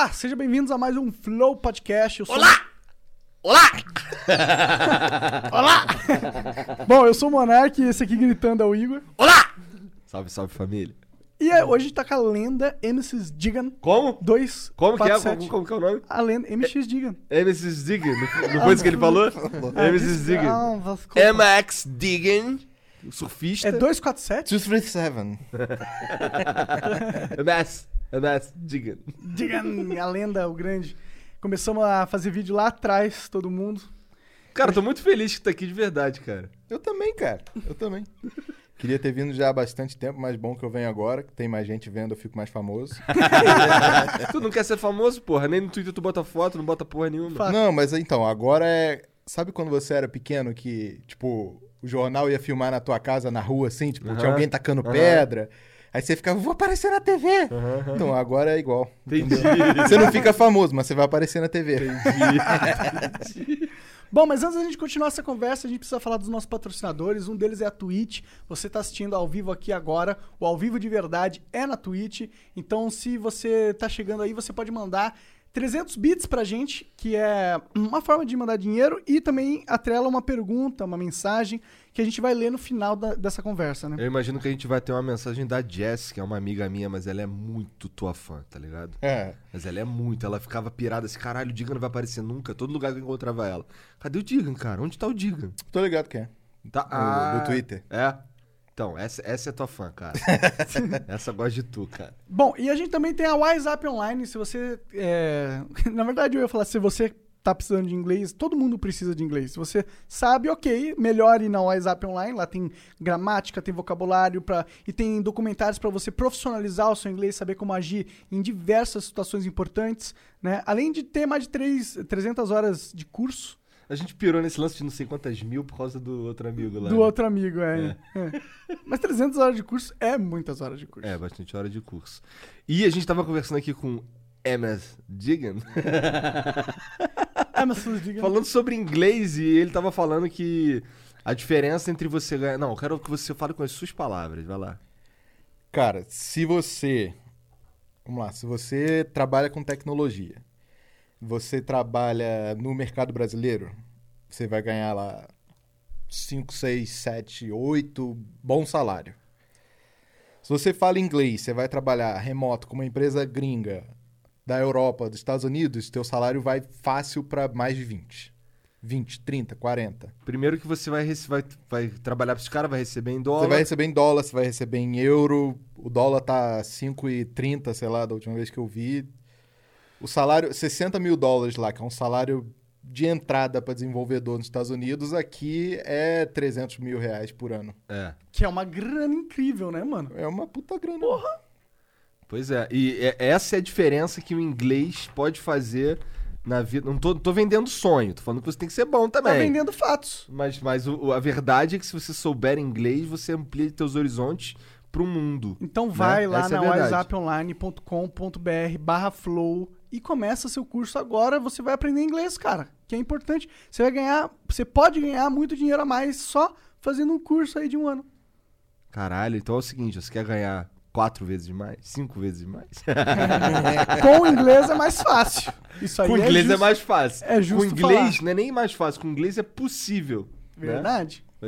Olá, sejam bem-vindos a mais um Flow Podcast. Eu sou- Olá! Olá! Olá! Bom, eu sou o Monark e esse aqui gritando é o Igor. Olá! Salve, salve família. E é, hoje a gente tá com a lenda MCs Digan Como? 2. Como que é? Como, como que é o nome? A lenda MX Digan. MCs Diggin. Não, foi isso que ele falou? MCs Diggin. Ah, MX Diggin. O surfista. É 247? 237. MS. MS Diggin. Digan, a lenda, o grande. Começamos a fazer vídeo lá atrás, todo mundo. Cara, tô muito feliz que tá aqui de verdade, cara. Eu também, cara. Eu também. Queria ter vindo já há bastante tempo, mas bom que eu venho agora, que tem mais gente vendo, eu fico mais famoso. tu não quer ser famoso, porra? Nem no Twitter tu bota foto, não bota porra nenhuma. Fato. Não, mas então, agora é. Sabe quando você era pequeno que, tipo, o jornal ia filmar na tua casa, na rua, assim, tipo, tinha alguém tacando pedra. Aí você ficava, vou aparecer na TV. Então, agora é igual. Entendi. Você não fica famoso, mas você vai aparecer na TV. Bom, mas antes da gente continuar essa conversa, a gente precisa falar dos nossos patrocinadores. Um deles é a Twitch. Você está assistindo ao vivo aqui agora. O ao vivo de verdade é na Twitch. Então, se você está chegando aí, você pode mandar 300 bits pra gente, que é uma forma de mandar dinheiro e também atrela uma pergunta, uma mensagem que a gente vai ler no final da- dessa conversa, né? Eu imagino que a gente vai ter uma mensagem da Jess, que é uma amiga minha, mas ela é muito tua fã, tá ligado? É. Mas ela é muito, ela ficava pirada assim, caralho, o Digan não vai aparecer nunca, todo lugar que eu encontrava ela. Cadê o Digan, cara? Onde tá o Digan? Tô ligado que é. Tá, Do- do Twitter. É. Então, essa, essa é tua fã, cara. essa gosta de tu, cara. Bom, e a gente também tem a WhatsApp Online. Se você. é, Na verdade, eu ia falar, se você tá precisando de inglês, todo mundo precisa de inglês. Se você sabe, ok, melhor ir na WhatsApp Online. Lá tem gramática, tem vocabulário pra... e tem documentários para você profissionalizar o seu inglês, saber como agir em diversas situações importantes, né? Além de ter mais de três, 300 horas de curso A gente pirou nesse lance de não sei quantas mil por causa do outro amigo lá. do né? outro amigo, é. é. Mas 300 horas de curso é muitas horas de curso. É, bastante hora de curso. E a gente tava conversando aqui com MS Digan, É, vocês digam- falando sobre inglês e ele tava falando que a diferença entre você ganhar. Não, eu quero que você fale com as suas palavras, vai lá. Cara, se você. Vamos lá, se você trabalha com tecnologia, você trabalha no mercado brasileiro, você vai ganhar lá 5, 6, 7, 8, bom salário. Se você fala inglês, você vai trabalhar remoto com uma empresa gringa da Europa, dos Estados Unidos, teu salário vai fácil para mais de 20. 20, 30, 40. Primeiro que você vai, vai, vai trabalhar para os caras, vai receber em dólar. Você vai receber em dólar, você vai receber em euro. O dólar tá 5,30, sei lá, da última vez que eu vi. O salário, 60 mil dólares lá, que é um salário de entrada para desenvolvedor nos Estados Unidos, aqui é 300 mil reais por ano. É. Que é uma grana incrível, né, mano? É uma puta grana. Pois é, e é- essa é a diferença que o inglês pode fazer na vida. Não tô, tô vendendo sonho, tô falando que você tem que ser bom Tá também. vendendo fatos. Mas, mas o- o- a verdade é que se você souber inglês, você amplia seus horizontes pro mundo. Então vai Né? lá Essa é na verdade. whatsapponline.com.br barra flow e começa seu curso agora. Você vai aprender inglês, cara, que é importante. Você vai ganhar, você pode ganhar muito dinheiro a mais só fazendo um curso aí de um ano. Caralho, então é o seguinte, você quer ganhar quatro vezes mais? Cinco vezes mais? Com o inglês é mais fácil. Isso aí Com inglês é, justo. mais fácil. é justo Com inglês falar. não é nem mais fácil, com inglês é possível. né? Verdade, é.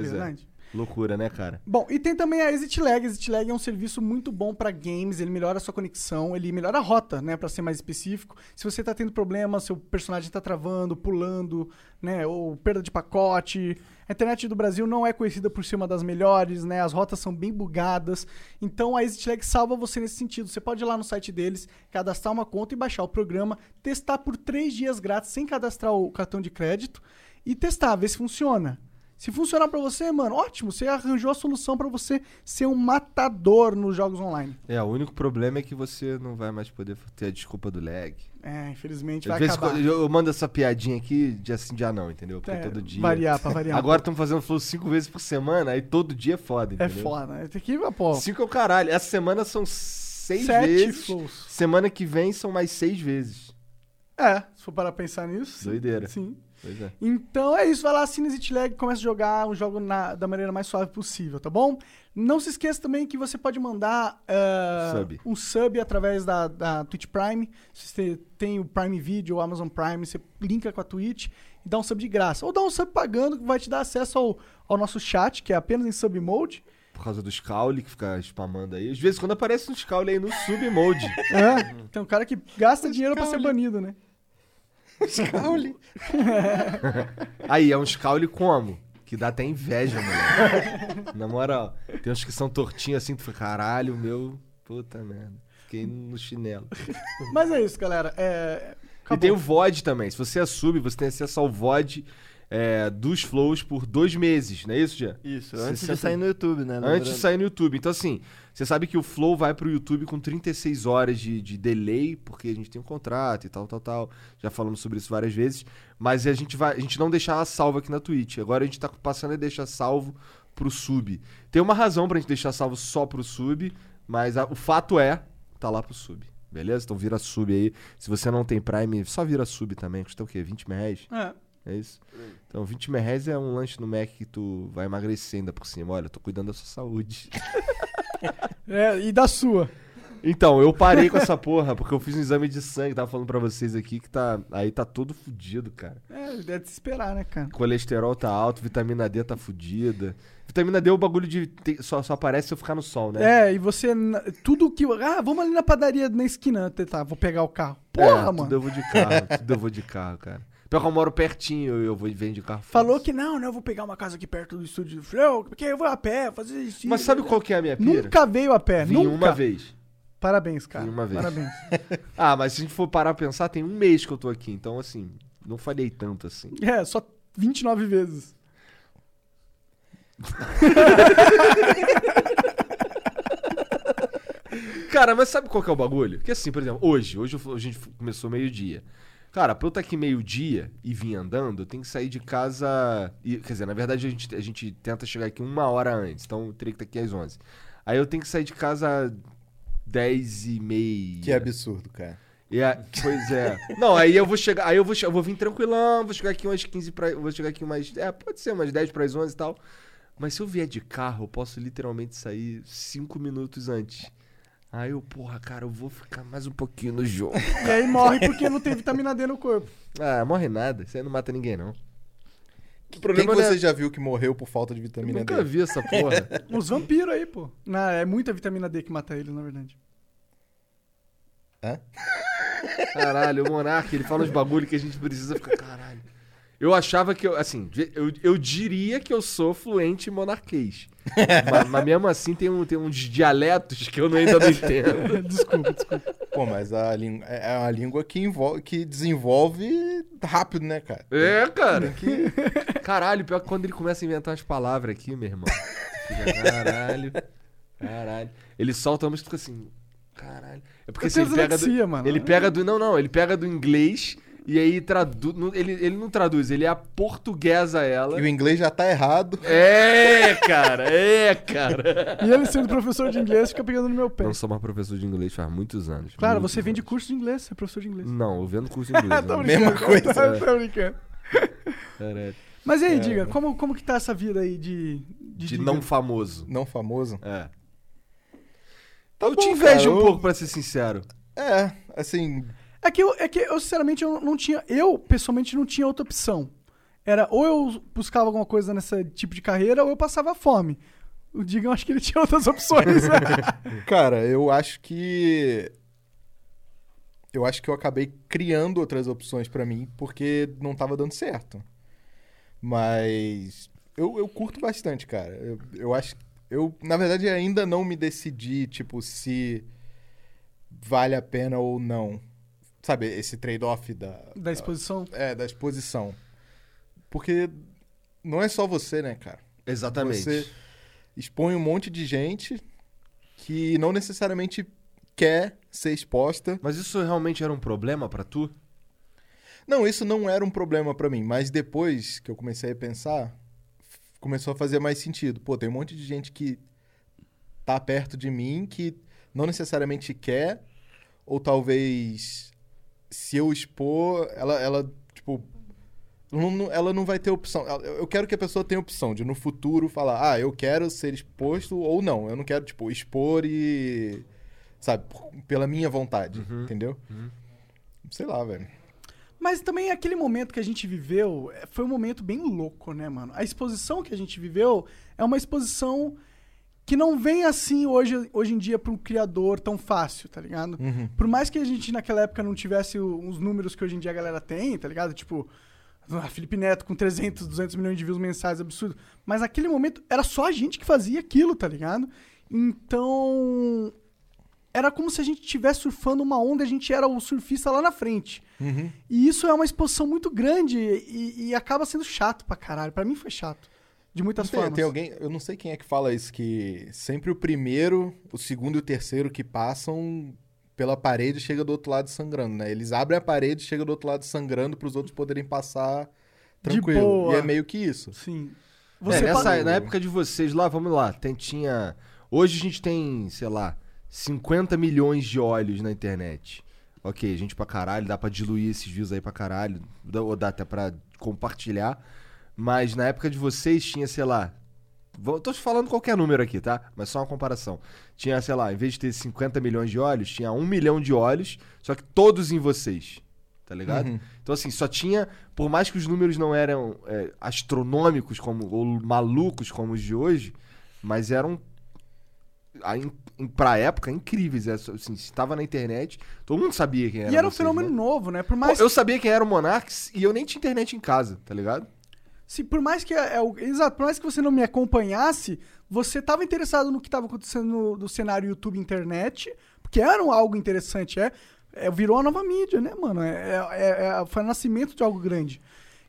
Loucura, né, cara? Bom, e tem também a Exit Lag. Exit Lag é um serviço muito bom para games, ele melhora a sua conexão, ele melhora a rota, né, para ser mais específico. Se você tá tendo problema, seu personagem tá travando, pulando, né, ou perda de pacote. A internet do Brasil não é conhecida por ser uma das melhores, né? As rotas são bem bugadas. Então a Exit Lag salva você nesse sentido. Você pode ir lá no site deles, cadastrar uma conta e baixar o programa, testar por três dias grátis sem cadastrar o cartão de crédito e testar, ver se funciona. Se funcionar pra você, mano, ótimo. Você arranjou a solução pra você ser um matador nos jogos online. É, o único problema é que você não vai mais poder ter a desculpa do lag. É, infelizmente Às vai vezes acabar. eu eu mando essa piadinha aqui, dia sim, dia não, entendeu? Porque É, todo dia. Variar, pra variar. Agora estamos fazendo flow cinco vezes por semana, aí todo dia é foda. É entendeu? foda, né? Tem que ir, pô. Cinco é o caralho. Essa semana são seis Sete vezes. flows. Semana que vem são mais seis vezes. É, se for parar pra pensar nisso. Doideira. Sim. Pois é. Então é isso, vai lá, assina Exit Lag, começa a jogar o jogo na- da maneira mais suave possível, tá bom? Não se esqueça também que você pode mandar eh, Sub. um sub através da, da Twitch Prime. Se você tem o Prime Video ou Amazon Prime, você linka com a Twitch e dá um sub de graça. Ou dá um sub pagando que vai te dar acesso ao, ao nosso chat, que é apenas em sub mode. Por causa do Scauli que fica spamando aí. Às vezes, quando aparece um Scauli aí no submode. É, tem um cara que gasta dinheiro pra ser banido, né? Caule. Aí, é um Scauli como? Que dá até inveja, moleque. Na moral, tem uns que são tortinhos assim, tu fica, caralho, meu. Puta merda. Fiquei no chinelo. Mas é isso, galera. É, E tem o VOD também. Se você é sub, você tem acesso ao VOD é, dos flows por dois meses, não é isso, Jean? Isso, Você antes de senta- sair no YouTube, né? Antes de sair no YouTube. Então, assim, você sabe que o Flow vai pro YouTube com 36 horas de, de delay, porque a gente tem um contrato e tal, tal, tal. Já falamos sobre isso várias vezes. Mas a gente, vai, a gente não deixa ela salva aqui na Twitch. Agora a gente tá passando a deixar salvo pro sub. Tem uma razão pra gente deixar salvo só pro sub, mas a- o fato é, tá lá pro sub. Beleza? Então vira sub aí. Se você não tem Prime, só vira sub também. Custa o quê? 20 reais? É. É isso? Então 20 reais é um lanche no Mac que tu vai emagrecer ainda por cima. Olha, eu tô cuidando da sua saúde. É, e da sua. Então, eu parei com essa porra, porque eu fiz um exame de sangue, tava falando pra vocês aqui, que tá. Aí tá todo fudido, cara. É, deve se esperar, né, cara? Colesterol tá alto, vitamina D tá fudida. Vitamina D é o bagulho de. ter- só, só aparece se eu ficar no sol, né? É, e você. na- Tudo que. Ah, vamos ali na padaria na esquina. Tá, vou pegar o carro. Porra, É, mano. Tudo eu vou de carro, tudo eu vou de carro, cara. Pior que eu moro pertinho, eu vou e venho de carro. Falou que não, né? Eu vou pegar uma casa aqui perto do estúdio do Freio, porque eu vou a pé, fazer isso. Mas sabe qual que é a minha pira? Nunca veio a pé, Vim nunca. uma vez. Parabéns, cara. Vim uma vez. Parabéns. Ah, mas se a gente for parar pra pensar, tem um mês que eu tô aqui, então assim, não falhei tanto assim. É, só 29 vezes. Cara, mas sabe qual que é o bagulho? Que assim, por exemplo, hoje, hoje a gente começou meio-dia. Cara, pra eu estar aqui meio-dia e vir andando, eu tenho que sair de casa. e- quer dizer, na verdade a gente, a gente tenta chegar aqui uma hora antes, então eu teria que estar aqui às 11. Aí eu tenho que sair de casa 10 e meia. Que absurdo, cara. Pois é. Não, aí eu vou chegar, aí eu vou, eu vou vir tranquilão, vou chegar aqui umas 15 pra, vou chegar aqui umas, é, pode ser umas 10 para as 11 e tal. Mas se eu vier de carro, eu posso literalmente sair 5 minutos antes. Aí eu, porra, cara, eu vou ficar mais um pouquinho no jogo. E aí morre porque não tem vitamina D no corpo. ah, morre nada, isso aí não mata ninguém não. O Quem problema que não é- você já viu que morreu por falta de Eu vitamina nunca D? vi essa porra. Os vampiros aí, pô. Não, é muita vitamina D que mata ele, na verdade. Hã? Caralho, o Monark, ele fala uns bagulho que a gente precisa ficar, caralho. Eu achava que eu, assim, eu, eu diria que eu sou fluente em monarquês. mas, mas mesmo assim tem, um, tem uns dialetos que eu não- ainda não entendo. desculpa, desculpa. Pô, mas a língua é uma língua que, envolve, que desenvolve rápido, né, cara? É, cara. Caralho, pior que quando ele começa a inventar umas palavras aqui, meu irmão. Fica, caralho. Caralho. Ele solta uma e fica assim. Caralho. É porque Eu assim, ele pega do, mano. Ele pega do. Não, não, ele pega do inglês e aí traduz. Ele, ele não traduz, ele aportuguesa ela. E o inglês já tá errado. É, cara, é, cara. E ele sendo professor de inglês fica pegando no meu pé. Não sou mais professor de inglês faz muitos anos. Claro, muitos você vem de anos. curso de inglês, você é professor de inglês. Não, eu vendo curso de inglês. Tô né? Mesma brincando, coisa. Tô, tô brincando. Caralho. Mas e aí, É, diga, como, como que tá essa vida aí de... De diga? não famoso. Não famoso. É. Tá eu te bom, invejo cara, um eu- pouco, pra ser sincero. É, assim, É que, eu, é que eu, sinceramente, eu não tinha... Eu, pessoalmente, não tinha outra opção. Era ou eu buscava alguma coisa nesse tipo de carreira, ou eu passava fome. O Diga, eu acho que ele tinha outras opções. né? Cara, eu acho que. Eu acho que eu acabei criando outras opções pra mim porque não tava dando certo. Mas eu, eu curto bastante, cara. Eu, eu acho. Eu, na verdade, ainda não me decidi, tipo, se vale a pena ou não. Sabe, esse trade-off da. da exposição. É, da exposição. Porque não é só você, né, cara? Exatamente. Você expõe um monte de gente que não necessariamente quer ser exposta. Mas isso realmente era um problema pra tu? Não, isso não era um problema pra mim, mas depois que eu comecei a pensar, começou a fazer mais sentido. Pô, tem um monte de gente que tá perto de mim que não necessariamente quer, ou talvez se eu expor, ela, ela tipo, não- ela não vai ter opção. Eu quero que a pessoa tenha opção de no futuro falar, ah, eu quero ser exposto ou não. Eu não quero, tipo, expor e. Sabe, pela minha vontade, entendeu? Sei lá, velho. Mas também aquele momento que a gente viveu eh, foi um momento bem louco, né, mano? A exposição que a gente viveu é uma exposição que não vem assim hoje, hoje em dia para um criador tão fácil, tá ligado? Por mais que a gente naquela época não tivesse os números que hoje em dia a galera tem, tá ligado? Tipo, ah, Felipe Neto com 300, 200 milhões de views mensais, absurdo. Mas naquele momento era só a gente que fazia aquilo, tá ligado? Então, era como se a gente estivesse surfando uma onda e a gente era o surfista lá na frente. E isso é uma exposição muito grande e, e acaba sendo chato pra caralho. Pra mim foi chato. De muitas Tem, formas. tem alguém, eu não sei quem é que fala isso, que sempre o primeiro, o segundo e o terceiro que passam pela parede chega do outro lado sangrando, né? Eles abrem a parede e chega do outro lado sangrando para os outros poderem passar tranquilo. boa. E é meio que isso. Sim. É, Você nessa, na época de vocês lá, vamos lá, tem, tinha... Hoje a gente tem, sei lá, 50 milhões de olhos na internet. Ok, gente pra caralho, dá pra diluir esses views aí pra caralho, dá- ou dá até pra compartilhar. Mas na época de vocês tinha, sei lá... vou- Tô falando qualquer número aqui, tá? Mas só uma comparação. Tinha, sei lá, em vez de ter 50 milhões de olhos, tinha 1 milhão de olhos, só que todos em vocês. Tá ligado? Uhum. Então, assim, só tinha. Por mais que os números não eram é, astronômicos como, ou malucos como os de hoje, mas eram. a- em- em- Pra época, incríveis. É, Assim, se tava na internet, todo mundo sabia quem era. E era um vocês, fenômeno né? novo, né? Por Pô, mais, eu sabia quem era o Monarks e eu nem tinha internet em casa, tá ligado? Se, por mais que é, é exato, por mais que você não me acompanhasse, você estava interessado no que estava acontecendo no, no cenário YouTube internet, porque era um- algo interessante, é, é, virou uma nova mídia, né, mano? É, é- é- foi o nascimento de algo grande.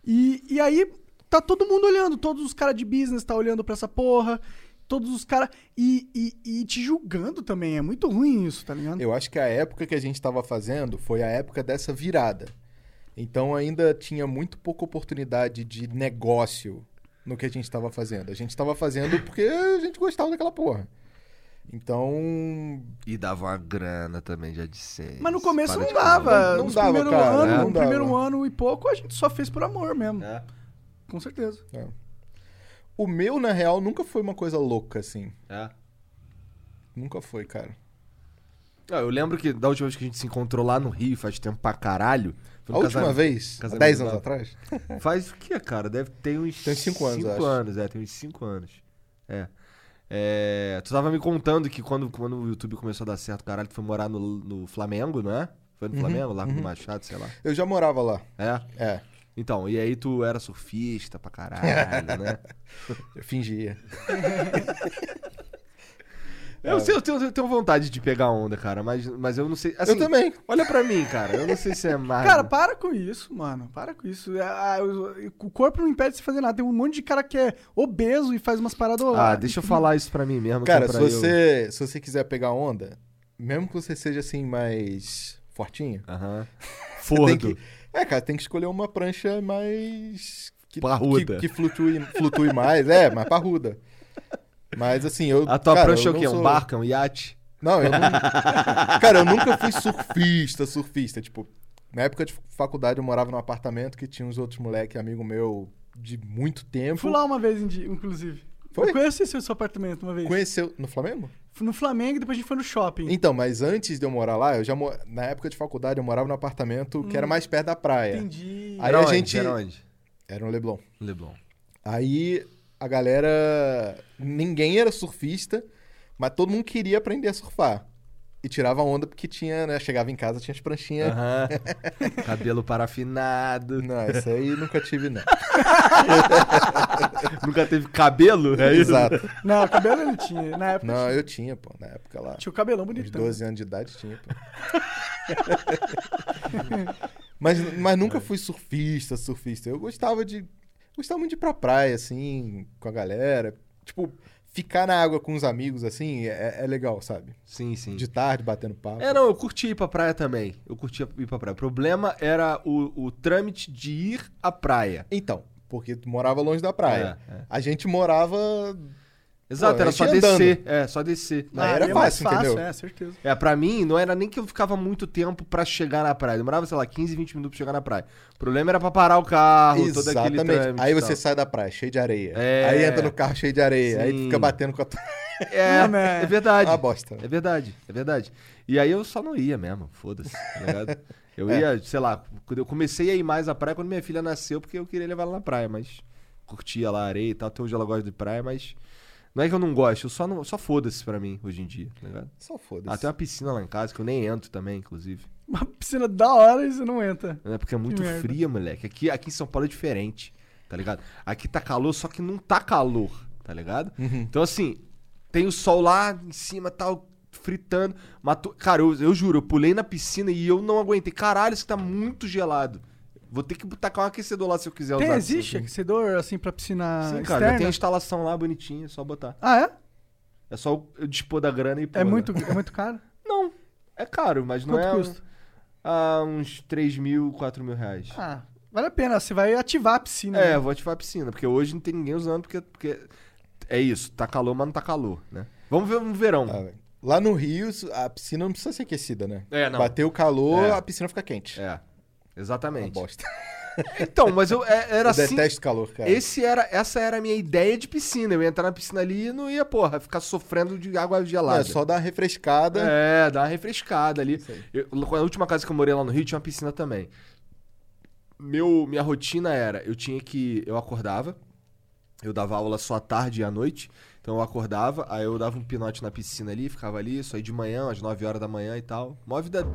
E, e aí tá todo mundo olhando, todos os caras de business tá olhando pra essa porra, todos os caras e, e, e te julgando também, é muito ruim isso, tá ligado? Eu acho que a época que a gente estava fazendo foi a época dessa virada. Então ainda tinha muito pouca oportunidade de negócio no que a gente estava fazendo. A gente estava fazendo porque a gente gostava daquela porra. Então, E dava uma grana também, já disse. Mas no começo não de dava. Não- não dava, primeiro cara, ano, é, no primeiro dava. ano e pouco a gente só fez por amor mesmo. É, Com certeza. o meu, na real, nunca foi uma coisa louca, assim. é. Nunca foi, cara. Ah, eu lembro que da última vez que a gente se encontrou lá no Rio, faz tempo pra caralho. A última vez, há casamento 10 anos da- atrás, Faz o que, cara? Deve ter uns. Tem uns cinco anos, eu acho. anos, é, tem uns 5 anos. É. É, Tu tava me contando que quando, quando o YouTube começou a dar certo, caralho, tu foi morar no, no Flamengo, não é? Foi no Uhum, Flamengo, lá com uhum. o Machado, sei lá. eu já morava lá. É. É, Então, e aí tu era surfista pra caralho, né? eu fingia. Eu, sei, eu, tenho, eu tenho vontade de pegar onda, cara, mas, mas eu não sei. Assim, eu também. Olha pra mim, cara. Eu não sei se é mais. Cara, para com isso, mano. Para com isso. É, a- o- corpo não impede de você fazer nada. Tem um monte de cara que é obeso e faz umas paradas. Ah, deixa eu falar isso pra mim mesmo. que é Cara, pra se eu- você, se você quiser pegar onda, mesmo que você seja assim mais fortinho, Aham. você tem Fordo. que, é, cara, tem que escolher uma prancha mais que, Parruda. que, que flutue, flutue mais, é, mais parruda. Mas assim, eu A tua cara, prancha é o quê? não Um sou- barco? É um iate? Não, eu não. cara, eu nunca fui surfista, surfista, tipo, na época de faculdade eu morava num apartamento que tinha uns outros moleque amigo meu de muito tempo. Fui lá uma vez, inclusive. Foi? Eu conheci seu, seu apartamento uma vez. Conheceu no Flamengo? Fui no Flamengo e depois a gente foi no shopping. Então, mas antes de eu morar lá, eu já mo- na época de faculdade eu morava num apartamento que era mais perto da praia. Entendi. Aí Era a onde? gente- Era onde? Era um Leblon. Leblon. Aí a galera. Ninguém era surfista, mas todo mundo queria aprender a surfar. E tirava onda porque tinha, né? Chegava em casa, tinha as pranchinhas. Cabelo parafinado. Não, isso aí nunca tive, não. Nunca teve cabelo? É isso? Exato. Não, cabelo ele tinha. Na época Não, eu tinha, pô. Na época lá. tinha o cabelão Uns bonitão. 12 anos de idade tinha, pô. mas, mas nunca fui surfista, surfista. Eu gostava de. Gostava muito de ir pra praia, assim, com a galera. Tipo, ficar na água com os amigos, assim, é, é legal, sabe? Sim, sim. De tarde, batendo papo. É, não, eu curti ir pra praia também. Eu curti ir pra praia. O problema era o, o trâmite de ir à praia. Então, porque tu morava longe da praia. É, é. A gente morava Exato, Pô, era só descer. É, só descer. Ah, era é mais fácil, entendeu? É, certeza. É, pra mim, não era nem que eu ficava muito tempo pra chegar na praia. Demorava, sei lá, 15, 20 minutos pra chegar na praia. O problema era pra parar o carro, todo aquele Exatamente. trâmite Aí você sai da praia, cheio de areia. É. Aí entra no carro cheio de areia. Aí Sim. fica batendo com a tua. É, é verdade. Uma bosta. É verdade, é verdade. E aí eu só não ia mesmo, foda-se, tá ligado? Eu É. ia, sei lá, quando eu comecei a ir mais à praia quando minha filha nasceu, porque eu queria levar ela na praia, mas curtia lá a areia e tal, até hoje ela gosta de praia, mas não é que eu não gosto, eu só, não, só foda-se pra mim hoje em dia, tá ligado? Só foda-se. Ah, tem uma piscina lá em casa que eu nem entro também, inclusive. Uma piscina da hora e você não entra. É porque é muito fria, moleque. Aqui, aqui em São Paulo é diferente, tá ligado? Aqui tá calor, só que não tá calor, tá ligado? Uhum. Então, assim, tem o sol lá em cima, tal, fritando. Matou... Cara, eu, eu juro, eu pulei na piscina e eu não aguentei. Caralho, isso tá muito gelado. Vou ter que tacar um aquecedor lá se eu quiser Tem, usar. existe aquecedor assim pra piscina Sim, cara, externa? já tem a instalação lá bonitinha, é só botar. Ah, é? É só eu dispor da grana e pôr. É né? muito, é muito caro? Não, é caro, mas não Quanto é. custa? Ah, uns 3 mil, 4 mil reais. Ah, vale a pena. Você vai ativar a piscina. É, né? eu vou ativar a piscina, porque hoje não tem ninguém usando, porque, porque é isso, tá calor, mas não tá calor, né? Vamos ver no verão. Ah. Lá no Rio, a piscina não precisa ser aquecida, né? É, não. Bateu o calor, É. a piscina fica quente. É, Uma exatamente. bosta. Então, mas eu é- era Eu assim. detesto calor, cara. Esse era, essa era a minha ideia de piscina. Eu ia entrar na piscina ali e não ia, porra, ficar sofrendo de água gelada. É só dar uma refrescada. É, dar uma refrescada ali. Eu, a última casa que eu morei lá no Rio tinha uma piscina também. Meu, minha rotina era, eu tinha que. Eu acordava, eu dava aula só à tarde e à noite. Então eu acordava, aí eu dava um pinote na piscina ali, ficava ali, só ia de manhã, às 9 horas da manhã e tal. Mó vida.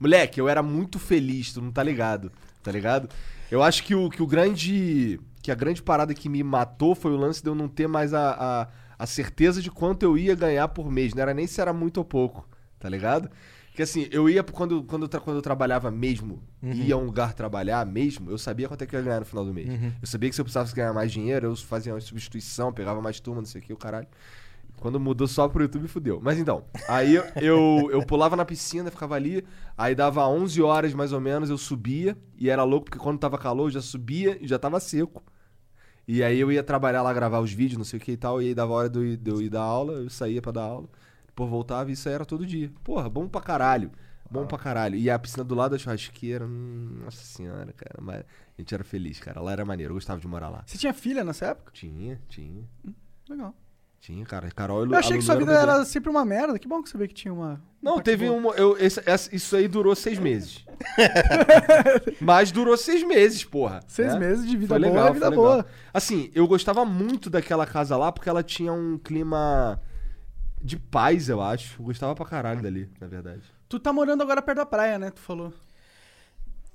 Moleque, eu era muito feliz, tu não tá ligado, tá ligado? Eu acho que o, que o grande. Que a grande parada que me matou foi o lance de eu não ter mais a, a, a certeza de quanto eu ia ganhar por mês. Não era nem se era muito ou pouco, tá ligado? Porque assim, eu ia, quando, quando, eu, quando eu trabalhava mesmo, ia a um lugar trabalhar mesmo, eu sabia quanto é que eu ia ganhar no final do mês. Eu sabia que se eu precisasse ganhar mais dinheiro, eu fazia uma substituição, pegava mais turma, não sei o que, o caralho. Quando mudou só pro YouTube, fudeu. Mas então, aí eu, eu, eu pulava na piscina, ficava ali, aí dava 11 horas mais ou menos, eu subia, e era louco porque quando tava calor, eu já subia e já tava seco. E aí eu ia trabalhar lá, gravar os vídeos, não sei o que e tal, e aí dava hora de eu ir, de eu ir dar aula, eu saía pra dar aula, depois voltava e isso aí era todo dia. Porra, bom pra caralho. Bom pra caralho. E a piscina do lado da churrasqueira, hum, nossa senhora, cara. Mas a gente era feliz, cara. Lá era maneiro, eu gostava de morar lá. Você tinha filha nessa época? Tinha, tinha. Legal. Tinha, cara. Carol e Eu achei que sua vida eram era sempre uma merda. Que bom que você vê que tinha uma. Não, teve boa. um. Eu, esse- isso aí durou seis meses. Mas durou seis meses, porra. Seis né? meses de vida Foi boa legal, vida foi legal. boa. Assim, eu gostava muito daquela casa lá porque ela tinha um clima de paz, eu acho. Eu gostava pra caralho dali, na verdade. Tu tá morando agora perto da praia, né? Tu falou.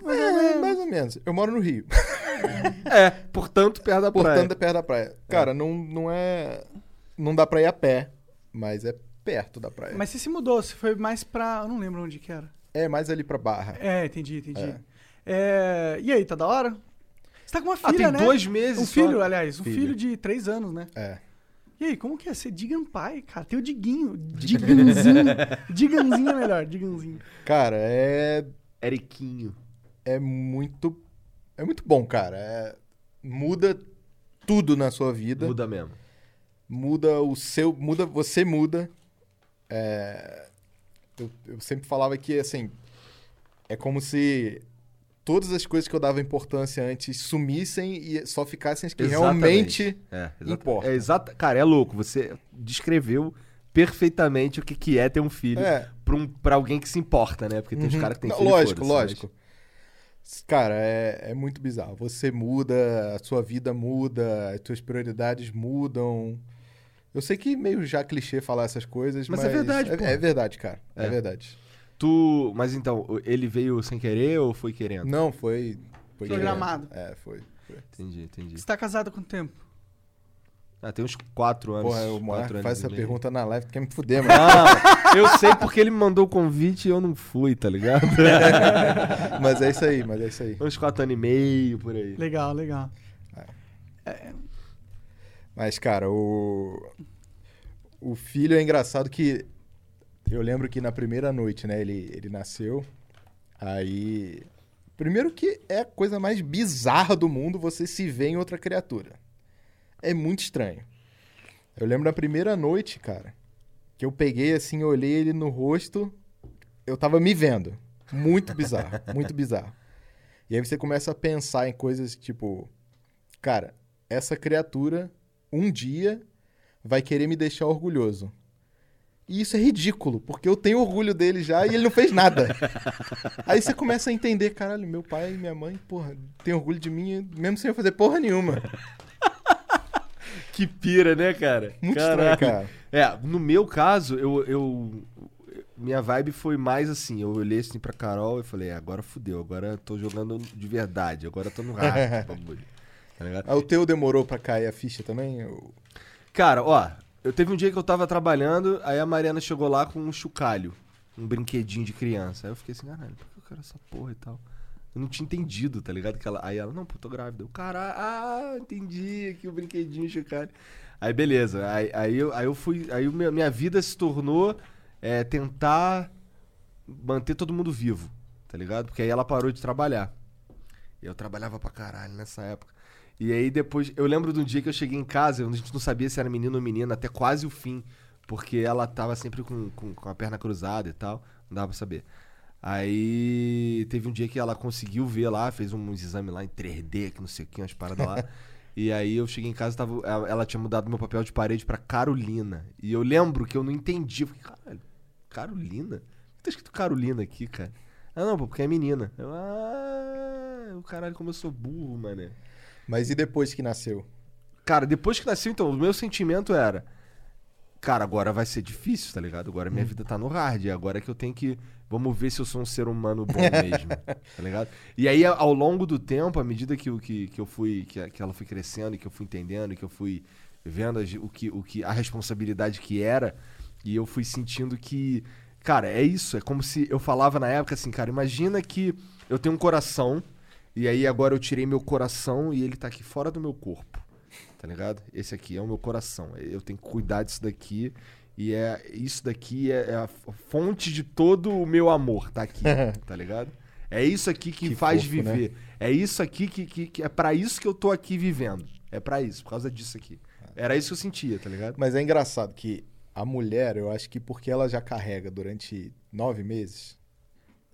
É, mais ou menos. Eu moro no Rio. É, portanto, perto da praia. Portanto, é perto da praia. Cara, não, não é. Não dá pra ir a pé, mas é perto da praia. Mas você se mudou, você foi mais pra. Eu não lembro onde que era. É mais ali pra Barra. É, entendi, entendi. É. É, E aí, tá da hora? Você tá com uma Ah, filha, tem né? dois meses Um só. filho, aliás, um Filho. filho de três anos, né? É. E aí, como que é ser Digan pai, cara? Tem o Diguinho. Diganzinho. Diganzinho é melhor, Diganzinho. Cara, é. Eriquinho. É muito. É muito bom, cara. É- Muda tudo na sua vida. Muda mesmo. muda o seu. Muda, você muda. É, eu, eu sempre falava que assim. É como se todas as coisas que eu dava importância antes sumissem e só ficassem as que realmente. É, exata- importa. É exata, cara, é louco. Você descreveu perfeitamente o que, que é ter um filho É. pra, um, alguém que se importa, né? Porque tem os Uhum. caras que tem Não, filho Lógico, lógico. Cara, é, é muito bizarro. Você muda, a sua vida muda, as suas prioridades mudam. Eu sei que meio já clichê falar essas coisas, Mas mas, é verdade, é, é verdade, cara. É. É. verdade. Tu, mas então, ele veio sem querer ou foi querendo? Não, foi. foi Programado. direto. É, foi. foi. Entendi, entendi. Você tá casado há quanto tempo? Ah, tem uns quatro anos. Porra, o quatro Monark anos faz essa pergunta na live, quer me fuder, mano. Ah, eu sei porque ele me mandou o convite e eu não fui, tá ligado? mas é isso aí, mas é isso aí. uns quatro anos e meio, por aí. Legal, legal. Mas, cara, o. O filho é engraçado que. Eu lembro que na primeira noite, né, ele, ele nasceu. Aí. Primeiro que é a coisa mais bizarra do mundo você se ver em outra criatura. É muito estranho. Eu lembro da primeira noite, cara, que eu peguei assim, olhei ele no rosto, eu tava me vendo. Muito bizarro, muito bizarro. E aí você começa a pensar em coisas tipo, cara, essa criatura um dia vai querer me deixar orgulhoso. E isso é ridículo, porque eu tenho orgulho dele já e ele não fez nada. Aí você começa a entender, caralho, meu pai e minha mãe, porra, tem orgulho de mim, mesmo sem eu fazer porra nenhuma. Que pira, né, cara? Muito Caralho. estranho, cara. É, no meu caso, eu, eu. Minha vibe foi mais assim. Eu olhei assim pra Carol e falei, "É, agora fudeu, agora tô jogando de verdade, agora tô no rato, bagulho. Tá ligado? Ah, o teu demorou pra cair a ficha também? Eu- Cara, ó, eu teve um dia que eu tava trabalhando, aí a Mariana chegou lá com um chocalho, um brinquedinho de criança. Aí eu fiquei assim, caralho, por que eu quero essa porra e tal? Eu não tinha entendido, tá ligado? Que ela, aí ela, não, pô, tô grávida. Eu, caralho, ah, entendi aqui o brinquedinho, chocalho. Aí beleza, aí, aí, eu, aí eu fui, aí meu- minha vida se tornou é, tentar manter todo mundo vivo, tá ligado? Porque aí ela parou de trabalhar. Eu trabalhava pra caralho nessa época. E aí depois, eu lembro de um dia que eu cheguei em casa, a gente não sabia se era menino ou menina, até quase o fim. Porque ela tava sempre com, com, com a perna cruzada e tal, não dava pra saber. Aí teve um dia que ela conseguiu ver lá, fez uns exames lá em 3D, que não sei o que, umas paradas lá. e aí eu cheguei em casa, tava, ela, tinha mudado meu papel de parede pra Carolina. E eu lembro que eu não entendi. Eu fiquei, caralho, Carolina? Por que tá escrito Carolina aqui, cara? Ah, não, pô, porque é menina. Eu, ah, o caralho, como eu sou burro, mané. Mas e depois que nasceu? Cara, depois que nasceu, então, o meu sentimento era. Cara, agora vai ser difícil, tá ligado? Agora minha vida tá no hard. Agora que eu tenho que. Vamos ver se eu sou um ser humano bom mesmo. tá ligado? E aí, ao longo do tempo, à medida que, que, que eu fui. Que, que ela foi crescendo e que eu fui entendendo, e que eu fui vendo o que, o que, a responsabilidade que era, e eu fui sentindo que. Cara, é isso. É como se eu falava na época assim, cara, imagina que eu tenho um coração, e aí agora eu tirei meu coração e ele tá aqui fora do meu corpo. Tá ligado? Esse aqui é o meu coração. Eu tenho que cuidar disso daqui. E é isso daqui é, é a fonte de todo o meu amor, tá aqui, tá ligado? É isso aqui que, Que faz fofo, né? viver. É isso aqui que, que, que- é pra isso que eu tô aqui vivendo. É pra isso, por causa disso aqui. Era isso que eu sentia, tá ligado? Mas é engraçado que a mulher, eu acho que porque ela já carrega durante nove meses,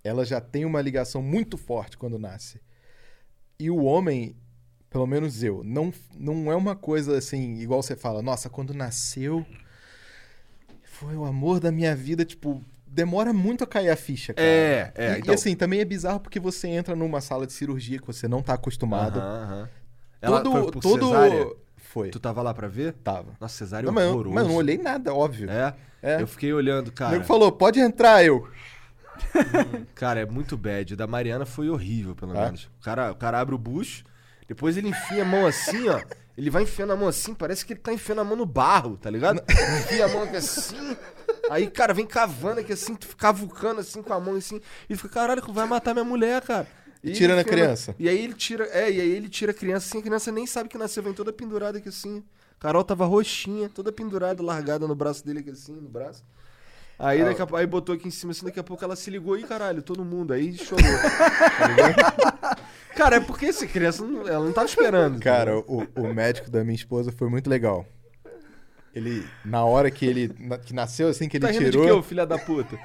ela já tem uma ligação muito forte quando nasce. E o homem, pelo menos eu, não, não é uma coisa assim, igual você fala, nossa, quando nasceu, foi o amor da minha vida, tipo, demora muito a cair a ficha, cara. É, é, E, então- e assim, também é bizarro porque você entra numa sala de cirurgia que você não tá acostumado. Aham, aham. Todo, foi todo... cesárea? Foi. Tu tava lá pra ver? Tava. Nossa, cesárea é Não, mas, eu, horroroso. mas eu não olhei nada, óbvio. É? É. Eu fiquei olhando, O cara. nego falou, pode entrar, eu. Cara, é muito bad. O da Mariana foi horrível, pelo É? menos. O cara, o cara abre o bucho, depois ele enfia a mão assim, ó. Ele vai enfiando a mão assim, parece que ele tá enfiando a mão no barro, tá ligado? Enfia a mão aqui assim. Aí, cara, vem cavando aqui assim, tu fica cavucando assim com a mão assim. E fica, caralho, vai matar minha mulher, cara. E tira na criança. E aí ele tira, é, e aí ele tira a criança assim, a criança nem sabe que nasceu, vem toda pendurada aqui assim. Carol tava roxinha, toda pendurada, largada no braço dele aqui assim, no braço. Aí, daqui a, aí botou aqui em cima assim, daqui a pouco ela se ligou e caralho, todo mundo. Aí chorou. tá ligado? Cara, é porque essa criança, não- ela não tava esperando. Cara, o, o médico da minha esposa foi muito legal. Ele, na hora que ele na- que nasceu, assim, que ele tá rindo tirou. de quê, ô filha da puta?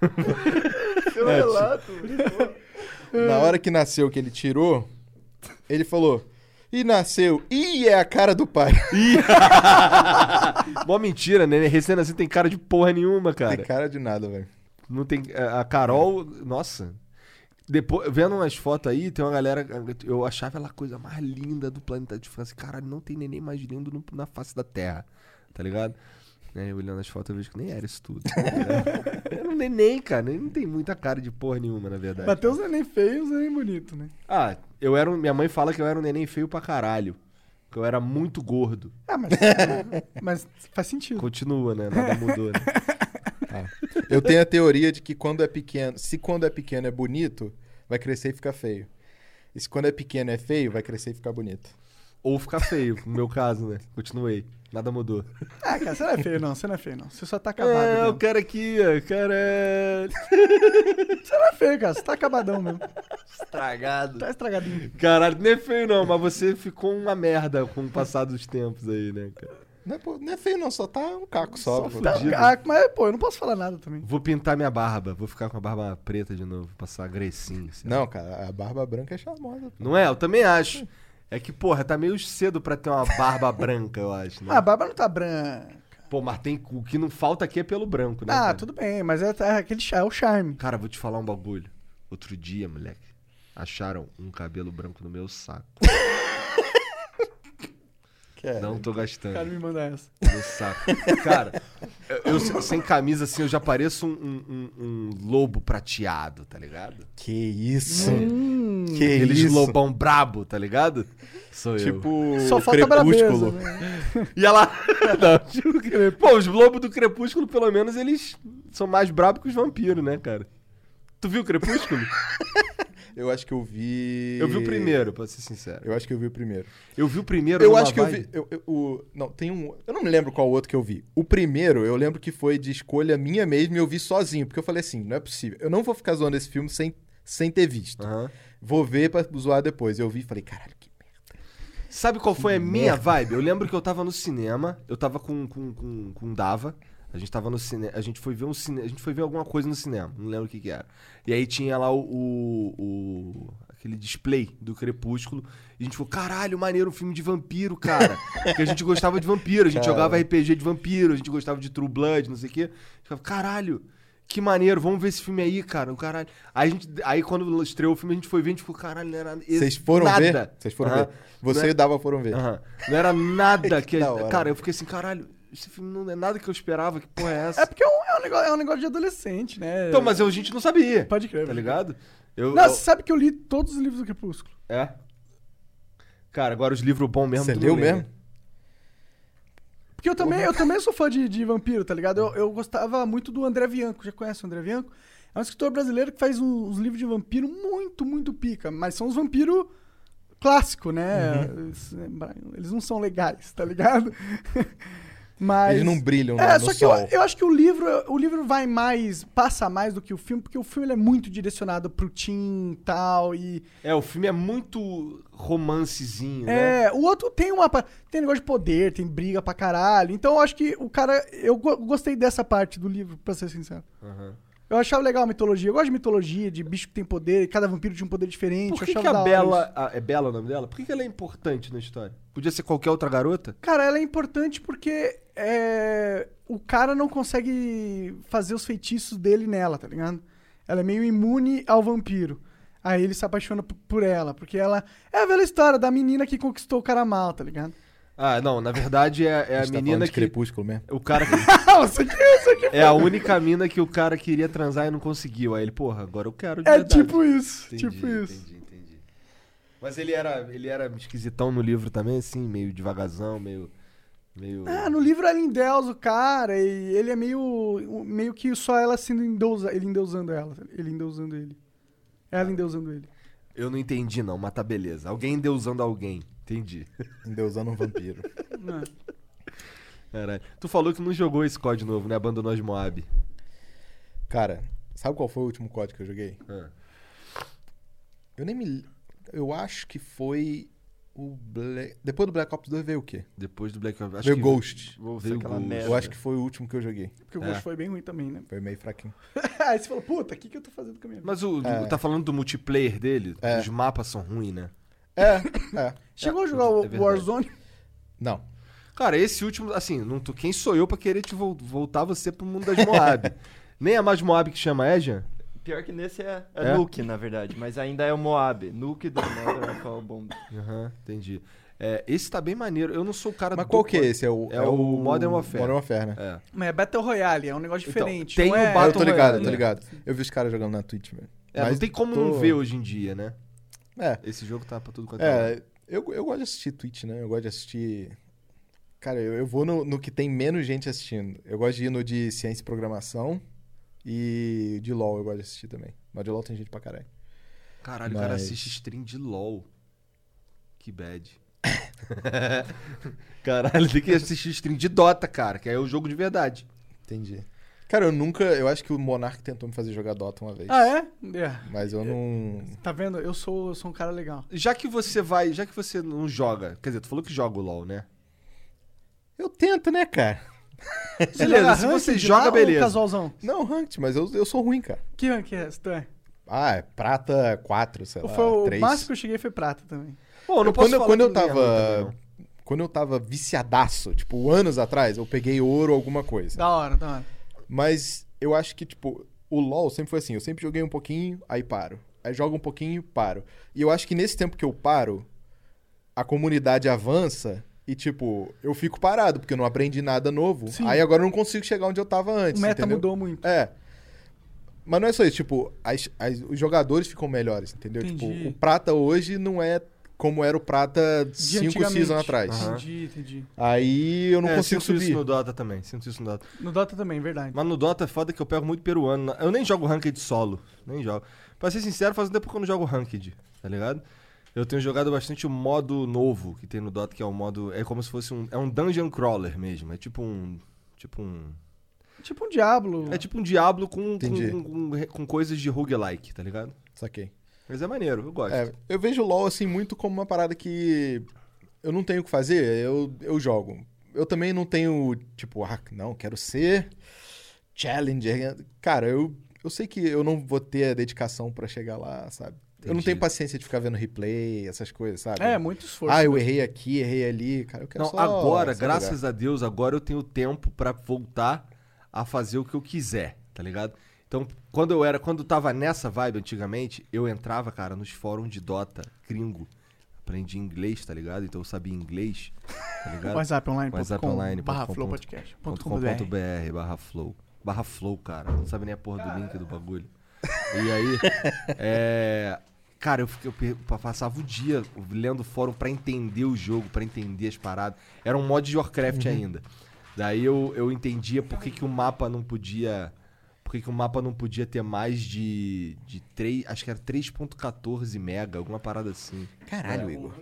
Seu É, relato. Na hora que nasceu, que ele tirou, ele falou. E nasceu. Ih, é a cara do pai. Mó mentira, né? Recém assim tem cara de porra nenhuma, cara. Tem cara de nada, velho. Não tem. A a Carol, nossa. Depois, vendo umas fotos aí, tem uma galera. Eu achava ela a coisa mais linda do planeta de França. Caralho, não tem neném mais lindo no- na face da Terra. Tá ligado? Né, eu olhando as fotos, eu vejo que nem era isso tudo. ligado? era um neném, cara. Nem- Não tem muita cara de porra nenhuma, na verdade. Bateu os neném feios e os neném bonito, né? Ah, eu era um, minha mãe fala que eu era um neném feio pra caralho. Que eu era muito gordo. Ah, mas, mas faz sentido. Continua, né? Nada mudou, né? Eu tenho a teoria de que quando é pequeno, se quando é pequeno é bonito, vai crescer e ficar feio. E se quando é pequeno é feio, vai crescer e ficar bonito. Ou ficar feio, no meu caso, né? Continuei. Nada mudou. Ah, cara, você não é feio, não. Você não é feio, não. Você só tá acabado. É, o mesmo. cara aqui, ó, caralho. Você não é feio, cara. Você tá acabadão mesmo. Estragado. Tá estragadinho. Caralho, não é feio não, mas você ficou uma merda com o passar dos tempos aí, né, cara? Não é, pô, não é feio, não, só tá um caco só. Só fudido. Fudido. Ah, mas, pô, eu não posso falar nada também. Vou pintar minha barba. Vou ficar com a barba preta de novo. Passar grecinho. assim. Não, cara, a barba branca é charmosa. pô. Não é? Eu também acho. É que, porra, tá meio cedo pra ter uma barba branca, eu acho, né? Ah, a barba não tá branca. Pô, mas tem, o que não falta aqui é pelo branco, né? Ah, cara? tudo bem, mas é, é aquele é o charme. Cara, vou te falar um bagulho. Outro dia, moleque, acharam um cabelo branco no meu saco. Que Não tô O cara gastando. me manda essa. No meu saco. Cara, eu, eu se- sem camisa assim, eu já pareço um, um- um- um lobo prateado, tá ligado? Que isso? Hum, Que Aqueles isso? lobão brabo, tá ligado? Sou eu. Tipo, só falta crepúsculo. brabeza. Né? E ela. Não, tipo, Pô, os lobos do Crepúsculo, pelo menos, eles são mais brabos que os vampiros, né, cara? Tu viu o Crepúsculo? Eu acho que eu vi. Eu vi o primeiro, pra ser sincero. Eu acho que eu vi o primeiro. Eu vi o primeiro Eu acho que eu vi. eu- eu- o, não, tem um. Eu não me lembro qual outro que eu vi. O primeiro, eu lembro que foi de escolha minha mesmo e eu vi sozinho. Porque eu falei assim: não é possível. Eu não vou ficar zoando esse filme sem, sem ter visto. Aham. Vou ver pra zoar depois. Eu vi e falei: caralho, que merda. Sabe qual foi a Que minha merda. vibe? Eu lembro que eu tava no cinema, eu tava com, com, com, com Dava. A gente tava no cinema. A gente foi ver um cine... A gente foi ver alguma coisa no cinema. Não lembro o que, que era. E aí tinha lá o. o- o- aquele display do Crepúsculo. E a gente falou, caralho, maneiro, um filme de vampiro, cara. Porque a gente gostava de vampiro, a gente Cara. jogava RPG de vampiro, a gente gostava de True Blood, não sei o quê. A gente ficava, caralho. Que maneiro, vamos ver esse filme aí, cara. O caralho. Aí, a gente, aí quando estreou o filme, a gente foi ver, a gente ficou, caralho, não era Vocês foram nada. ver? Vocês foram Aham. ver. Você é- e o Dava foram ver. Aham. Não era nada que. Que. Cara, eu fiquei assim, caralho, esse filme não é nada que eu esperava, que porra é essa? É porque é um, é um negócio, é um negócio de adolescente, né? Então, mas eu- a gente não sabia. Pode crer. Tá ligado? Eu, Não, eu- você sabe que eu li todos os livros do Crepúsculo. É. Cara, agora os livros bons mesmo. Você leu lê, mesmo? né? Porque eu também, eu também sou fã de, de vampiro, tá ligado? Eu, eu gostava muito do André Bianco. Já conhece o André Bianco? É um escritor brasileiro que faz uns livros de vampiro muito, muito pica. Mas são os vampiros clássicos, né? Uhum. Eles, eles não são legais, tá ligado? Mas... Eles não brilham É, no, só no que eu, sol. eu acho que o livro, o livro vai mais, passa mais do que o filme, porque o filme ele é muito direcionado pro teen e tal, e... É, o filme é muito romancezinho, né? É, o outro tem uma. Tem negócio de poder, tem briga pra caralho. Então eu acho que o cara. Eu go- gostei dessa parte do livro, pra ser sincero. Aham. Eu achava legal a mitologia. Eu gosto de mitologia, de bicho que tem poder, cada vampiro tinha um poder diferente. Por que, que a Bela. a- é Bela o nome dela? Por que, que ela é importante na história? Podia ser qualquer outra garota? Cara, ela é importante porque é, o cara não consegue fazer os feitiços dele nela, tá ligado? Ela é meio imune ao vampiro. Aí ele se apaixona por ela, porque ela. É a velha história da menina que conquistou o cara mal, tá ligado? Ah, não, na verdade é, é a, gente tá menina de que. crepúsculo mesmo. O cara que. Ah, você que isso aqui. é a única mina que o cara queria transar e não conseguiu. Aí ele, porra, agora eu quero de É verdade. tipo isso, Entendi, tipo isso. Entendi. Mas ele era, ele era esquisitão no livro também, assim, meio devagarzão, meio. meio... Ah, no livro ela endeusa o cara e ele é meio. meio que só ela sendo endeusa, ele endeusando ela. Ele endeusando ele. Ela endeusando ele. Eu não entendi, não, mas tá beleza. Alguém deusando alguém. Entendi. Endeusando um vampiro. Não. Caralho. Tu falou que não jogou esse código novo, né? Abandonou de Moab. Cara, sabe qual foi o último código que eu joguei? Ah. Eu nem me. Eu acho que foi o Black. Depois do Black Ops 2 veio o quê? Depois do Black Ops. acho veio que- Ghost. Veio aquela Ghost. merda. Eu acho que foi o último que eu joguei. Porque o É. gosto foi bem ruim também, né? Foi meio fraquinho. Aí você falou, puta, o que, que eu tô fazendo com a minha vida? Mas o, É. tá falando do multiplayer dele? É. Os mapas são ruins, né? É, é. Chegou a é, jogar é o verdade. Warzone? Não. Cara, esse último, assim, não tô, quem sou eu pra querer te vol- voltar você pro mundo das Moab? Nem é mais Moab que chama, é, Jean? Pior que nesse é, é, É? Nuke, na verdade, mas ainda é o Moab. Nuke do Warfare Bomb. Aham, entendi. É, esse tá bem maneiro. Eu não sou o cara Mas do qual que é esse? É o, É o Modern Warfare. Modern Warfare, né? É. Mas é Battle Royale, é um negócio Então, diferente. tem não o é... É, eu Battle tô ligado, Royale, tô né? ligado. Eu vi os caras jogando na Twitch, velho. É, não Mas tem como tô- não ver hoje em dia, né? É, Esse jogo tá pra tudo quanto é. é eu, eu gosto de assistir Twitch, né? Eu gosto de assistir. Cara, eu, eu vou no, no que tem menos gente assistindo. Eu gosto de ir no de ciência e programação e de LoL eu gosto de assistir também. Mas de LoL tem gente pra caralho. Caralho, o cara Mas- assiste stream de LOL. Que bad. Caralho, tem que assistir stream de Dota, cara, que aí é o jogo de verdade. Entendi. Cara, eu nunca. Eu acho que o Monark tentou me fazer jogar Dota uma vez. Ah, é? É. Mas eu não. Tá vendo? Eu sou, eu sou um cara legal. Já que você vai, já que você não joga, quer dizer, tu falou que joga o LoL, né? Eu tento, né, cara? Beleza, se você joga, beleza. casualzão? Não, ranked, mas eu, eu sou ruim, cara. Que rank é esse? Tu é? Ah, é prata 4, sei lá, Foi o 3. máximo que eu cheguei foi prata também. Pô, não Eu- posso quando, falar quando eu tava. também, quando eu tava viciadaço, tipo, anos atrás, eu peguei ouro ou alguma coisa. Da hora, da hora. Mas eu acho que, tipo, o LoL sempre foi assim. Eu sempre joguei um pouquinho, aí paro. Aí jogo um pouquinho, paro. E eu acho que nesse tempo que eu paro, a comunidade avança e, tipo, eu fico parado, porque eu não aprendi nada novo. Sim. Aí agora eu não consigo chegar onde eu tava antes. O meta entendeu? mudou muito. É. Mas não é só isso, tipo, as- as- os jogadores ficam melhores, entendeu? Entendi. Tipo, o prata hoje não é como era o prata De cinco seasons atrás. Aham. Entendi, entendi. Aí eu não É, consigo sinto subir. isso no Dota também, sinto isso no Dota. No Dota também, verdade. Mas no Dota é foda que eu pego muito peruano. Eu nem jogo ranked solo, nem jogo. Pra ser sincero, faz um tempo que eu não jogo ranked, tá ligado? Eu tenho jogado bastante o modo novo que tem no Dota, que é o modo... É como se fosse um... É um dungeon crawler mesmo, é tipo um... Tipo um... Tipo um Diablo. É tipo um Diablo com, com, com, com coisas de roguelike, tá ligado? Saquei. Mas é maneiro, eu gosto. É, eu vejo o LoL assim muito como uma parada que eu não tenho o que fazer, eu, eu jogo. Eu também não tenho, tipo, ah, não, quero ser challenger. Cara, eu, eu sei que eu não vou ter a dedicação pra chegar lá, sabe? Eu não Entendi. tenho paciência de ficar vendo replay, essas coisas, sabe? É, muito esforço. Ah, eu errei aqui, errei ali, cara. Eu quero Não, só, agora, só graças a Deus, agora eu tenho tempo pra voltar a fazer o que eu quiser, tá ligado? Então, quando eu era, quando eu tava nessa vibe antigamente, eu entrava, cara, nos fóruns de Dota gringo. Aprendi inglês, tá ligado? Então eu sabia inglês, tá ligado? WhatsAppOnline.com WhatsApp.online.com. barra Flow Podcast. ponto com BR. .com.br barra flow. Barra flow, cara. Não sabe nem a porra do link do bagulho. E aí, é... Cara, eu, fiquei, eu passava o dia lendo fórum pra entender o jogo, pra entender as paradas. Era um mod de Warcraft ainda. Daí eu, eu entendia por que, que o mapa não podia... Por que, que o mapa não podia ter mais de, de 3... Acho que era 3.14 mega, alguma parada assim. Caralho, Igor.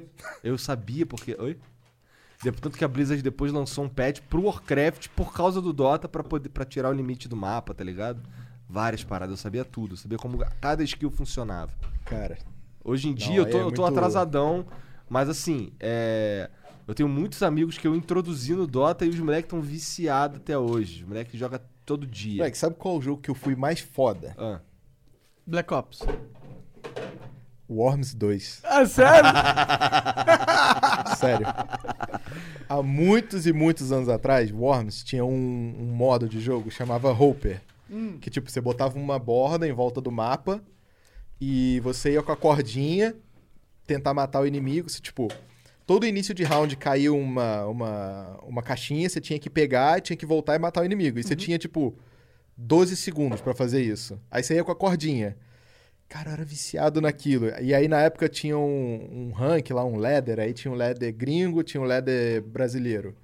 Eu sabia porque. Oi? Tanto que a Blizzard depois lançou um patch pro Warcraft por causa do Dota pra, poder, pra tirar o limite do mapa, tá ligado? Várias paradas, eu sabia tudo, eu sabia como cada skill funcionava. Cara, Hoje em dia Não, eu, tô, é eu tô muito- atrasadão, mas assim, é. Eu tenho muitos amigos que eu introduzi no Dota e os moleques estão viciados até hoje. Os moleques jogam todo dia. moleque, sabe qual o jogo que eu fui mais foda? Ah. Black Ops. Worms 2. Ah, sério? Sério. Há muitos e muitos anos atrás, Worms tinha um, um modo de jogo que chamava Hopper. Que tipo, você botava uma borda em volta do mapa e você ia com a cordinha tentar matar o inimigo. Você, tipo, todo início de round caiu uma, uma, uma caixinha, você tinha que pegar, tinha que voltar e matar o inimigo. E você tinha, tipo, 12 segundos pra fazer isso. Aí você ia com a cordinha. Cara, eu era viciado naquilo. E aí, na época, tinha um, um rank lá, um ladder. Aí tinha um ladder gringo, tinha um ladder brasileiro.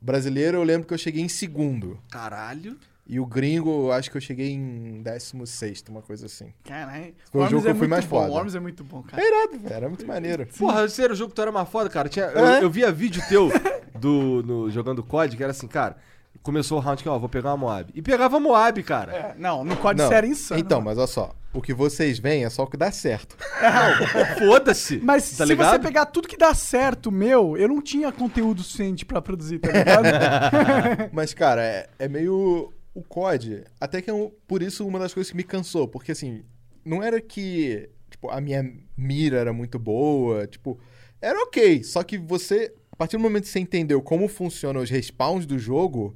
Brasileiro, eu lembro que eu cheguei em segundo. Caralho. E o gringo, eu acho que eu cheguei em 16, uma coisa assim. Caralho. Foi o jogo que é eu fui mais bom. foda. Worms é muito bom, cara. É irado, velho. Era muito maneiro. Porra, sério, o jogo que tu era mais foda, cara. Tinha, eu, É? eu via vídeo teu do, no, jogando COD, que era assim, cara. Começou o round que, ó, vou pegar uma Moab. E pegava a Moab, cara. É, não, no COD Não, você era insano. Então, mano. mas olha só. O que vocês veem é só o que dá certo. Foda-se. Mas tá se ligado? você pegar tudo que dá certo, meu, eu não tinha conteúdo suficiente pra produzir, tá ligado? Mas, cara, é, é meio. O COD, até que é um- por isso uma das coisas que me cansou. Porque, assim, não era que tipo, a minha mira era muito boa. Tipo, era ok. Só que você, a partir do momento que você entendeu como funcionam os respawns do jogo,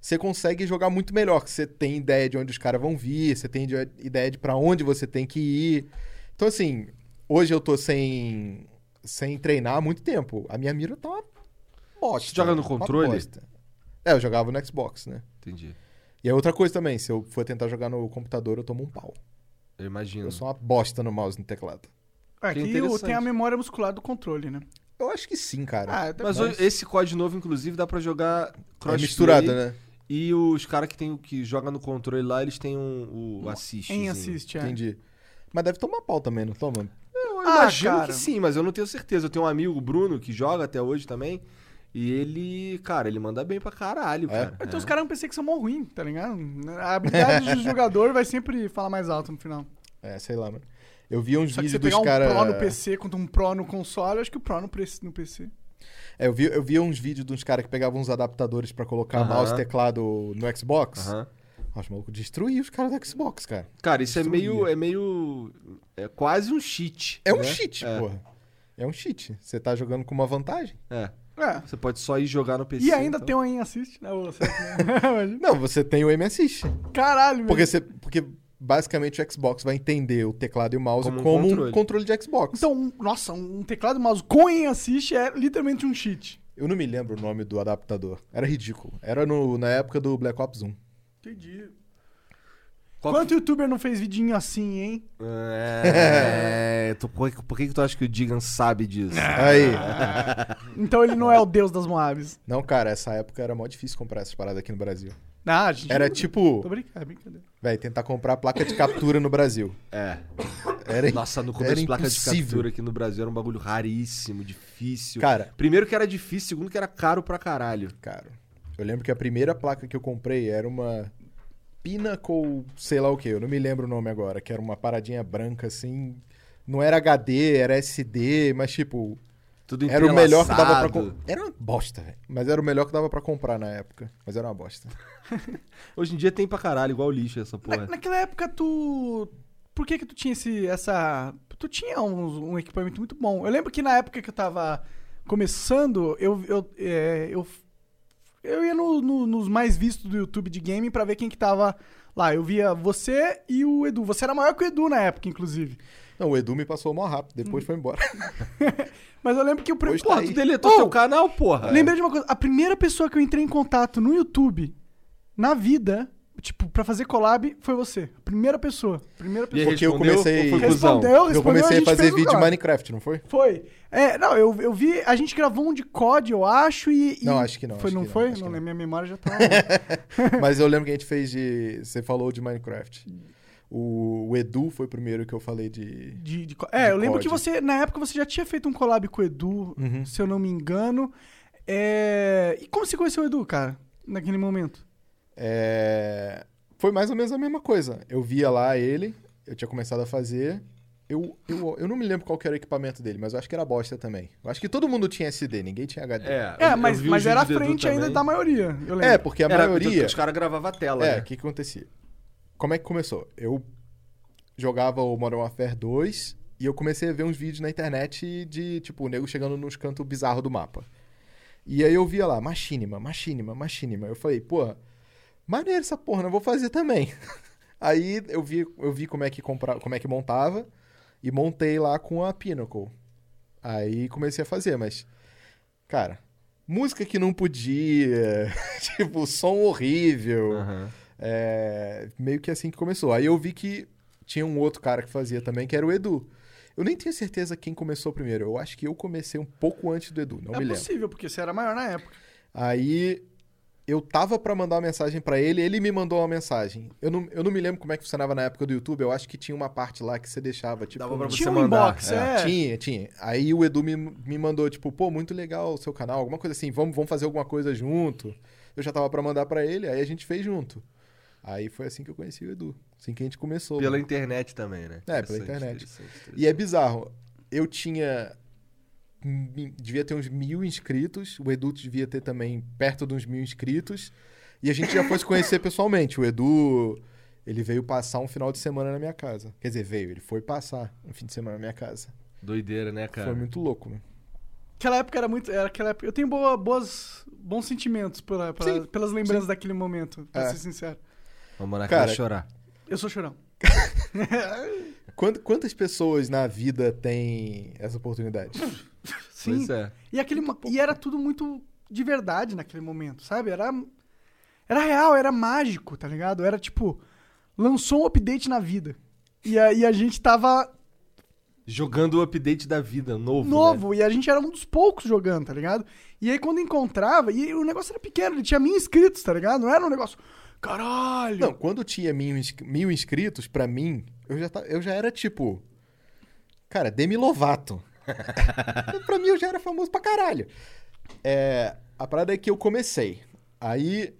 você consegue jogar muito melhor. que Você tem ideia de onde os caras vão vir, você tem de- ideia de pra onde você tem que ir. Então, assim, hoje eu tô sem, sem treinar há muito tempo. A minha mira tá uma bosta. Você joga no uma controle? É, eu jogava no Xbox, né? Entendi. E é outra coisa também, se eu for tentar jogar no computador, eu tomo um pau. Eu imagino. Eu sou uma bosta no mouse e no teclado. Aqui interessante. tem a memória muscular do controle, né? Eu acho que sim, cara. Ah, Mas, mas... esse COD novo, inclusive, dá pra jogar é crossplay. misturado, né? E os caras que, tem, que jogam no controle lá, eles têm um, o assist. em assist, é. Entendi. Mas deve tomar pau também, não toma? Eu Ah, imagino cara. que sim, mas eu não tenho certeza. Eu tenho um amigo, o Bruno, que joga até hoje também. E ele, cara, ele manda bem pra caralho, É? cara. Então os É. caras não pensam que são mó ruim, tá ligado? A habilidade do jogador vai sempre falar mais alto no final. É, sei lá, mano. Eu vi uns Só que vídeos você dos pegar um caras. Pro no PC contra um Pro no console, eu acho que o Pro no, no PC. É, eu vi, eu vi uns vídeos de uns caras que pegavam uns adaptadores pra colocar Aham. mouse e teclado no Xbox. Aham. Nossa, o maluco destruía os caras do Xbox, cara. Cara, isso é Destruía. meio, é meio. É quase um cheat. É um né? cheat, é. porra. É um cheat. Você tá jogando com uma vantagem. É. É. Você pode só ir jogar no PC. E ainda então. tem um em assist, né? Imagina. Não, você tem o aim assist. Caralho, Porque, velho. você, porque basicamente o Xbox vai entender o teclado e o mouse Como como, um um controle. controle de Xbox. Então, um- nossa, um teclado e mouse com em assist é literalmente um cheat. Eu não me lembro o nome do adaptador. Era ridículo. Era no, na época do Black Ops 1. Entendi. Qual Quanto youtuber não fez vidinho assim, hein? É. tu- por que- por que, que tu acha que o Digan sabe disso? Aí. Então ele não é o deus das Moabs. Não, cara, essa época era mó difícil comprar essas paradas aqui no Brasil. Ah, gente. Era tipo, Tô brincando, é brincadeira. velho, tentar comprar placa de captura no Brasil. É. Era Nossa, no era começo, placa de impossível. captura aqui no Brasil era um bagulho raríssimo, difícil. Cara, Primeiro que era difícil, segundo que era caro pra caralho. cara, eu lembro que a primeira placa que eu comprei era uma Pinnacle, sei lá o que, eu não me lembro o nome agora, que era uma paradinha branca assim. Não era HD, era SD, mas tipo, Tudo era o melhor que dava pra. Era uma bosta, velho. Mas era o melhor que dava pra comprar na época. Mas era uma bosta. Hoje em dia tem pra caralho, igual lixo essa Na- porra. naquela época, tu. Por que que tu tinha esse, essa. Tu tinha uns- um equipamento muito bom. Eu lembro que na época que eu tava começando, eu. Eu, é, eu, eu ia no- no- nos mais vistos do YouTube de gaming pra ver quem que tava lá. Eu via você e o Edu. Você era maior que o Edu na época, inclusive. Não, o Edu me passou mó rápido, depois foi embora. Mas eu lembro que o primeiro. Tá Porra, aí. tu deletou Oh! teu canal, porra. Lembrei de uma coisa. A primeira pessoa que eu entrei em contato no YouTube, na vida, tipo, pra fazer collab, foi você. A primeira pessoa. Primeira pessoa. Porque eu respondeu comecei- cuzão? Respondeu, eu respondeu, comecei a gente fazer vídeo de. Minecraft, não foi? Foi. É, não, eu, eu vi. A gente gravou um de COD, eu acho, e. e- Não, acho que não, Foi, acho não que não, foi? que Não, não. na minha memória já tá. Mas eu lembro que a gente fez de. Você falou de Minecraft. O, o Edu foi o primeiro que eu falei de. de, de é, eu De lembro que COD. você, na época, você já tinha feito um collab com o Edu, Uhum. se eu não me engano. É... E como você conheceu o Edu, cara, naquele momento? É, Foi mais ou menos a mesma coisa. Eu via lá ele, eu tinha começado a fazer. Eu, eu, eu não me lembro qual que era o equipamento dele, mas eu acho que era bosta também. Eu acho que todo mundo tinha SD, ninguém tinha HD. É, É, mas, mas era à Edu frente ainda da maioria, eu lembro. É, porque a Era- maioria. Os caras gravavam a tela, É, né? o que, que acontecia? Como é que começou? Eu jogava o Modern Warfare 2 e eu comecei a ver uns vídeos na internet de, tipo, o nego chegando nos cantos bizarros do mapa. E aí eu via lá, machinima, machinima, machinima. Eu falei, porra, maneiro essa porra, não vou fazer também. aí eu vi, eu vi como é que compra, como é que montava e montei lá com a Pinnacle. Aí comecei a fazer, mas cara, música que não podia, tipo, som horrível. Aham. É, meio que assim que começou. Aí eu vi que tinha um outro cara que fazia também, que era o Edu. Eu nem tenho certeza quem começou primeiro. Eu acho que eu comecei um pouco antes do Edu, não é me lembro. possível, porque você era maior na época. Aí eu tava pra mandar uma mensagem pra ele, ele me mandou uma mensagem. Eu não, eu não me lembro como é que funcionava na época do YouTube. Eu acho que tinha uma parte lá que você deixava, tipo. Dava pra você Tinha um mandar, inbox, é. é. Tinha, tinha. Aí o Edu me, me mandou, tipo, pô, muito legal o seu canal, alguma coisa assim, vamos, vamos fazer alguma coisa junto. Eu já tava pra mandar pra ele, aí a gente fez junto. Aí foi assim que eu conheci o Edu. Assim que a gente começou. Pela mano. internet também, né? É, pela internet. interessante, interessante. E é bizarro. Eu tinha. Devia ter uns mil inscritos. O Edu devia ter também perto de uns mil inscritos. E a gente já foi se conhecer pessoalmente. O Edu. Ele veio passar um final de semana na minha casa. Quer dizer, veio, ele foi passar um fim de semana na minha casa. Doideira, né, cara? Foi muito louco, né? Aquela época era muito. Era aquela época, eu tenho boa, boas, bons sentimentos pela, pela- Sim, pelas lembranças daquele momento, pra É. ser sincero. Vamos morar Cara, chorar. Eu sou chorão. Quant- Quantas pessoas na vida têm essa oportunidade? Sim. Pois é. E, aquele, e era tudo muito de verdade naquele momento, sabe? Era, era real, era mágico, tá ligado? Era tipo, lançou um update na vida. E a, e a gente tava Jogando o update da vida, novo. né? novo, e a gente era um dos poucos jogando, tá ligado? E aí quando encontrava, e o negócio era pequeno, ele tinha mil inscritos, tá ligado? Não era um negócio, caralho. Não, quando tinha mil, mil inscritos, pra mim, eu já, eu já era tipo. Cara, Demi Lovato. pra mim eu já era famoso pra caralho. É, a parada é que eu comecei. Aí,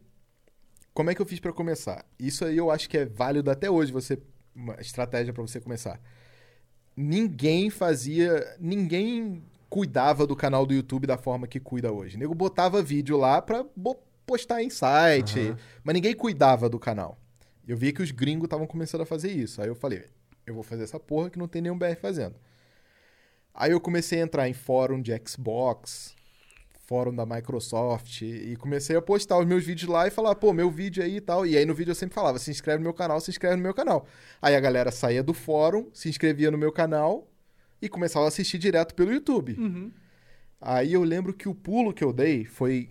como é que eu fiz pra começar? Isso aí eu acho que é válido até hoje, você uma estratégia pra você começar. Ninguém fazia. Ninguém cuidava do canal do YouTube da forma que cuida hoje. Nego botava vídeo lá pra postar em site, mas ninguém cuidava do canal. Eu vi que os gringos estavam começando a fazer isso. Aí eu falei, eu vou fazer essa porra que não tem nenhum BR fazendo. Aí eu comecei a entrar em fórum de Xbox, fórum da Microsoft, e comecei a postar os meus vídeos lá e falar, pô, meu vídeo aí e tal. E aí no vídeo eu sempre falava, se inscreve no meu canal, se inscreve no meu canal. Aí a galera saía do fórum, se inscrevia no meu canal e começava a assistir direto pelo YouTube. Uhum. Aí eu lembro que o pulo que eu dei foi.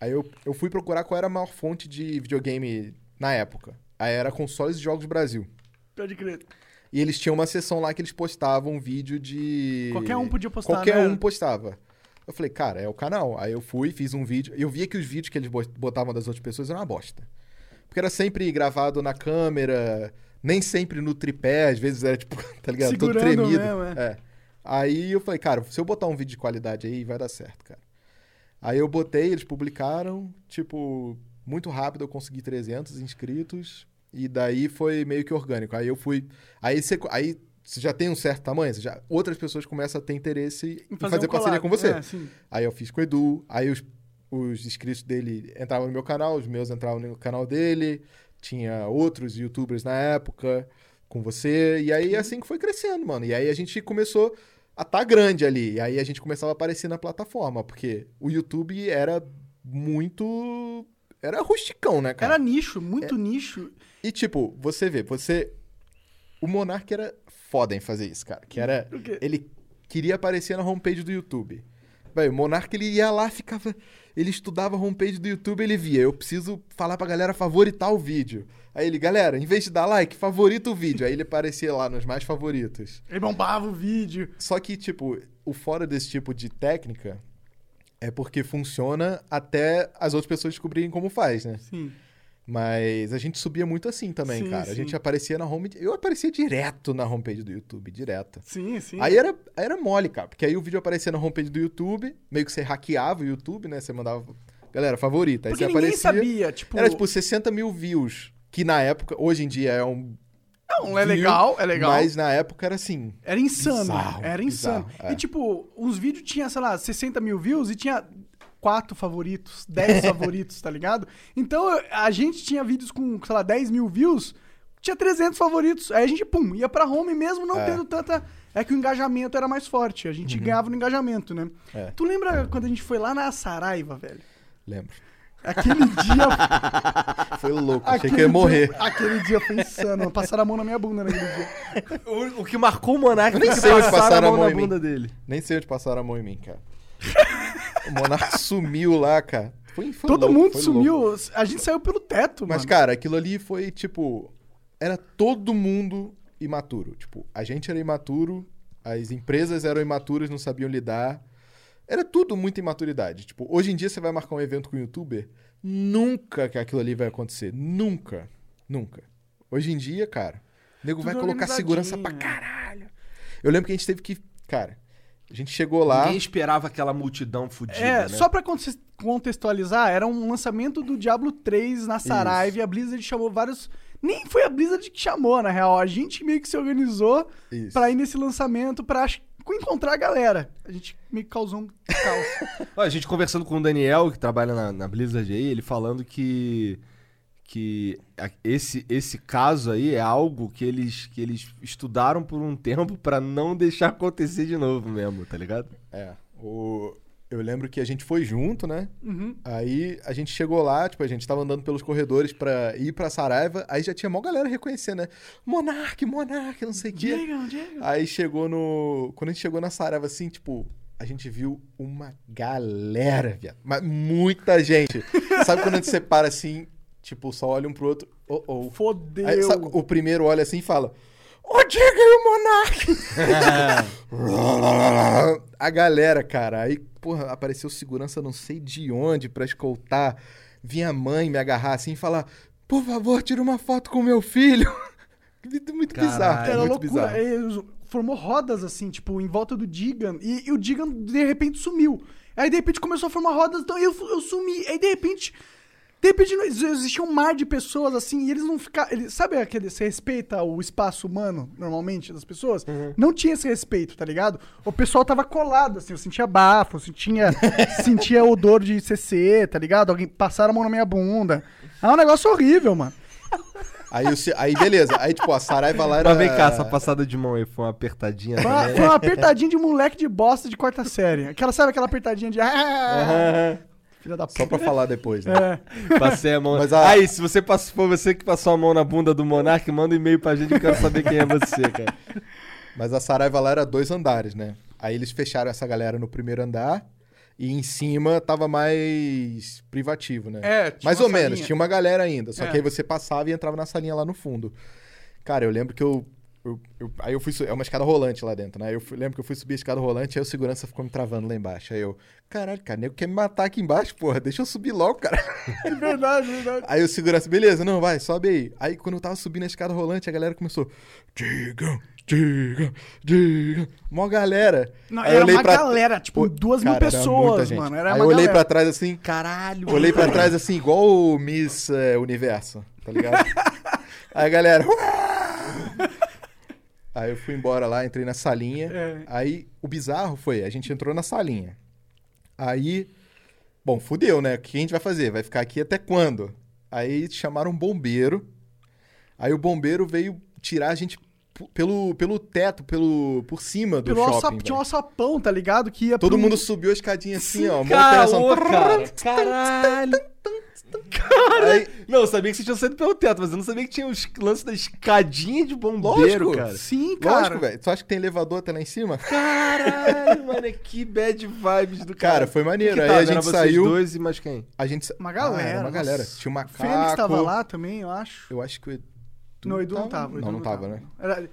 Aí eu, eu fui procurar qual era a maior fonte de videogame na época. Aí era Consoles e Jogos Brasil. Pode crer. E eles tinham uma seção lá que eles postavam vídeo de. Qualquer um podia postar, Qualquer né? um postava. Eu falei, cara, é o canal. Aí eu fui, fiz um vídeo. Eu via que os vídeos que eles bot- botavam das outras pessoas eram uma bosta. Porque era sempre gravado na câmera, nem sempre no tripé, às vezes era tipo, tá ligado? Todo Segurando tremido. mesmo, é. É. Aí eu falei, cara, se eu botar um vídeo de qualidade aí, vai dar certo, cara. Aí eu botei, eles publicaram, tipo, muito rápido eu consegui 300 inscritos, e daí foi meio que orgânico. Aí eu fui. Aí você, aí você já tem um certo tamanho, já, outras pessoas começam a ter interesse em fazer, um parceria com você. É. Aí eu fiz com o Edu, aí os, os inscritos dele entravam no meu canal, os meus entravam no canal dele, tinha outros youtubers na época com você, e aí assim que foi crescendo, mano. E aí a gente começou a tá grande ali, e aí a gente começava a aparecer na plataforma, porque o YouTube era muito. Era rusticão, né, cara? Era nicho, É. muito nicho. E tipo, você vê, você. O Monark era foda em fazer isso, cara. Que era. Ele queria aparecer na homepage do YouTube. Véi, o Monark ele ia lá, ficava. Ele estudava a homepage do YouTube, ele via. Eu preciso falar pra galera favoritar o vídeo. Aí ele, galera, em vez de dar like, favorita o vídeo. Aí ele aparecia lá nos mais favoritos. Ele bombava o vídeo. Só que, tipo, o fora desse tipo de técnica é porque funciona até as outras pessoas descobrirem como faz, né? Sim. Mas a gente subia muito assim também, Sim, cara. sim. A gente aparecia na home. Eu aparecia direto na homepage do YouTube, direto. Sim, sim. Aí era, era mole, cara. Porque aí o vídeo aparecia na homepage do YouTube, meio que você hackeava o YouTube, né? Você mandava. Galera, favorita. Aí Porque você ninguém aparecia. sabia, tipo... Era tipo 60 mil views. Que na época, hoje em dia é um. Não, é legal, é legal. Mas na época era assim. Era insano. Bizarro, era insano. bizarro, é. E tipo, uns vídeos tinha, sei lá, 60 mil views e tinha quatro favoritos, 10 favoritos, tá ligado? Então a gente tinha vídeos com, sei lá, 10 mil views, tinha 300 favoritos. Aí a gente, pum, ia pra home mesmo não É. tendo tanta. É que o engajamento era mais forte. A gente ganhava no engajamento, né? Uhum. É. Tu lembra quando a gente foi lá na Saraiva, velho? Lembro. Aquele dia. Foi louco. Achei aquele que eu ia morrer. Dia, aquele dia foi insano. Passaram a mão na minha bunda naquele dia. O, o que marcou o Monark Nem foi sei onde passar passaram a a mão mão na em mim. bunda dele. Nem sei onde passaram a mão em mim, cara. o Monark sumiu lá, cara. Foi, foi Todo louco, mundo foi sumiu. louco. A gente saiu pelo teto, Mas, mano. cara, aquilo ali foi tipo. Era todo mundo imaturo. Tipo, a gente era imaturo, as empresas eram imaturas, não sabiam lidar. Era tudo muita imaturidade. Tipo, hoje em dia você vai marcar um evento com um youtuber, nunca que aquilo ali vai acontecer. Nunca. Nunca. Hoje em dia, cara, o nego vai Tudo colocar segurança pra organizadinho. caralho. Eu lembro que a gente teve que. Cara, a gente chegou lá. Ninguém esperava aquela multidão fudida, É, né? só pra conte- contextualizar, era um lançamento do Diablo 3 na Saraiva e a Blizzard chamou vários. Nem foi a Blizzard que chamou, na real. A gente meio que se organizou Isso. pra ir nesse lançamento pra encontrar a galera. A gente meio que causou um caos. A gente conversando com o Daniel, que trabalha na, na Blizzard aí, ele falando que que esse, esse caso aí é algo que eles, que eles estudaram por um tempo pra não deixar acontecer de novo mesmo, tá ligado? É. O... Eu lembro que a gente foi junto, né? Uhum. Aí a gente chegou lá, tipo, a gente tava andando pelos corredores pra ir pra Saraiva, aí já tinha mó galera reconhecendo, né? Monark, Monark, não sei o quê. Diego, Diego. Aí chegou no. Quando a gente chegou na Saraiva, assim, tipo, a gente viu uma galera, viado. Mas muita gente. sabe quando a gente separa assim, tipo, só olha um pro outro. Oh, oh. Fodeu. Aí, sabe, o primeiro olha assim e fala: Ô Diego e o Monark! a galera, cara, aí, porra, apareceu segurança não sei de onde pra escoltar. Vinha a mãe me agarrar assim e falar: Por favor, tira uma foto com meu filho. muito Caralho. bizarro, Era muito loucura. bizarro. Ele formou rodas assim, tipo, em volta do Digan. E, e o Digan, de repente, sumiu. Aí, de repente, começou a formar rodas, então eu, eu sumi. Aí, de repente, De repente existia um mar de pessoas assim, e eles não ficavam. Eles, sabe aquele. Você respeita o espaço humano, normalmente, das pessoas? Não tinha esse respeito, tá ligado? O pessoal tava colado, assim, eu sentia bafo, eu sentia, sentia odor de CC, tá ligado? Alguém passaram a mão na minha bunda. É um negócio horrível, mano. Aí, o aí beleza. Aí, tipo, a Saraiva lá era. Mas vem cá, essa passada de mão aí foi uma apertadinha Foi uma, foi uma apertadinha de moleque de bosta de quarta série. Aquela, sabe aquela apertadinha de. Ah, filha da Só puta. pra falar depois, né? É. Passei a mão. Mas a- Aí, se você passou, foi você que passou a mão na bunda do Monark, manda um e-mail pra gente que eu quero saber quem é você, cara. Mas a Saraiva lá era dois andares, né? Aí eles fecharam essa galera no primeiro andar e em cima tava mais privativo, né? É, tinha mais uma ou menos, salinha. tinha uma galera ainda. Só É. que aí você passava e entrava na salinha lá no fundo. Cara, eu lembro que eu. Eu- eu- aí eu fui. É uma escada rolante lá dentro, né? Eu fui- lembro que eu fui subir a escada rolante aí o segurança ficou me travando lá embaixo. Aí eu. Caralho, cara, nego quer me matar aqui embaixo, porra. Deixa eu subir logo, cara. É verdade, verdade. Aí o segurança, beleza, não, vai, sobe aí. Aí quando eu tava subindo a escada rolante, a galera começou. Diga, diga, diga. Mó galera. Não, Aí eu era olhei uma pra- galera, tipo, duas mil cara, muita pessoas, mano. Era Aí eu olhei galera. pra trás assim, Caralho. olhei pra trás assim, igual o Miss eh, Universo, tá ligado? aí a galera. "Uá!" Aí eu fui embora lá, entrei na salinha. É. Aí o bizarro foi, a gente entrou na salinha. Aí, bom, fudeu, né? O que a gente vai fazer? Vai ficar aqui até quando? Aí chamaram um bombeiro. Aí o bombeiro veio tirar a gente pelo, pelo teto, pelo, por cima do Pelo shopping. Tinha um alçapão, tá ligado? Que ia Todo pro- mundo subiu a escadinha assim, ó. Caô, montanha cara. Caralho. Aí, Não, eu sabia que vocês tinham saído pelo teto, mas eu não sabia que tinha os lances da escadinha de bombeiro, Lógico. cara. Sim, cara. lógico, velho. Tu acha que tem elevador até lá em cima? Caralho, mano, é que bad vibes do cara. Cara, foi maneiro. Que Aí tava? a Era gente saiu. dois e mais quem? A gente Uma Ah, galera. era uma galera. nossa. Tinha um macaco. Fênix tava lá também, eu acho. Eu acho que o Edu. não, o Edu não tava. Edu Não, não tava, né? Era,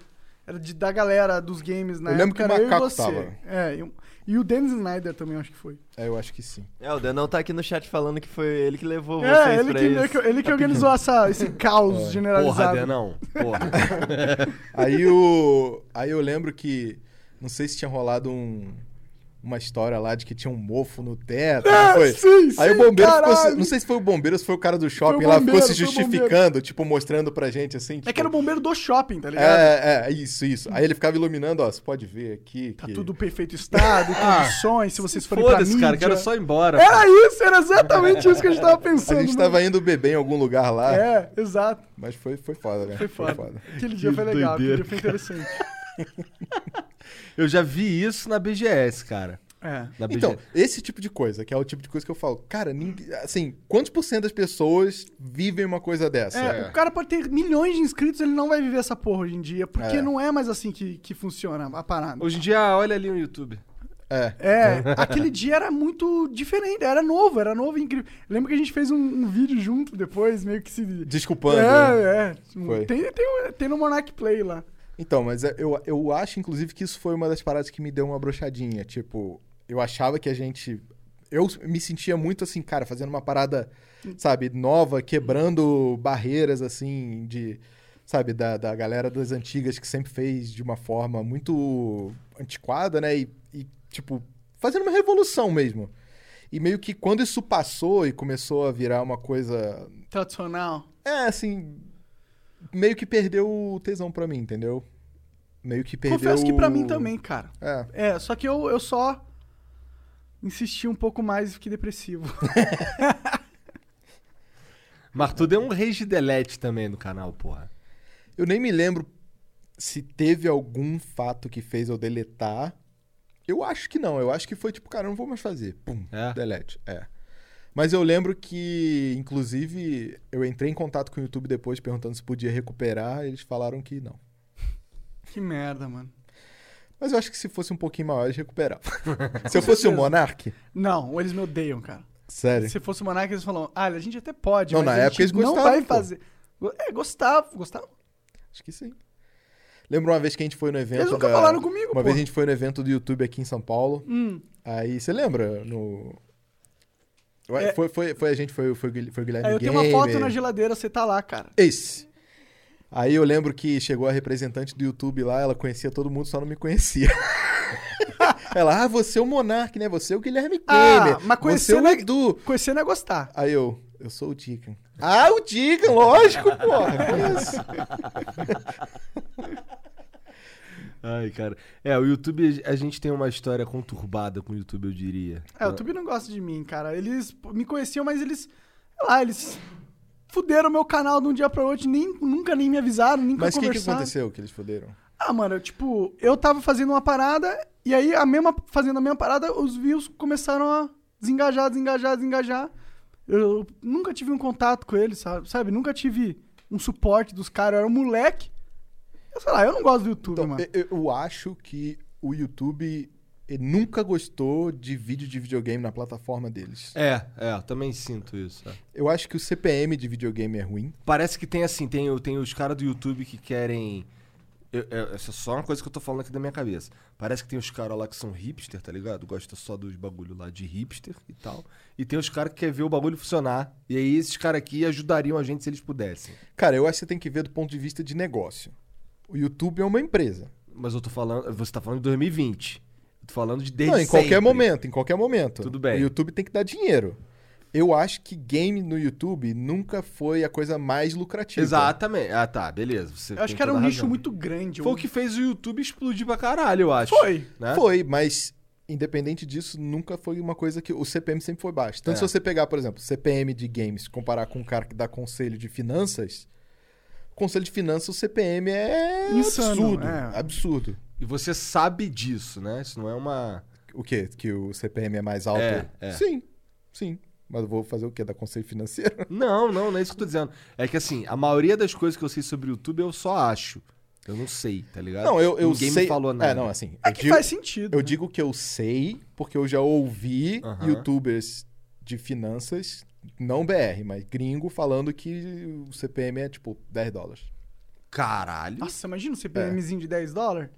era de, da galera dos games na Eu lembro época, que o era eu e Macaco você. tava. É, e, o- e o Dennis Snyder também, eu acho que foi. É, eu acho que sim. É, o Danão tá aqui no chat falando que foi ele que levou É, vocês ele pra que, isso. ele que, ele que organizou essa, esse caos Porra, generalizado. Denão. Porra. Aí o. Aí eu lembro que. Não sei se tinha rolado um. Uma história lá de que tinha um mofo no teto. É, foi? sim, Aí sim, o bombeiro ficou. se- caralho. Não sei se foi o bombeiro ou se foi o cara do shopping o lá, bombeiro, ficou se foi bombeiro. justificando, tipo, mostrando pra gente assim. É tipo, que era o bombeiro do shopping, tá ligado? É, é, isso, isso. Aí ele ficava iluminando, ó, você pode ver aqui. Tá que... tudo perfeito estado, condições, se vocês forem pra Ah, Foda-se, mídia. cara, quero só ir embora. Era isso, era exatamente isso que a gente tava A pensando. gente mano. tava indo beber em algum lugar lá, É, exato. mas foi, foi foda, né? Foi foda. Aquele dia foi legal, aquele dia foi interessante. Eu já vi isso na BGS, cara. É. Na Então, esse tipo de coisa, que é o tipo de coisa que eu falo, cara, ninguém, assim, quantos por cento das pessoas vivem uma coisa dessa? É, o cara pode ter milhões de inscritos, ele não vai viver essa porra hoje em dia, porque É. não é mais assim que, que funciona a parada. Hoje em dia, olha ali no YouTube. É. É, aquele dia era muito diferente, era novo, era novo e incrível. Lembra que a gente fez um, um vídeo junto depois, meio que se. Desculpando. né? É, é. Foi. Tem, tem, tem no Monarch Play lá. Então, mas é- eu, eu acho, inclusive, que isso foi uma das paradas que me deu uma brochadinha. Tipo, eu achava que a gente. Eu me sentia muito assim, cara, fazendo uma parada, sabe, nova, quebrando barreiras, assim, de. Sabe, da, da galera das antigas que sempre fez de uma forma muito antiquada, né? E, e, tipo, fazendo uma revolução mesmo. E meio que quando isso passou e começou a virar uma coisa Tradicional. é, assim. Meio que perdeu o tesão pra mim, entendeu? Meio que perdeu. Confesso que pra o- mim também, cara. É. É, só que eu, eu só insisti um pouco mais e fiquei depressivo. Mas tu deu um rage delete também no canal, porra. Eu nem me lembro se teve algum fato que fez eu deletar. Eu acho que não. Eu acho que foi tipo, cara, eu não vou mais fazer. Pum, É? delete. É. Mas eu lembro que, inclusive, eu entrei em contato com o YouTube depois perguntando se podia recuperar. E eles falaram que não. que merda, mano. Mas eu acho que se fosse um pouquinho maior, eles recuperavam. se eu fosse o Monark, Não, eles me odeiam, cara. sério. Se fosse o Monark, eles falam, ah, a gente até pode, Não, mas na a época eles não gostavam, vai pô. fazer. É, gostava, gostava. Acho que sim. Lembra uma vez que a gente foi no evento Eles nunca da- falaram comigo, Uma pô. vez a gente foi no evento do YouTube aqui em São Paulo. Hum, Aí, você lembra? No... Ué, É. Foi, foi, foi a gente, foi, foi, foi o Guilherme aí eu tenho uma foto na geladeira, você tá lá, cara. Esse. Aí eu lembro que chegou a representante do YouTube lá, ela conhecia todo mundo, só não me conhecia. ela, ah, você é o Monark, né? Você é o Guilherme Ah, Gamer. mas você conhecer é o não é- Edu. Conhecer não é gostar. Aí eu, Eu sou o Deacon. Ah, o Deacon, lógico, porra. Ai, cara. É, o YouTube, a gente tem uma história conturbada com o YouTube, eu diria. É, o YouTube não gosta de mim, cara. Eles me conheciam, mas eles. Sei lá, eles. Fuderam meu canal de um dia pra outro, nem, nunca nem me avisaram, nunca Mas o que, que aconteceu que eles foderam? Ah, mano, eu, tipo, eu tava fazendo uma parada, e aí, a mesma, fazendo a mesma parada, os views começaram a desengajar, desengajar, desengajar. Eu nunca tive um contato com eles, sabe? sabe? Nunca tive um suporte dos caras. Eu era um moleque. Eu sei lá, eu não gosto do YouTube, Então, mano. eu, eu acho que o YouTube ele nunca gostou de vídeo de videogame na plataforma deles. É, é, eu também sinto isso. é. Eu acho que o CPM de videogame é ruim. Parece que tem assim, tem, tem os caras do YouTube que querem. eu- eu- essa é só uma coisa que eu tô falando aqui da minha cabeça. Parece que tem os caras lá que são hipster, tá ligado? Gosta só dos bagulho lá de hipster e tal. E tem os caras que querem ver o bagulho funcionar. E aí esses caras aqui ajudariam a gente se eles pudessem. Cara, eu acho que você tem que ver do ponto de vista de negócio. O YouTube é uma empresa. Mas eu tô falando. Você tá falando de 2020. Eu tô falando de desde Não, em qualquer sempre. momento, em qualquer momento. Tudo bem. O YouTube tem que dar dinheiro. Eu acho que game no YouTube nunca foi a coisa mais lucrativa. Exatamente. Ah, tá, beleza. Você Eu acho que era um nicho muito grande. Foi o que fez o YouTube explodir pra caralho, eu acho. Foi. Né? Foi, mas independente disso, nunca foi uma coisa que o CPM sempre foi baixo. Então, É. se você pegar, por exemplo, CPM de games, comparar com um cara que dá conselho de finanças, conselho de finanças, o CPM é Insano, absurdo. é. Absurdo. E você sabe disso, né? Isso não é uma. O quê? Que o CPM é mais alto? É, é. Sim, sim. Mas eu vou fazer o quê? Dar conselho financeiro? Não, não, não é isso que eu tô dizendo. É que assim, a maioria das coisas que eu sei sobre o YouTube eu só acho. Eu não sei, tá ligado? Não, eu, eu Ninguém sei... me falou nada. É, não, assim... É que digo- faz sentido. Eu né? digo que eu sei, porque eu já ouvi Aham. youtubers de finanças, não BR, mas gringo, falando que o CPM é tipo 10 dólares. Caralho. Nossa, imagina um CPMzinho de 10 dólares.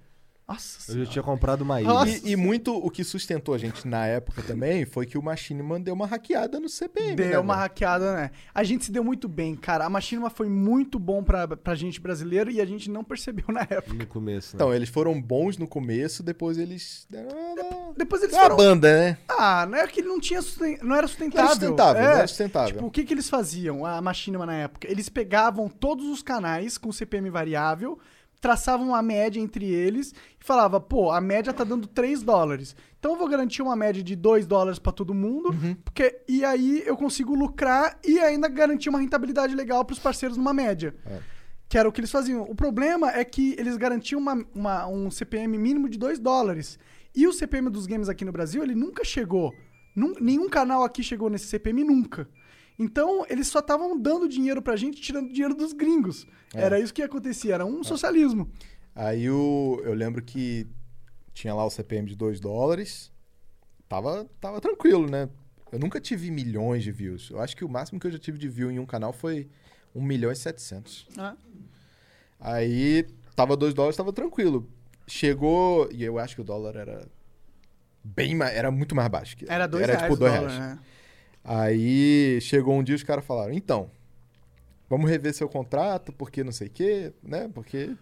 Nossa eu senhora. já tinha comprado uma ilha. E, e muito o que sustentou a gente na época também foi que o Machinima deu uma hackeada no CPM. Deu né, uma velho? hackeada, né? A gente se deu muito bem, cara. A Machinima foi muito bom pra, pra gente brasileiro e a gente não percebeu na época. No começo, né? Então, eles foram bons no começo, depois eles deram uma, Depois eles uma foram... banda, né? Ah, não é que ele não tinha susten... não era Não sustentável. era sustentável, É, não era sustentável. Tipo, o que que eles faziam, a Machinima na época? Eles pegavam todos os canais com CPM variável, traçavam uma média entre eles e falava, pô, a média tá dando 3 dólares. Então eu vou garantir uma média de 2 dólares pra todo mundo, Uhum. porque e aí eu consigo lucrar e ainda garantir uma rentabilidade legal pros parceiros numa média. É. Que era o que eles faziam. O problema é que eles garantiam uma- uma- um CPM mínimo de 2 dólares. E o CPM dos games aqui no Brasil, ele nunca chegou. Nenhum canal aqui chegou nesse CPM nunca. Então, eles só estavam dando dinheiro pra gente, tirando dinheiro dos gringos. É. Era isso que acontecia, era um socialismo. Aí o, eu lembro que tinha lá o CPM de 2 dólares. Tava, tava tranquilo, né? Eu nunca tive milhões de views. Eu acho que o máximo que eu já tive de view em um canal foi 1 milhão e 700. Ah, Aí tava 2 dólares, tava tranquilo. Chegou, e eu acho que o dólar era bem mais, era muito mais baixo. Era 2 Era reais tipo o 2 dólar, reais. né? Aí chegou um dia os caras falaram, então, vamos rever seu contrato, porque não sei o quê, né? Porque.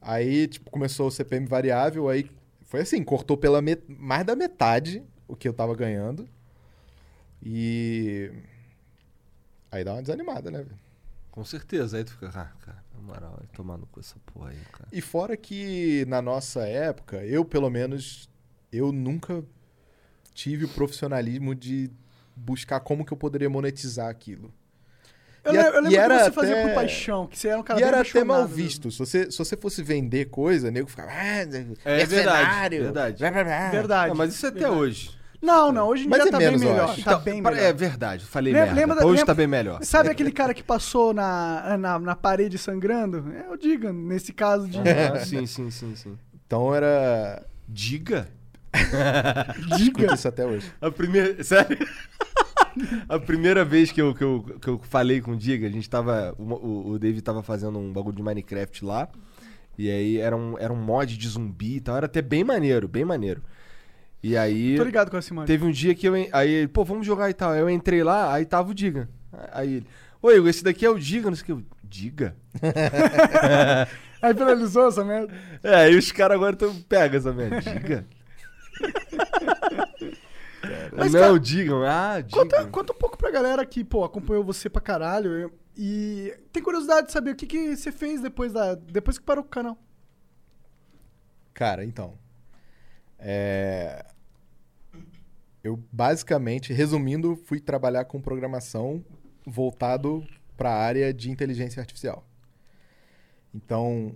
Aí, tipo, começou o CPM variável, aí foi assim, cortou pela met- mais da metade o que eu tava ganhando. E. Aí dá uma desanimada, né, velho? Com certeza. Aí tu fica, ah, cara, na moral, vai tomar no cu essa porra aí, cara. E fora que na nossa época, eu pelo menos, eu nunca tive o profissionalismo de buscar como que eu poderia monetizar aquilo. Eu, E a- eu lembro e que era você fazia até- por paixão, que você era um cara e bem era até mal né? visto. Se você, se você fosse vender coisa, nego ficava. Ah, É mercenário, verdade, verdade. blá, blá, blá." Verdade. Não, mas isso é até verdade. hoje. Não, não, hoje em Mas dia é tá menos, bem eu melhor. acho. Tá bem melhor. É verdade, falei Lembra- merda. lembra hoje lembra- tá bem melhor. Sabe aquele cara que passou na, na, na parede sangrando? É o Diga, nesse caso de. Ah, sim, sim, sim, sim. Então era. Diga? Escuto isso até hoje. A primeira. Sério? A primeira vez que eu, que, eu, que eu falei com o Diga, a gente tava. O, o, David tava fazendo um bagulho de Minecraft lá. E aí era um, era um mod de zumbi e tal. Era até bem maneiro, bem maneiro. E aí. Tô ligado com esse mano. Teve um dia que eu. Aí ele, pô, vamos jogar e tal. Aí eu entrei lá, aí tava o Diga. Aí ele. Oi, esse daqui é o Diga, não sei o que. Eu, Diga? Aí finalizou essa merda. É, aí os caras agora tão. Pega essa merda. Diga? Mas, não, cara, digam. Ah, Conta, digam. conta um pouco pra galera que, pô, acompanhou você pra caralho e tem curiosidade de saber o que, que você fez depois, da, depois que parou o canal. Cara, então. É... Eu basicamente, resumindo, fui trabalhar com programação voltado para a área de inteligência artificial. Então,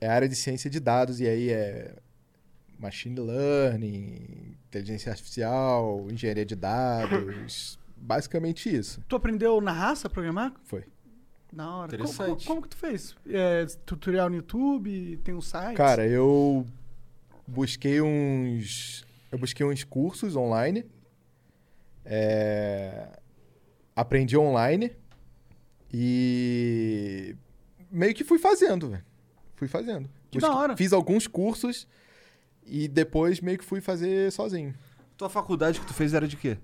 é a área de ciência de dados e aí é machine learning, inteligência artificial, engenharia de dados, basicamente isso. Tu aprendeu na raça a programar? Foi. Na hora. Como, Interessante. como, como que tu fez? É, tutorial no YouTube? Tem um site? Cara, eu busquei uns. Eu busquei uns cursos online. É, aprendi online. E. Meio que fui fazendo, velho. Fui fazendo. Que da hora. Fiz alguns cursos e depois meio que fui fazer sozinho. Tua faculdade que tu fez era de quê?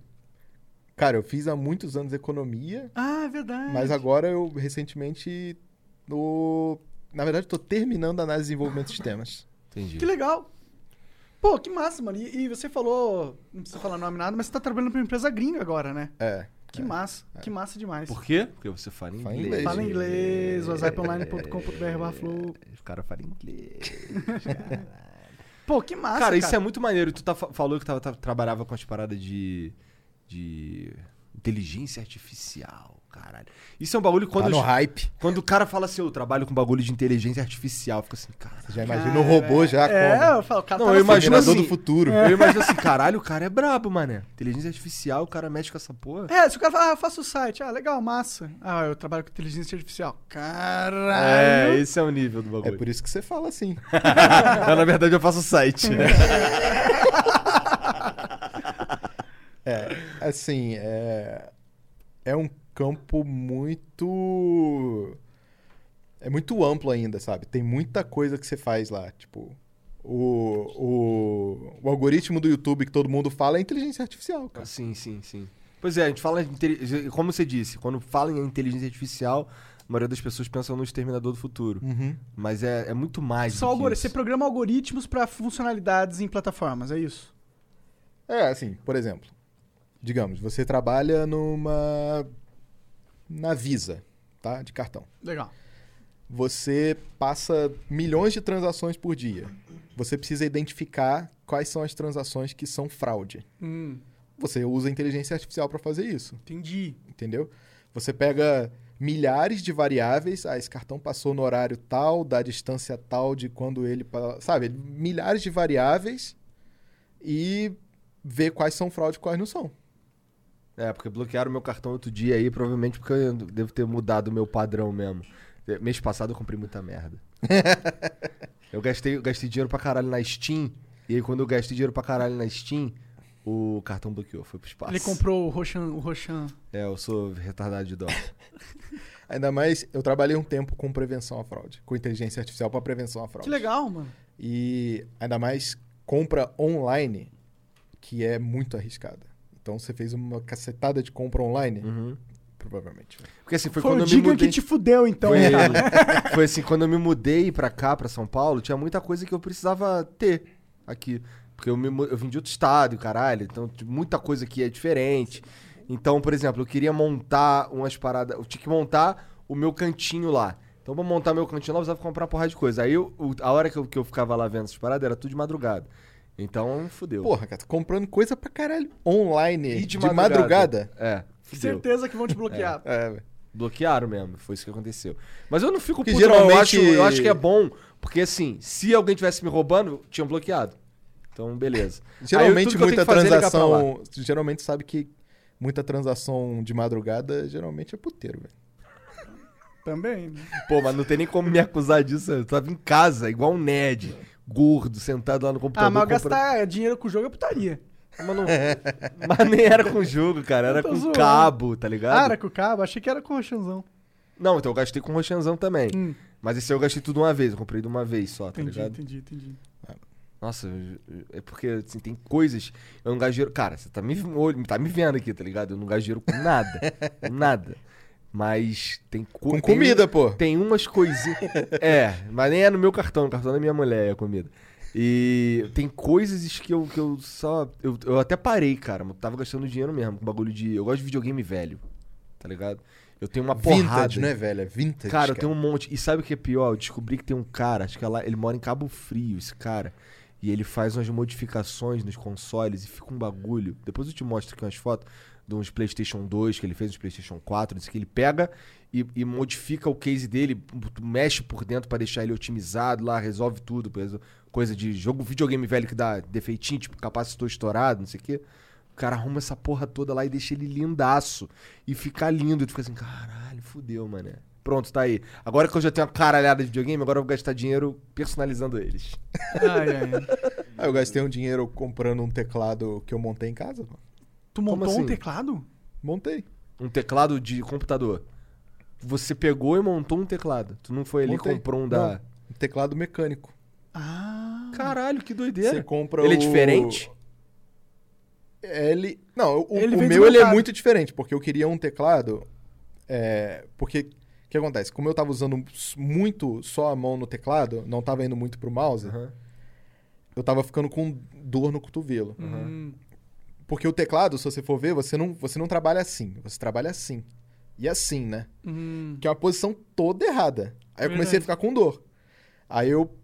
Cara, eu fiz há muitos anos economia, Ah, é verdade. mas agora eu recentemente. No... Na verdade, estou terminando a análise de desenvolvimento de sistemas. Entendi. Que legal. Pô, que massa, mano. E, e você falou, não precisa falar nome nada, mas você tá trabalhando pra uma empresa gringa agora, né? É. Que massa. Que massa demais. Por quê? Porque você fala inglês. Fala inglês. Fala inglês, whatsapponline.com.br barra flow. Os caras falam inglês. Pô, que massa, cara, cara. isso é muito maneiro. Tu tá fa- falou que tava, tava- trabalhava com as paradas de. de. inteligência artificial. Caralho. Isso é um bagulho quando, Tá no os- hype. quando o cara fala assim, eu trabalho com bagulho de inteligência artificial, fica assim, cara. Já imagina o robô já É, como eu falo, o cara Não, tá eu imagino assim- do futuro. Eu imagino assim, caralho, o cara é brabo, mané. Inteligência artificial, o cara mexe com essa porra. É, se o cara fala, ah, eu faço o site. Ah, legal, massa. Ah, eu trabalho com inteligência artificial. É, Caralho. esse é o nível do É bagulho. por isso que você fala assim. Não, na verdade, eu faço site. É, assim, é, é um campo muito. É muito amplo ainda, sabe? Tem muita coisa que você faz lá. Tipo, o, o, o algoritmo do YouTube que todo mundo fala é inteligência artificial, cara. Sim, sim, sim. Pois é, a gente fala como você disse, quando fala em inteligência artificial, a maioria das pessoas pensam no exterminador do futuro. Uhum. Mas é, é muito mais. Só do que algori- isso. Você programa algoritmos pra funcionalidades em plataformas, é isso? É, assim, por exemplo, digamos, você trabalha numa. Na Visa, tá? De cartão. Legal. Você passa milhões de transações por dia. Você precisa identificar quais são as transações que são fraude. Hum, Você usa inteligência artificial para fazer isso, entendi. entendeu? Você pega milhares de variáveis, ah, esse cartão passou no horário tal, da distância tal de quando ele, sabe, milhares de variáveis e vê quais são fraude e quais não são. É, porque bloquearam meu cartão outro dia aí, provavelmente porque eu devo ter mudado o meu padrão mesmo. É, Mês passado eu comprei muita merda. eu gastei, eu gastei dinheiro pra caralho na Steam, e aí quando eu gastei dinheiro pra caralho na Steam, o cartão bloqueou, foi pro espaço. Ele comprou o Roshan, o Roshan. É, eu sou retardado de dó. Ainda mais, eu trabalhei um tempo com prevenção à fraude, com inteligência artificial para prevenção à fraude. Que legal, mano. E ainda mais compra online, que é muito arriscada. Então você fez uma cacetada de compra online, Uhum. provavelmente. Porque assim, foi, Foi, quando o eu me mudei... que te fudeu, então. Foi, foi assim, quando eu me mudei pra cá, pra São Paulo, tinha muita coisa que eu precisava ter aqui. Porque eu, me, eu vim de outro estado, e caralho, então tinha muita coisa aqui é diferente. Então, por exemplo, eu queria montar umas paradas. Eu tinha que montar o meu cantinho lá. Então, pra montar meu cantinho lá, eu precisava comprar uma porrada de coisa. Aí, eu- a hora que eu, que eu ficava lá vendo essas paradas, era tudo de madrugada. Então, fudeu. Porra, cara, comprando coisa pra caralho online, E de, madrugada. É, fudeu. Certeza que vão te bloquear. É, velho. Bloquearam mesmo, foi isso que aconteceu. Mas eu não fico Porque puto, não. Eu geralmente- acho, eu acho que é bom, porque assim, se alguém tivesse me roubando, tinham bloqueado. Então, beleza. Aí, Geralmente tenho muita é transação, geralmente sabe que muita transação de madrugada geralmente é puteiro, velho. Também. né? Pô, mas não tem nem como me acusar disso. Eu tava em casa, igual um nerd, gordo, sentado lá no computador. Ah, mas comprando- gastar dinheiro com o jogo é putaria. Mas, não- mas nem era com jogo, cara. Era com zoando. cabo, tá ligado? Ah, era com o cabo? Achei que era com o Roshanzão. Não, então eu gastei com o Rochanzão também. Hum, Mas esse eu gastei tudo uma vez. Eu comprei de uma vez só, tá entendi, ligado? entendi, entendi. Nossa, eu- eu- é porque, assim, tem coisas. Eu não gasto dinheiro. Cara, você tá me, tá me vendo aqui, tá ligado? Eu não gasto dinheiro com nada. nada. Mas tem co- Com tem comida, um- pô. Tem umas coisinhas. é, mas nem é no meu cartão, no cartão da minha mulher é a comida. E tem coisas que eu, que eu só. Eu, eu até parei, cara. Eu tava gastando dinheiro mesmo com bagulho de. Eu gosto de videogame velho. Tá ligado? Eu tenho uma porrada. Vintage, não é velho? É vintage. Cara, eu tenho um monte. E sabe o que é pior? Eu descobri que tem um cara, acho que é lá, ele mora em Cabo Frio, esse cara. E ele faz umas modificações nos consoles e fica um bagulho. Depois eu te mostro aqui umas fotos de uns PlayStation 2 que ele fez, uns PlayStation 4, não sei o que. Ele pega e, e modifica o case dele, mexe por dentro pra deixar ele otimizado lá, resolve tudo. Coisa de jogo, videogame velho que dá defeitinho, tipo capacitor estourado, não sei o que. O cara arruma essa porra toda lá e deixa ele lindaço. E fica lindo. E tu fica assim, caralho, fudeu, mané. Pronto, tá aí. Agora que eu já tenho uma caralhada de videogame, agora eu vou gastar dinheiro personalizando eles. Ai, ai, ai. Ah, eu gastei um dinheiro comprando um teclado que eu montei em casa. pô. Tu montou assim? um teclado? Montei. Um teclado de computador. Você pegou e montou um teclado. Tu não foi ali e Montei. comprou um da. Um teclado mecânico. Ah. Caralho, que Você doideira. compra Ele é o- diferente? Ele. Não, o, Ele o vem meu ele é desmontado. muito diferente, porque eu queria um teclado. É, porque o que acontece? Como eu tava usando muito só a mão no teclado, não tava indo muito pro mouse, Aham. eu tava ficando com dor no cotovelo. Hum. Porque o teclado, se você for ver, você não, você não trabalha assim, você trabalha assim. E assim, né? Hum. Que é uma posição toda errada. Aí eu comecei Verdade. a ficar com dor. Aí eu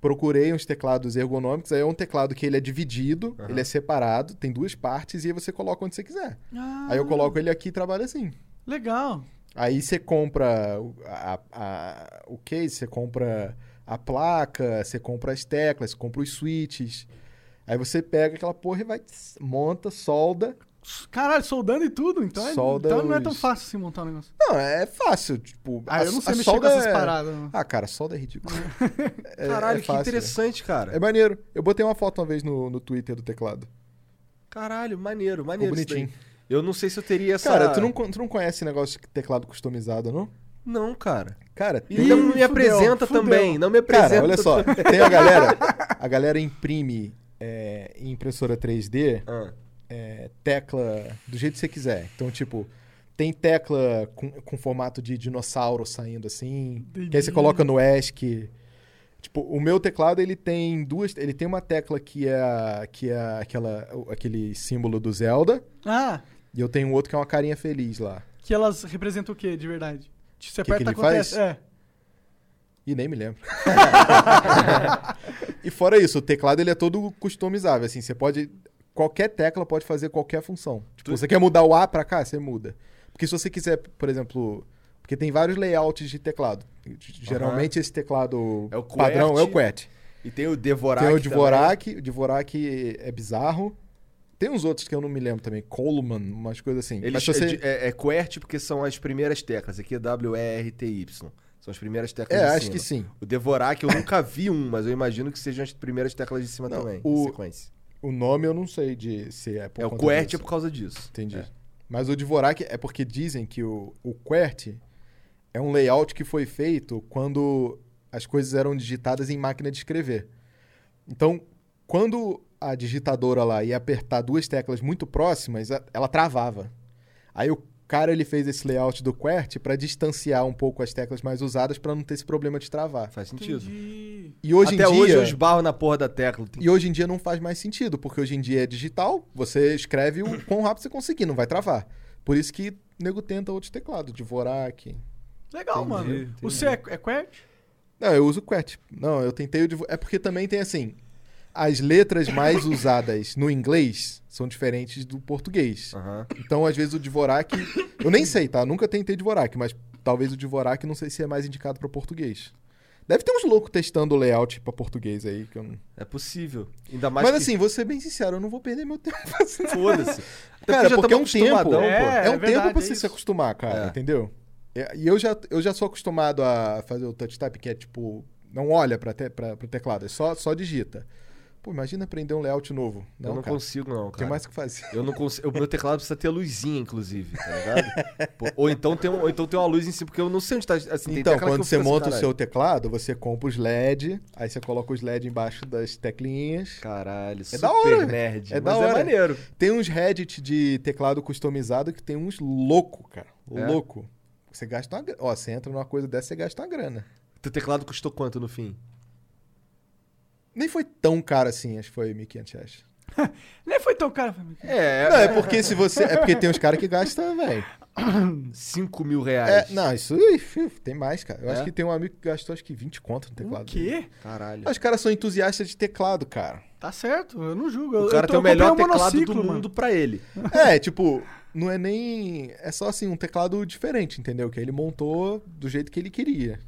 procurei uns teclados ergonômicos, aí é um teclado que ele é dividido, Aham. ele é separado, tem duas partes e aí você coloca onde você quiser. Ah, Aí eu coloco ele aqui e trabalho assim. Legal. Aí você compra o- a- a- o case, você compra a placa, você compra as teclas, você compra os switches. Aí você pega aquela porra e vai, monta, solda. Caralho, soldando e tudo, então, é- Solda então não é tão fácil assim montar um negócio. Não, é fácil, tipo... Ah, a- eu não sei mexer com solda essas é- paradas. não. Ah, cara, solda é ridículo. É- Caralho, é que fácil. interessante, cara. É maneiro. Eu botei uma foto uma vez no, no Twitter do teclado. Caralho, maneiro, Ficou maneiro. isso daí. bonitinho. Eu não sei se eu teria essa. Cara, tu não, tu não conhece negócio de teclado customizado, não? Não, cara. Cara, E tem... não me fudeu, apresenta fudeu. também. Não me apresenta. Cara, olha só. Tem a galera... A galera imprime é, em impressora 3D Ah, é, tecla do jeito que você quiser. Então, tipo... Tem tecla com, com formato de dinossauro saindo assim. Que aí você Entendi. coloca no ESC. Tipo, o meu teclado, ele tem duas... Ele tem uma tecla que é, que é aquela, aquele símbolo do Zelda. Ah, E eu tenho outro que é uma carinha feliz lá. que elas representam o quê, de verdade? Você Que que aperta, ele acontece. faz? É. E nem me lembro. e fora isso, o teclado ele é todo customizável, assim, você pode qualquer tecla pode fazer qualquer função. Tipo, Tu- você quer mudar o A pra cá, você muda. Porque se você quiser, por exemplo, porque tem vários layouts de teclado. Geralmente esse teclado É o padrão é o QWERTY. QWERTY. E tem o Devorak. Tem o também. Dvorak, o Dvorak é bizarro. Tem uns outros que eu não me lembro também, Coleman, umas coisas assim. Ele Mas você... é, é, é QWERTY porque são as primeiras teclas. Aqui é W-E-R-T-Y. São as primeiras teclas É, de acho cima. que sim. O Devorak eu nunca vi um, mas eu imagino que sejam as primeiras teclas de cima Não, também. o- sequência. O nome eu não sei de se é por É o disso. é por causa disso. Entendi. É. Mas o Dvorak é porque dizem que o, o QWERTY é um layout que foi feito quando as coisas eram digitadas em máquina de escrever. Então, quando a digitadora lá ia apertar duas teclas muito próximas, ela travava. Aí o cara ele fez esse layout do QWERTY para distanciar um pouco as teclas mais usadas para não ter esse problema de travar. Faz sentido. Entendi. E hoje Até em dia hoje eu esbarro na porra da tecla. E hoje em dia não faz mais sentido, porque hoje em dia é digital, você escreve o quão rápido você conseguir, não vai travar. Por isso que o nego tenta outros teclados, Dvorak. Legal, Entendi, mano. entendi. O seu é, é QWERTY? Não, eu uso o QWERTY. Não, eu tentei o Dvo... É porque também tem assim, as letras mais usadas no inglês são diferentes do português. Aham. Então, às vezes o Dvorak, eu nem sei, tá? Nunca tentei Dvorak, mas talvez o Dvorak não sei se é mais indicado para português. Deve ter uns loucos testando o layout para português aí que eu não... É possível. Ainda mais Mas que... assim, vou ser bem sincero, eu não vou perder meu tempo fazendo Foda-se. Cara, porque é um tempo. É, pô. É, um verdade, tempo pra é você isso. se acostumar, cara, É. entendeu? É, E eu já, eu já sou acostumado a fazer o touch type, que é tipo, não olha pra, te, pra, pro teclado, é só, só digita. Pô, imagina aprender um layout novo. Não, eu não cara, consigo, não, cara. tem mais o que fazer. Eu não consigo. O meu teclado precisa ter luzinha, inclusive, tá ligado? Pô, ou, então tem um, ou então tem uma luz em cima, porque eu não sei onde tá. Assim, Então, quando você fico assim, monta o seu teclado, você compra os LED, aí você coloca os LED embaixo das teclinhas. Caralho, super da hora, nerd. é da mas hora. é maneiro. Tem uns Reddit de teclado customizado que tem uns louco, cara. É? Louco. Você gasta uma. Ó, você entra numa coisa dessa, você gasta uma grana. Teu teclado custou quanto no fim? Nem foi tão caro assim, acho que foi 1.500 reais. Nem foi tão caro. É, Não, é porque se você. É porque tem uns caras que gastam, velho. 5 mil É, reais. não, isso tem mais, cara. Eu É? acho que tem um amigo que gastou acho que 20 conto no O teclado. dele. quê? Caralho. Os caras são entusiastas de teclado, cara. Tá certo, eu não julgo. O cara eu tô- tem o melhor um teclado monociclo, do mano. mundo pra ele. É, tipo, não é nem. É só assim, um teclado diferente, entendeu? Que ele montou do jeito que ele queria.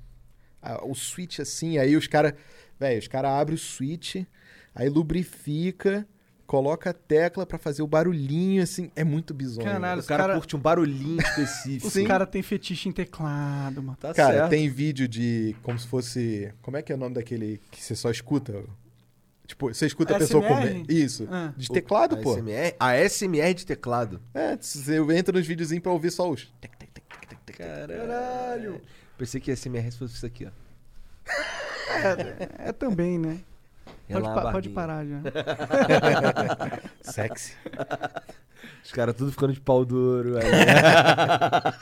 Ah, O switch assim, aí os caras. Velho, os caras abrem o switch, aí lubrifica, coloca a tecla pra fazer o barulhinho, assim. É muito bizonho. Caralho. O Os cara, cara- curte um barulhinho específico. Os caras têm fetiche em teclado, mano. Tá Cara, certo. tem vídeo de como se fosse. Como é que é o nome daquele que você só escuta? Tipo, você escuta a pessoa ASMR? comer. Isso. Ah. De teclado, a pô. SMR, a SMR de teclado. É, você entra nos videozinhos pra ouvir só os. Caralho. Pensei que a SMR fosse isso aqui, ó. É, é também, né? Pode, Relar a pa- pode parar já. Sexy. Os caras tudo ficando de pau duro. Aí.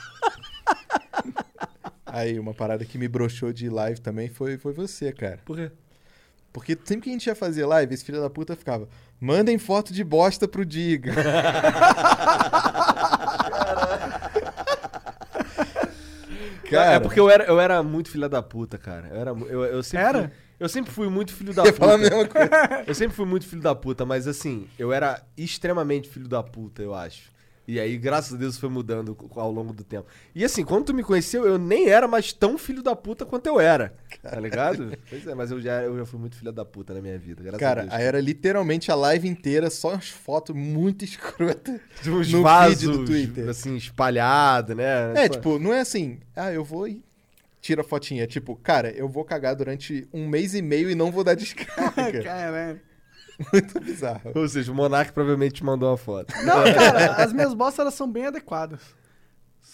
Aí, uma parada que me broxou de live também foi, foi você, cara. Por quê? Porque sempre que a gente ia fazer live, esse filho da puta ficava: mandem foto de bosta pro Diga. é porque eu era, eu era muito filha da puta, cara. Eu, era, eu, eu sempre Era? Fui, eu sempre fui muito filho da ia falar a puta. mesma coisa. Eu sempre fui muito filho da puta, mas assim, eu era extremamente filho da puta, eu acho. E aí, graças a Deus, foi mudando ao longo do tempo. E assim, quando tu me conheceu, eu nem era mais tão filho da puta quanto eu era. Tá ligado? Pois é, mas eu já, eu já fui muito filho da puta na minha vida, graças a Cara, Deus. aí era literalmente a live inteira, só umas fotos muito escrotas. Tinha uns no vasos, feed do Twitter. assim, espalhado, né? É, Pô, tipo, não é assim, ah, eu vou e tira a fotinha. Tipo, cara, eu vou cagar durante um mês e meio e não vou dar descarga. Caralho. Muito bizarro. Ou seja, o Monark provavelmente te mandou uma foto. Não, cara, as minhas bostas elas são bem adequadas.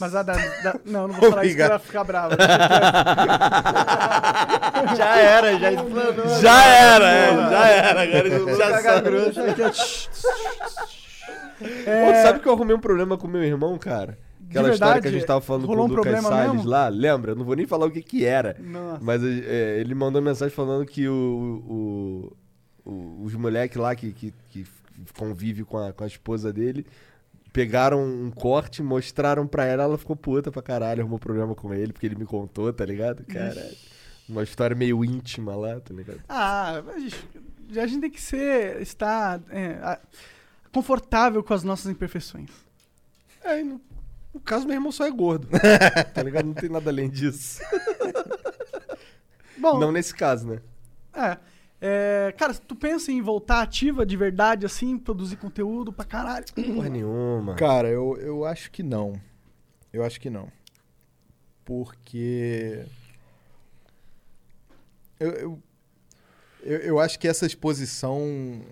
Mas a da. da- não, não vou falar isso que Obrigado. ela ficar brava. já era, já explanou. Já era, é, já era. Agora ele já tch, tch. Pô, tu sabe que eu arrumei um problema com meu irmão, cara? Aquela De história verdade? que a gente tava falando com o um Lucas problema Salles mesmo? lá, lembra? Eu não vou nem falar o que que era. Nossa. Mas é, ele mandou mensagem falando que o, o- o- os moleques lá que, que, que convive com a, com a esposa dele pegaram um corte, mostraram pra ela, ela ficou puta pra caralho, arrumou problema com ele, porque ele me contou, tá ligado? Caralho. Uma história meio íntima lá, tá ligado? Ah, mas, gente, a gente tem que ser. estar é, a- confortável com as nossas imperfeições. É, no, no caso, meu irmão só é gordo. tá ligado? Não tem nada além disso. Bom, Não nesse caso, né? é. É, cara, tu pensa em voltar ativa de verdade, assim, produzir conteúdo pra caralho? Porra nenhuma. Cara, eu, eu acho que não. Eu acho que não. Porque. Eu, eu, eu, eu acho que essa exposição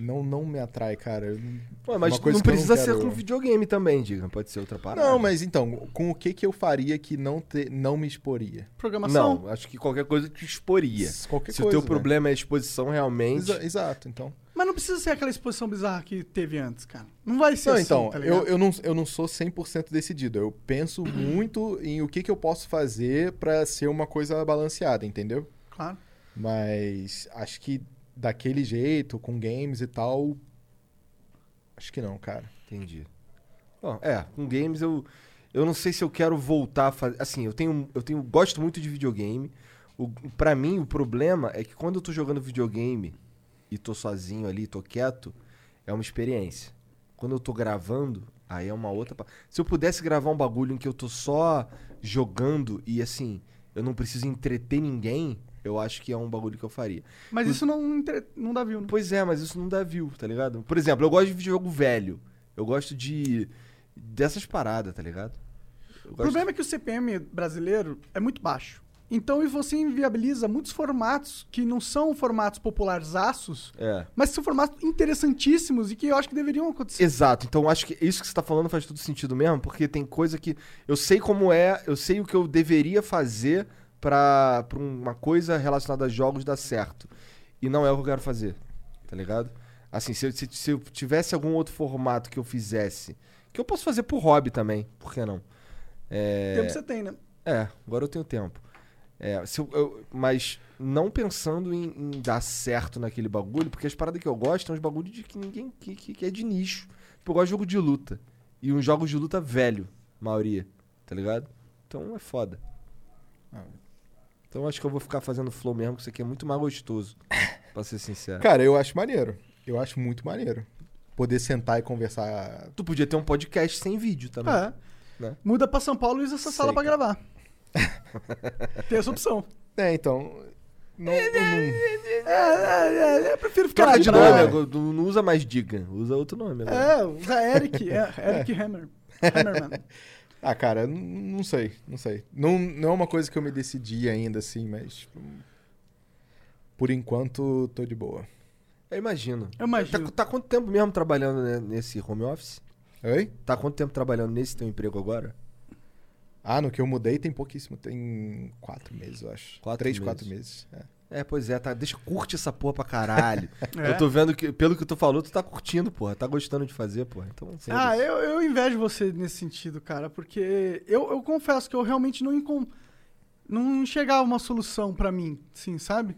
não, não me atrai, cara. Pô, mas não precisa quero- ser com videogame também, diga. Pode ser outra parada. Não, mas então, com o que que eu faria que não, te, não me exporia? Programação? Não, acho que qualquer coisa te exporia. Qualquer Se coisa. o teu né? problema é a exposição realmente. Exa- exato, então. Mas não precisa ser aquela exposição bizarra que teve antes, cara. Não vai ser Não, assim, então, tá eu, eu, não, eu não sou 100% decidido. Eu penso muito em o que, que eu posso fazer pra ser uma coisa balanceada, entendeu? Claro. Mas acho que daquele jeito, com games e tal. Acho que não, cara. Entendi. Bom, é, com games eu. Eu não sei se eu quero voltar a fazer. Assim, eu tenho. Eu tenho. Gosto muito de videogame. O, pra mim, o problema é que quando eu tô jogando videogame e tô sozinho ali, tô quieto, é uma experiência. Quando eu tô gravando, aí é uma outra. Se eu pudesse gravar um bagulho em que eu tô só jogando e assim, eu não preciso entreter ninguém, eu acho que é um bagulho que eu faria. Mas isso não, inter- não dá view, né? Pois é, mas isso não dá view, tá ligado? Por exemplo, eu gosto de videojogo velho. Eu gosto de. dessas paradas, tá ligado? O problema é que o CPM brasileiro é muito baixo. Então e você inviabiliza muitos formatos que não são formatos popularzaços, É. mas são formatos interessantíssimos e que eu acho que deveriam acontecer. Exato, então acho que isso que você tá falando faz todo sentido mesmo, porque tem coisa que. Eu sei como é, eu sei o que eu deveria fazer pra, pra uma coisa relacionada a jogos dar certo. E não é o que eu quero fazer, tá ligado? Assim, se eu, se, se eu tivesse algum outro formato que eu fizesse, que eu posso fazer por hobby também, por que não? É... Tempo você tem, né? É, agora eu tenho tempo. É, se eu- eu- mas não pensando em, em dar certo naquele bagulho, porque as paradas que eu gosto são os bagulhos de que ninguém que, que- que é de nicho. Tipo, eu gosto de jogo de luta. E uns jogos de luta velho, maioria, tá ligado? Então é foda. Ah. Então acho que eu vou ficar fazendo flow mesmo, que isso aqui é muito mais gostoso, pra ser sincero. Cara, eu acho maneiro. Eu acho muito maneiro. Poder sentar e conversar. Tu podia ter um podcast sem vídeo também. É. Né? Muda pra São Paulo e usa essa Sei, sala pra cara. gravar. Tem essa opção. É, então. Não, eu não- É, é, é, eu prefiro ficar na de praia. nome, agora, não não usa mais Diga, usa outro nome agora. É, usa Eric. É, Eric Hammer. Hammerman. Ah, cara, não sei, não sei. Não, não é uma coisa que eu me decidi ainda, assim, mas. hum, Por enquanto, tô de boa. Eu imagino. Eu imagino. Tá, tá quanto tempo mesmo trabalhando né, nesse home office? Oi? Tá quanto tempo trabalhando nesse teu emprego agora? Ah, no que eu mudei tem pouquíssimo. Tem quatro meses, eu acho. Quatro Três, meses. quatro meses. é. É, pois é, tá. Deixa, curte essa porra pra caralho. É. Eu tô vendo que, pelo que tu falou, tu tá curtindo, porra. Tá gostando de fazer, porra. Então, sempre. Ah, eu, eu invejo você nesse sentido, cara, porque eu, eu confesso que eu realmente não, encon... não enxergava uma solução pra mim, sim, sabe?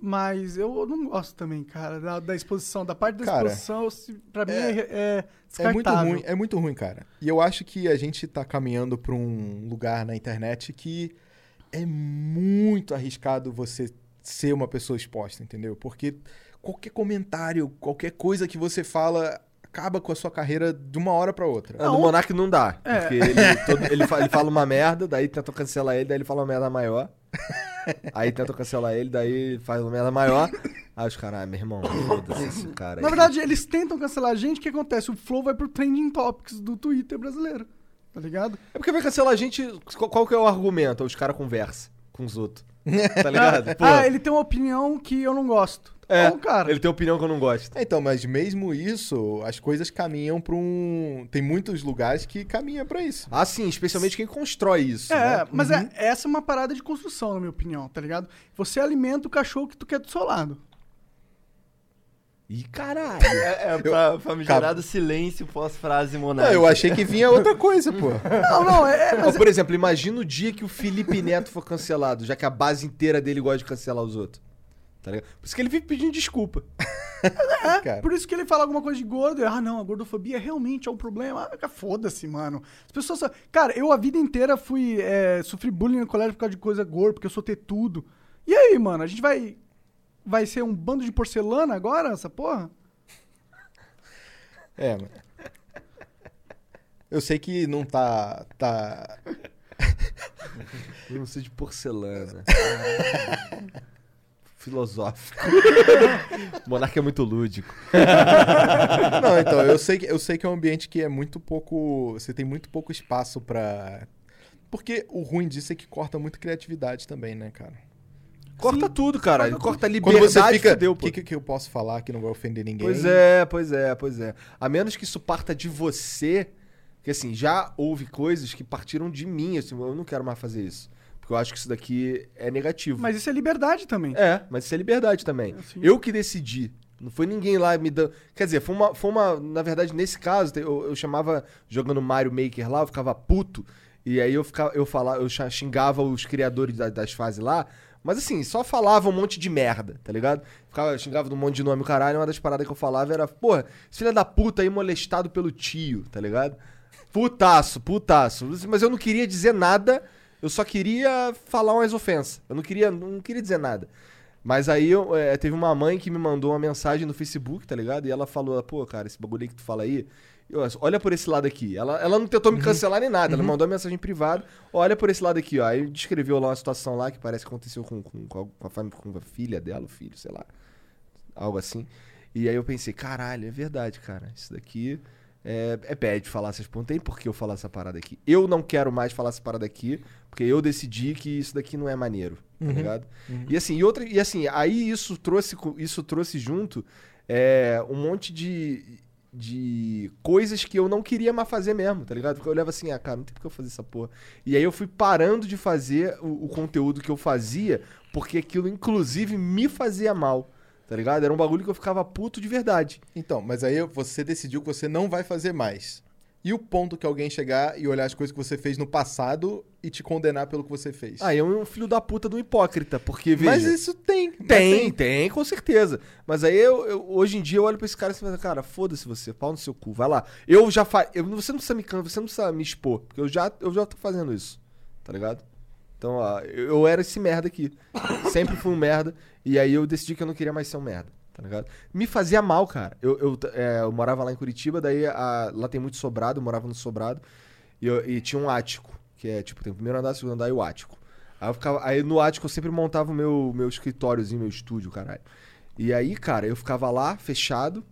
Mas eu não gosto também, cara, da, da exposição, da parte da Cara, exposição, se- pra mim é- é, é É muito ruim, é muito ruim, cara. E eu acho que a gente tá caminhando pra um lugar na internet que é muito arriscado você ser uma pessoa exposta, entendeu? Porque qualquer comentário, qualquer coisa que você fala acaba com a sua carreira de uma hora pra outra. Ah, no Monark não dá. É. Porque ele, todo- ele, fa- ele fala uma merda, daí tentam cancelar ele, daí ele fala uma merda maior. Aí tentam cancelar ele, daí faz uma merda maior. Aí os caras, ah, meu irmão, foda-se esse cara aí. Na verdade, eles tentam cancelar a gente, o que acontece? O Flow vai pro Trending Topics do Twitter brasileiro, tá ligado? É porque vai cancelar a gente. Qual, qual que é o argumento? Os caras conversam com os outros. Tá ligado? Pô, Ah, ele tem uma opinião que eu não gosto. é, Então, cara, ele tem opinião que eu não gosto. É, Então, mas mesmo isso, as coisas caminham pra um. Tem muitos lugares que caminham pra isso. Ah, sim, especialmente quem constrói isso. É, né? mas é, essa é uma parada de construção, na minha opinião, tá ligado? Você alimenta o cachorro que tu quer do seu lado. Ih, caralho. É, é pra famigerado silêncio pós-frase Não, monárquica. eu achei que vinha outra coisa, pô. Não, não, é, é- mas por exemplo, imagina o dia que o Felipe Neto for cancelado, já que a base inteira dele gosta de cancelar os outros. Tá ligado? Por isso que ele vive pedindo desculpa. é, cara. por isso que ele fala alguma coisa de gordo. Ah, não, a gordofobia realmente é um problema. Ah, foda-se, mano. As pessoas. só- Cara, eu a vida inteira fui. É, sofri bullying no colégio por causa de coisa gordo, porque eu sou ter tudo. E aí, mano, a gente vai. Vai ser um bando de porcelana agora, essa porra? É, mano. Eu sei que não tá. tá... Eu não sei de porcelana. Filosófico. o Monarca é muito lúdico. Não, então, eu sei, que, eu sei que é um ambiente que é muito pouco. Você tem muito pouco espaço pra. Porque o ruim disso é que corta muito criatividade também, né, cara? Corta Sim. tudo, cara. Corta Corta a Quando liberdade, você fica. fudeu, O pô. que, que, que eu posso falar que não vai ofender ninguém? Pois é, pois é, pois é. A menos que isso parta de você, que assim, já houve coisas que partiram de mim, assim, eu não quero mais fazer isso. Porque eu acho que isso daqui é negativo. Mas isso é liberdade também. É, mas isso é liberdade também. Assim. Eu que decidi. Não foi ninguém lá me dando. Quer dizer, foi uma. Foi uma na verdade, nesse caso, eu, eu chamava, jogando Mario Maker lá, eu ficava puto. E aí eu ficava, eu falava, eu xingava os criadores da- das fases lá. Mas assim, só falava um monte de merda, tá ligado? Ficava, xingava de um monte de nome, caralho. Uma das paradas que eu falava era, porra, esse filho da puta aí molestado pelo tio, tá ligado? Putaço, putaço. Mas eu não queria dizer nada, eu só queria falar umas ofensas. Eu não queria, não queria dizer nada. Mas aí eu, é, teve uma mãe que me mandou uma mensagem no Facebook, tá ligado? E ela falou, pô, cara, esse bagulho que tu fala aí, eu- olha por esse lado aqui. Ela, ela não tentou me cancelar nem nada, ela mandou uma mensagem privada, olha por esse lado aqui, ó. Aí descreveu lá uma situação lá que parece que aconteceu com, com, com, a, com a fami- com a filha dela, o filho, sei lá. Algo assim. E aí eu pensei, caralho, é verdade, cara. Isso daqui é, é bad falar essas pontas. Tem por que eu falar essa parada aqui. Eu não quero mais falar essa parada aqui, porque eu decidi que isso daqui não é maneiro, tá ligado? E assim, e outra, e assim, aí isso trouxe, isso trouxe junto é, um monte de, de coisas que eu não queria mais fazer mesmo, tá ligado? Porque eu olhava assim, ah, cara, não tem por que eu fazer essa porra. E aí eu fui parando de fazer o, o conteúdo que eu fazia, porque aquilo, inclusive, me fazia mal. Tá ligado? Era um bagulho que eu ficava puto de verdade. Então, mas aí você decidiu que você não vai fazer mais. E o ponto que alguém chegar e olhar as coisas que você fez no passado e te condenar pelo que você fez. Aí é um filho da puta do hipócrita, porque, veja... Mas isso tem. mas Tem, tem, com certeza. Mas aí eu, eu- hoje em dia eu olho pra esse cara e falo, cara, foda-se você, pau no seu cu, vai lá. Eu já faço. Você não precisa me can- você não precisa me expor, porque eu já, eu já tô fazendo isso. Tá ligado? Então, ó, eu, eu era esse merda aqui. Sempre fui um merda. E aí eu decidi que eu não queria mais ser um merda. Tá ligado? Me fazia mal, cara. Eu, eu, é, eu morava lá em Curitiba, daí a- lá tem muito sobrado, eu morava no sobrado. E, eu- e tinha um ático, que é tipo, tem o primeiro andar, o segundo andar e o ático. Aí, ficava, aí no ático eu sempre montava o meu, meu escritóriozinho, meu estúdio, caralho. E aí, cara, eu ficava lá, fechado.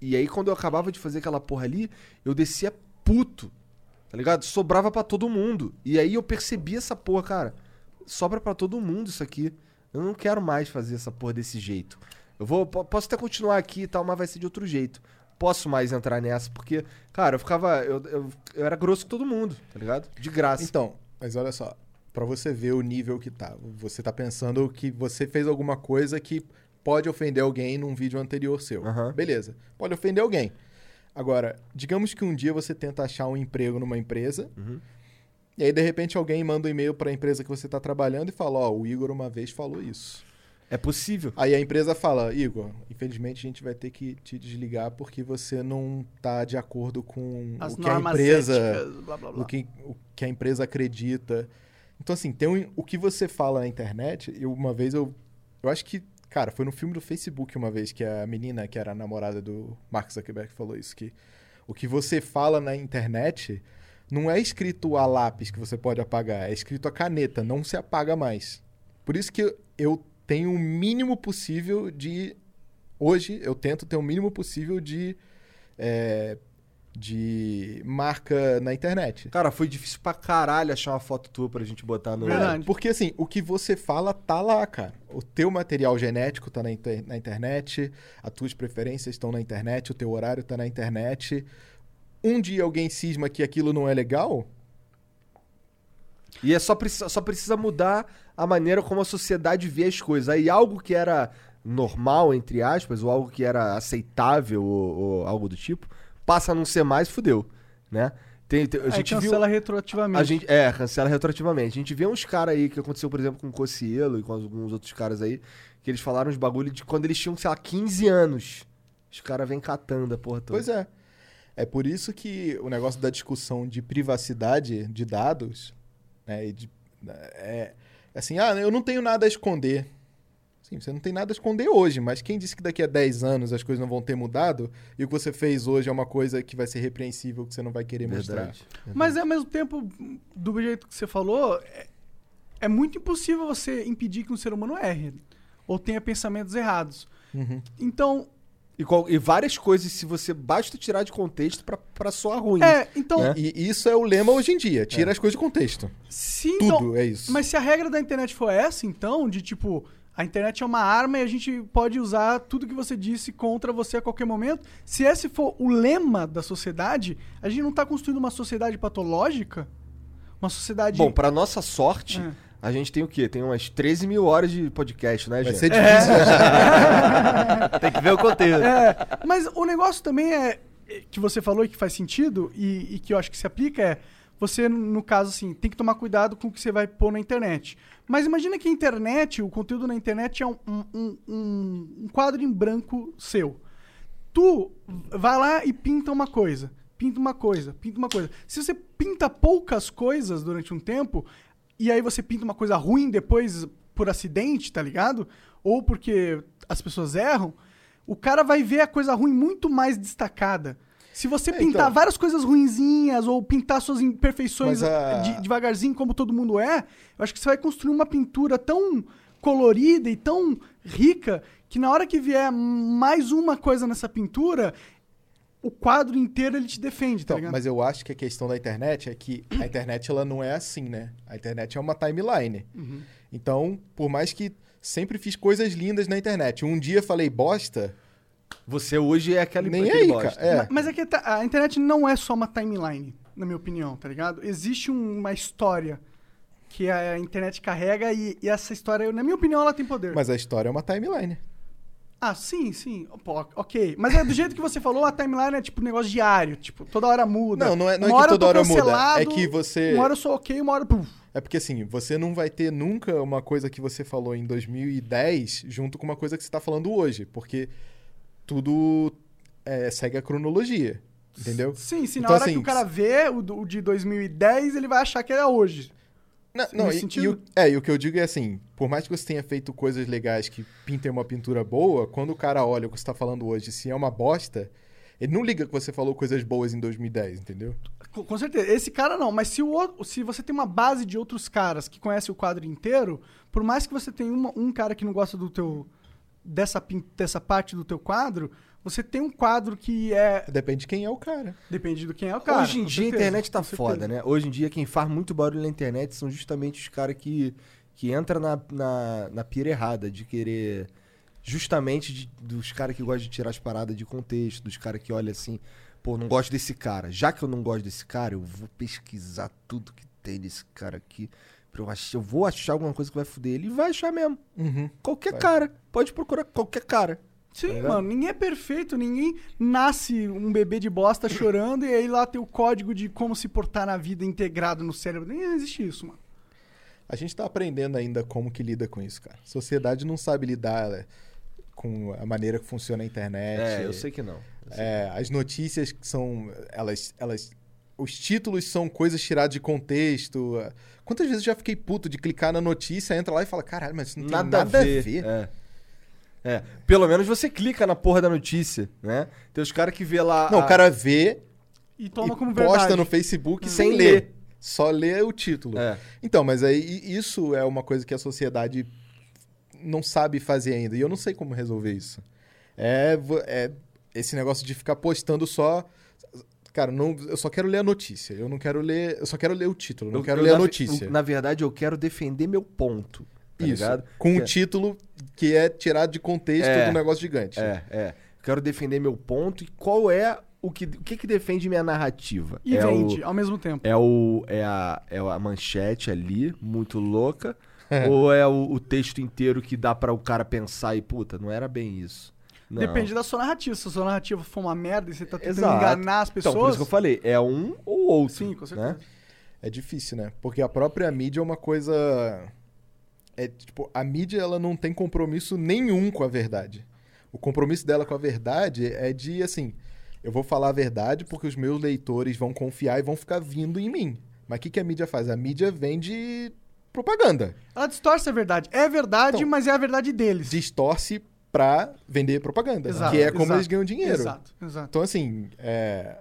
E aí, quando eu acabava de fazer aquela porra ali, eu descia puto. Tá ligado? Sobrava pra todo mundo. E aí eu percebi essa porra, cara. Sobra pra todo mundo isso aqui. Eu não quero mais fazer essa porra desse jeito. Eu vou, po- posso até continuar aqui e tal, mas vai ser de outro jeito. Posso mais entrar nessa, porque, cara, eu ficava. Eu, eu, eu era grosso com todo mundo, tá ligado? De graça. Então, mas olha só, Pra você ver o nível que tá. Você tá pensando que você fez alguma coisa que pode ofender alguém num vídeo anterior seu. Aham. Beleza. Pode ofender alguém. Agora, digamos que um dia você tenta achar um emprego numa empresa, Uhum. e aí de repente alguém manda um e-mail pra empresa que você tá trabalhando e fala: Ó, o Igor uma vez falou isso. É possível. Aí a empresa fala, Igor, infelizmente a gente vai ter que te desligar porque você não tá de acordo com As o que a empresa, éticas, blá blá blá. o que, o que a empresa acredita. Então assim, tem um- o que você fala na internet, eu uma vez eu eu acho que, cara, foi no filme do Facebook uma vez que a menina que era a namorada do Mark Zuckerberg falou isso que o que você fala na internet não é escrito a lápis que você pode apagar, é escrito a caneta, não se apaga mais. Por isso que eu tenho o mínimo possível de. Hoje eu tento ter o mínimo possível de. é, de marca na internet. Cara, foi difícil pra caralho achar uma foto tua pra gente botar no. Verdade. Porque assim, o que você fala tá lá, cara. O teu material genético tá na, inter- na internet, as tuas preferências estão na internet, o teu horário tá na internet. Um dia alguém cisma que aquilo não é legal, E é só precisa, só precisa mudar a maneira como a sociedade vê as coisas. Aí algo que era normal, entre aspas, ou algo que era aceitável, ou, ou algo do tipo, passa a não ser mais, fudeu, né? Tem, tem- a Aí gente viu... cancela retroativamente. A gente, é, cancela retroativamente. A gente vê uns caras aí, que aconteceu, por exemplo, com o Cocielo e com alguns outros caras aí, que eles falaram uns bagulho de quando eles tinham, sei lá, 15 anos. Os caras vêm catando a porra toda. Pois é. É por isso que o negócio da discussão de privacidade de dados, né, e de- é assim, ah, eu não tenho nada a esconder. Sim, você não tem nada a esconder hoje, mas quem disse que daqui a 10 anos as coisas não vão ter mudado e o que você fez hoje é uma coisa que vai ser repreensível, que você não vai querer mostrar? Verdade. Mas ao mesmo tempo, do jeito que você falou, é, é muito impossível você impedir que um ser humano erre. Ou tenha pensamentos errados. Uhum. Então, E, qual- e várias coisas, se você basta tirar de contexto pra, pra soar ruim. é, então, Né? E isso é o lema hoje em dia, tira as coisas de contexto. se então, Tudo é isso. Mas se a regra da internet for essa, então, de tipo, a internet é uma arma e a gente pode usar tudo que você disse contra você a qualquer momento, se esse for o lema da sociedade, a gente não tá construindo uma sociedade patológica? Uma sociedade. Bom, pra nossa sorte, É. a gente tem o quê? Tem umas 13 mil horas de podcast, né, Vai gente? ser difícil. Tem que ver o conteúdo. É, mas o negócio também é é, que você falou e que faz sentido e, e que eu acho que se aplica é você, no caso, assim, tem que tomar cuidado com o que você vai pôr na internet. Mas imagina que a internet, o conteúdo na internet é um, um- um- um- um quadro em branco seu. Tu vai lá e pinta uma coisa, pinta uma coisa, pinta uma coisa. Se você pinta poucas coisas durante um tempo, e aí você pinta uma coisa ruim depois por acidente, tá ligado? Ou porque as pessoas erram, o cara vai ver a coisa ruim muito mais destacada. Se você É, pintar então. várias coisas ruinzinhas ou pintar suas imperfeições a- de- devagarzinho, como todo mundo é, eu acho que você vai construir uma pintura tão colorida e tão rica que na hora que vier mais uma coisa nessa pintura, o quadro inteiro ele te defende, tá Então, ligado? mas eu acho que a questão da internet é que a internet ela não é assim, né? A internet é uma timeline. Uhum. Então, por mais que sempre fiz coisas lindas na internet, um dia falei bosta, Você hoje é aquele, nem aquele aí, bosta. cara. É. Ma- Mas é que a internet não é só uma timeline, na minha opinião, tá ligado? Existe um- uma história que a internet carrega e, e essa história, na minha opinião, ela tem poder. Mas a história é uma timeline. Ah, sim, sim. Pô, ok. Mas é do jeito que você falou, a timeline é tipo negócio diário. Tipo, toda hora muda. Não, não é- não é que toda hora muda, é que você- Uma hora eu sou ok, uma hora. Puf. É porque assim, você não vai ter nunca uma coisa que você falou em 2010 junto com uma coisa que você tá falando hoje, porque tudo é, segue a cronologia, entendeu? Sim, sim. Na Então, hora que assim, o cara vê o, o de 2010, ele vai achar que era hoje. Não, não, e, e o, é, e o que eu digo é assim, por mais que você tenha feito coisas legais que pintem uma pintura boa, quando o cara olha o que você tá falando hoje, se é uma bosta, ele não liga que você falou coisas boas em 2010, entendeu? Com, com certeza. Esse cara não, mas se, o, se você tem uma base de outros caras que conhecem o quadro inteiro, por mais que você tenha uma- um cara que não gosta do teu. Dessa, dessa parte do teu quadro, você tem um quadro que é. Depende de quem é o cara. Depende do quem é o cara. Hoje em dia a certeza, internet tá foda, né? Hoje em dia quem faz muito barulho na internet são justamente os caras que, que entram na, na, na pira errada, de querer. Justamente de- dos caras que gostam de tirar as paradas de contexto, dos caras que olham assim, pô, não gosto desse cara. Já que eu não gosto desse cara, eu vou pesquisar tudo que tem desse cara aqui. Eu, achar, eu vou achar alguma coisa que vai foder ele. E vai achar mesmo. Uhum. Qualquer Vai. cara. Pode procurar qualquer cara. Sim, ligado? mano, ninguém é perfeito, ninguém nasce um bebê de bosta chorando e aí lá tem o código de como se portar na vida integrado no cérebro. Nem existe isso, mano. A gente tá aprendendo ainda como que lida com isso, cara. A sociedade não sabe lidar né, com a maneira que funciona a internet. É, eu sei que não. Sei É, as notícias que são. Elas, elas. Os títulos são coisas tiradas de contexto. Quantas vezes eu já fiquei puto de clicar na notícia, entra lá e fala, caralho, mas isso não tem nada, a ver. É. É. Pelo menos você clica na porra da notícia, né? Tem os caras que vê lá. Não, a- o cara vê E toma e como posta verdade. no Facebook Sem sem ler. Só lê o título. É. Então, mas aí isso é uma coisa que a sociedade não sabe fazer ainda. E eu não sei como resolver isso. É, é esse negócio de ficar postando só. Cara, não, eu só quero ler a notícia. Eu não quero ler. Eu só quero ler o título. Eu não Eu- quero eu, ler a na- notícia. eu- na verdade, eu quero defender meu ponto. Tá isso. ligado? Com Que um é- título que é tirado de contexto É. do negócio gigante. É, é. Quero defender meu ponto e qual é o que, o que, que defende minha narrativa. E é vende O, ao mesmo tempo. é, o, é, a, é a manchete ali, muito louca. ou é o, o texto inteiro que dá pra o cara pensar e, puta, não era bem isso. Não. Depende da sua narrativa. Se a sua narrativa for uma merda e você tá tentando Exato. enganar as pessoas. Então, por isso que eu falei, é um ou outro. Sim, com certeza. né? É difícil, né? Porque a própria mídia é uma coisa. É tipo, a mídia ela não tem compromisso nenhum com a verdade. O compromisso dela com a verdade é de assim, eu vou falar a verdade porque os meus leitores vão confiar e vão ficar vindo em mim. Mas o que, que a mídia faz? A mídia vende propaganda. Ela distorce a verdade. É verdade, Então, mas é a verdade deles. Distorce pra vender propaganda. Exato, que é como exato, eles ganham dinheiro. Exato, exato. Então, assim, é,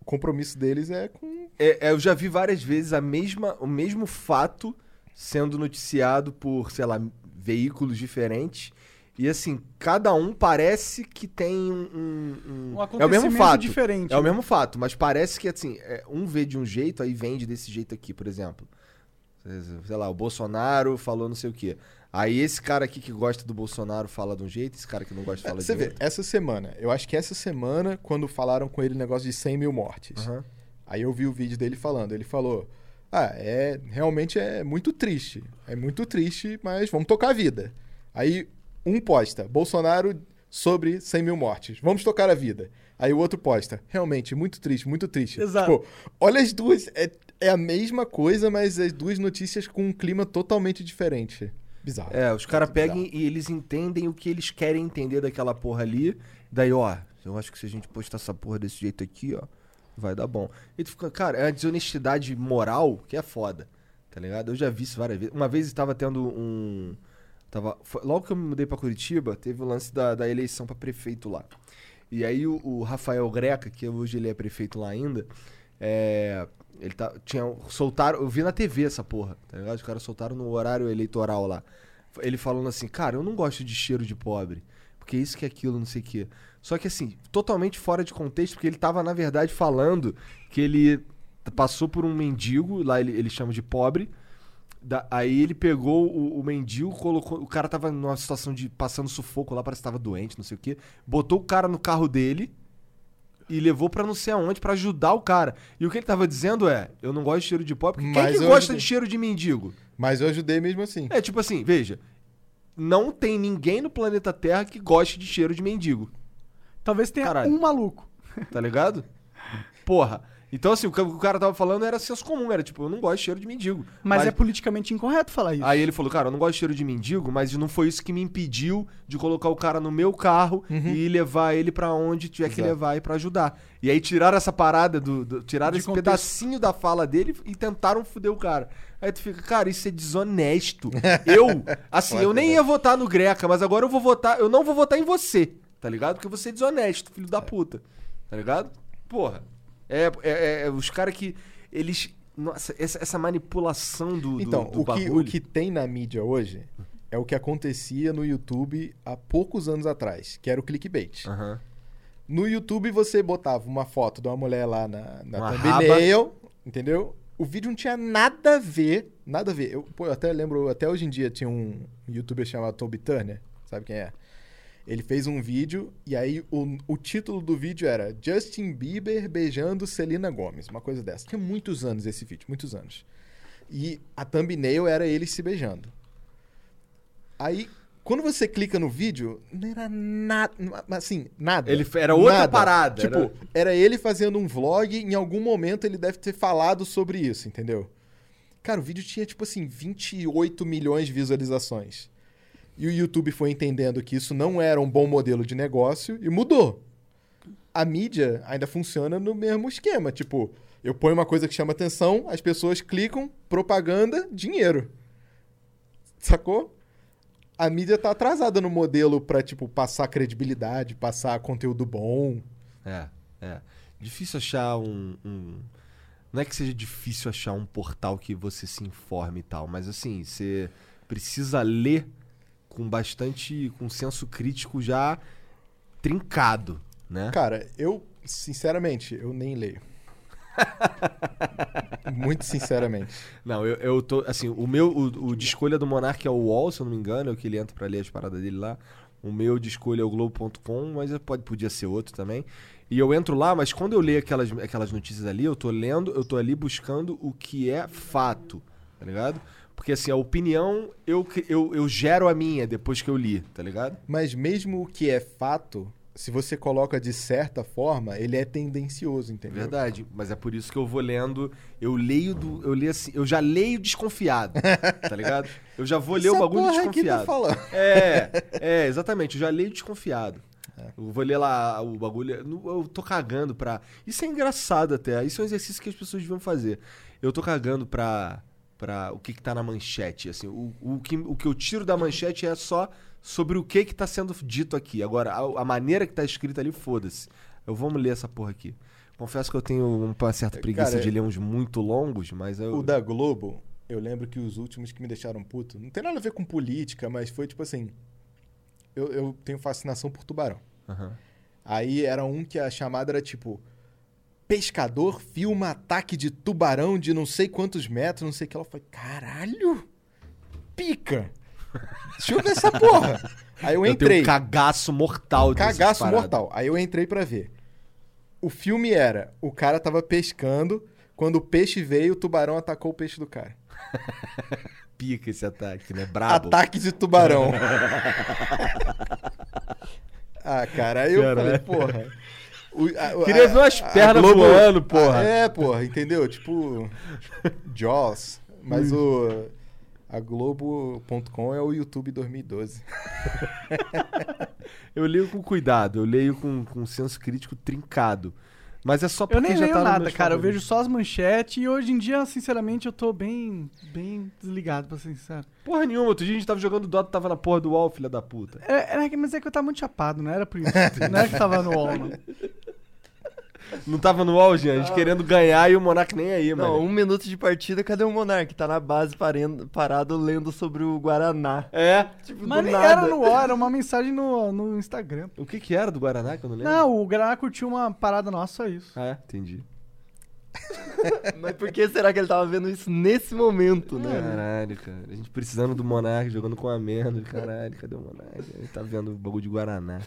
o compromisso deles é com. É, é, eu já vi várias vezes a mesma, o mesmo fato sendo noticiado por, sei lá, veículos diferentes. E assim, cada um parece que tem um. um- Um é o mesmo fato. diferente, É o né? mesmo fato, mas parece que assim, é, um vê de um jeito, aí vende desse jeito aqui, por exemplo. Sei lá, o Bolsonaro falou não sei o quê. Aí esse cara aqui que gosta do Bolsonaro fala de um jeito, esse cara que não gosta É, fala Você de vê, outro. essa semana, eu acho que essa semana, quando falaram com ele o negócio de 100 mil mortes, Aham. aí eu vi o vídeo dele falando. Ele falou: Ah, é realmente é muito triste. É muito triste, mas vamos tocar a vida. Aí um posta: Bolsonaro sobre 100 mil mortes. Vamos tocar a vida. Aí o outro posta: Realmente, muito triste, muito triste. Exato. Tipo, olha as duas. É, é a mesma coisa, mas as duas notícias com um clima totalmente diferente. Bizarro. É, os caras pegam e eles entendem o que eles querem entender daquela porra ali. Daí, ó, eu acho que se a gente postar essa porra desse jeito aqui, ó, vai dar bom. E tu fica, cara, é a desonestidade moral que é foda, tá ligado? Eu já vi isso várias vezes. Uma vez tava tendo um. Tava, foi- logo que eu me mudei pra Curitiba, teve o lance da, da eleição pra prefeito lá. E aí o, o Rafael Greca, que hoje ele é prefeito lá ainda, é, ele tá, tinha, soltaram, eu vi na TV essa porra, tá ligado? Os caras soltaram no horário eleitoral lá. Ele falando assim, cara, eu não gosto de cheiro de pobre, porque isso que é aquilo, não sei o quê. Só que assim, totalmente fora de contexto, porque ele tava, na verdade, falando que ele passou por um mendigo, lá ele, ele chama de pobre, da- aí ele pegou o, o mendigo, colocou. O cara tava numa situação de passando sufoco lá, parece que tava doente, não sei o quê. Botou o cara no carro dele e levou pra não sei aonde pra ajudar o cara. E o que ele tava dizendo é: Eu não gosto de cheiro de pobre, porque quem que gosta ajudei. de cheiro de mendigo? Mas eu ajudei mesmo assim. É tipo assim, veja. não tem ninguém no planeta Terra que goste de cheiro de mendigo. Talvez tenha Caralho. um maluco. Tá ligado? Porra. Então, assim, o que o cara tava falando era senso comum, era tipo, eu não gosto de cheiro de mendigo. Mas, é politicamente incorreto falar isso. Aí ele falou, cara, eu não gosto de cheiro de mendigo, mas não foi isso que me impediu de colocar o cara no meu carro e levar ele pra onde tiver que Exato. levar e pra ajudar. E aí tiraram essa parada do. do- tiraram De esse contexto. pedacinho da fala dele e tentaram foder o cara. Aí tu fica, cara, isso é desonesto. eu, assim, eu nem ia votar no Greca, mas agora eu vou votar. Eu não vou votar em você, tá ligado? Porque você é desonesto, filho da puta. Tá ligado? Porra. É, é- é- os caras que. Eles. Nossa, essa, essa manipulação do, do- Então, do o, que, o que tem na mídia hoje é o que acontecia no YouTube há poucos anos atrás, que era o clickbait. Aham. No YouTube você botava uma foto de uma mulher lá na, na Uma thumbnail, entendeu? O vídeo não tinha nada a ver, nada a ver. Eu, pô, eu até lembro, até hoje em dia tinha um youtuber chamado Toby Turner, sabe quem é? Ele fez um vídeo e aí o, o título do vídeo era Justin Bieber beijando Selena Gomez, uma coisa dessa. Tinha muitos anos esse vídeo, muitos anos. E a thumbnail era eles se beijando. Aí, quando você clica no vídeo, não era nada, assim, nada. Ele era outra Nada. parada, Tipo, era- era... ele fazendo um vlog, em algum momento ele deve ter falado sobre isso, entendeu? Cara, o vídeo tinha, tipo assim, 28 milhões de visualizações. E o YouTube foi entendendo que isso não era um bom modelo de negócio e mudou. A mídia ainda funciona no mesmo esquema. Tipo, eu ponho uma coisa que chama atenção, as pessoas clicam, propaganda, dinheiro. Sacou? A mídia tá atrasada no modelo pra, tipo, passar credibilidade, passar conteúdo bom. É, é. Difícil achar um, um- Não é que seja difícil achar um portal que você se informe e tal, mas assim, você precisa ler com bastante. com senso crítico já trincado, né? Cara, eu, sinceramente, eu nem leio. Muito sinceramente. Não, eu, eu tô. Assim, o meu. O, o de escolha do Monark é o UOL, se eu não me engano, é o que ele entra pra ler as paradas dele lá. O meu de escolha é o Globo.com, mas pode, podia ser outro também. E eu entro lá, mas quando eu leio aquelas, aquelas notícias ali, eu tô lendo, eu tô ali buscando o que é fato, tá ligado? Porque assim, a opinião, eu, eu, eu gero a minha depois que eu li, tá ligado? Mas mesmo o que é fato, se você coloca de certa forma, ele é tendencioso, entendeu? Verdade, mas é por isso que eu vou lendo, eu leio do, eu leio assim, eu já leio desconfiado, tá ligado? Eu já vou ler o bagulho porra aqui desconfiado. tá falando. É, é, exatamente. Eu já leio desconfiado. Eu vou ler lá o bagulho. Eu tô cagando pra. Isso é engraçado até. Isso é um exercício que as pessoas deviam fazer. Eu tô cagando pra. Pra o que, que tá na manchete. Assim, o, o, que, o que eu tiro da manchete é só sobre o que, que tá sendo dito aqui. Agora, a, a maneira que tá escrito ali, foda-se. Eu vamos ler essa porra aqui. Confesso que eu tenho uma certa preguiça Cara, de ler uns muito longos, mas eu. O da Globo, eu lembro que os últimos que me deixaram puto, não tem nada a ver com política, mas foi tipo assim. Eu, eu tenho fascinação por tubarão. Aham. Aí era um que a chamada era tipo. Pescador filma ataque de tubarão de não sei quantos metros, não sei o que. Ela foi, caralho! Pica! Deixa eu ver essa porra! Aí eu Eu entrei. um cagaço mortal dessas Cagaço mortal. Aí eu entrei pra ver. O filme era: o cara tava pescando, quando o peixe veio, o tubarão atacou o peixe do cara. Pica esse ataque, né? Brabo. Ataque de tubarão. ah, cara, aí eu falei, Caralho. porra. O- a- a- Queria ver umas pernas Globo- voando, porra. É, porra, entendeu? Tipo, Jaws. Mas o. A Globo.com é o YouTube 2012. Eu leio com cuidado, eu leio com, com senso crítico trincado. Mas é só porque Eu nem já leio tá nada, cara. Eu vejo só as manchetes e hoje em dia, sinceramente, eu tô bem, bem desligado, pra ser sincero. Porra nenhuma, outro dia a gente tava jogando Dota, tava na porra do UOL, filha da puta. É, é, mas é que eu tava muito chapado, não era por isso. não era que tava no UOL, não. Não tava no gente, a gente querendo ganhar e o Monark nem aí, Não, mano. um minuto de partida, cadê o Monark? Tá na base parendo- parado lendo sobre o Guaraná. É. Tipo, Mas nem nada. era no UOL, era uma mensagem no, no Instagram. O que que era do Guaraná que eu não lembro? Não, o Graná curtiu uma parada nossa, só isso. Ah, é? Entendi. Mas por que será que ele tava vendo isso nesse momento, né? Caralho, cara. A gente precisando do Monark, jogando com a menos. Caralho, cadê o Monark? Ele tá vendo o bagulho de Guaraná.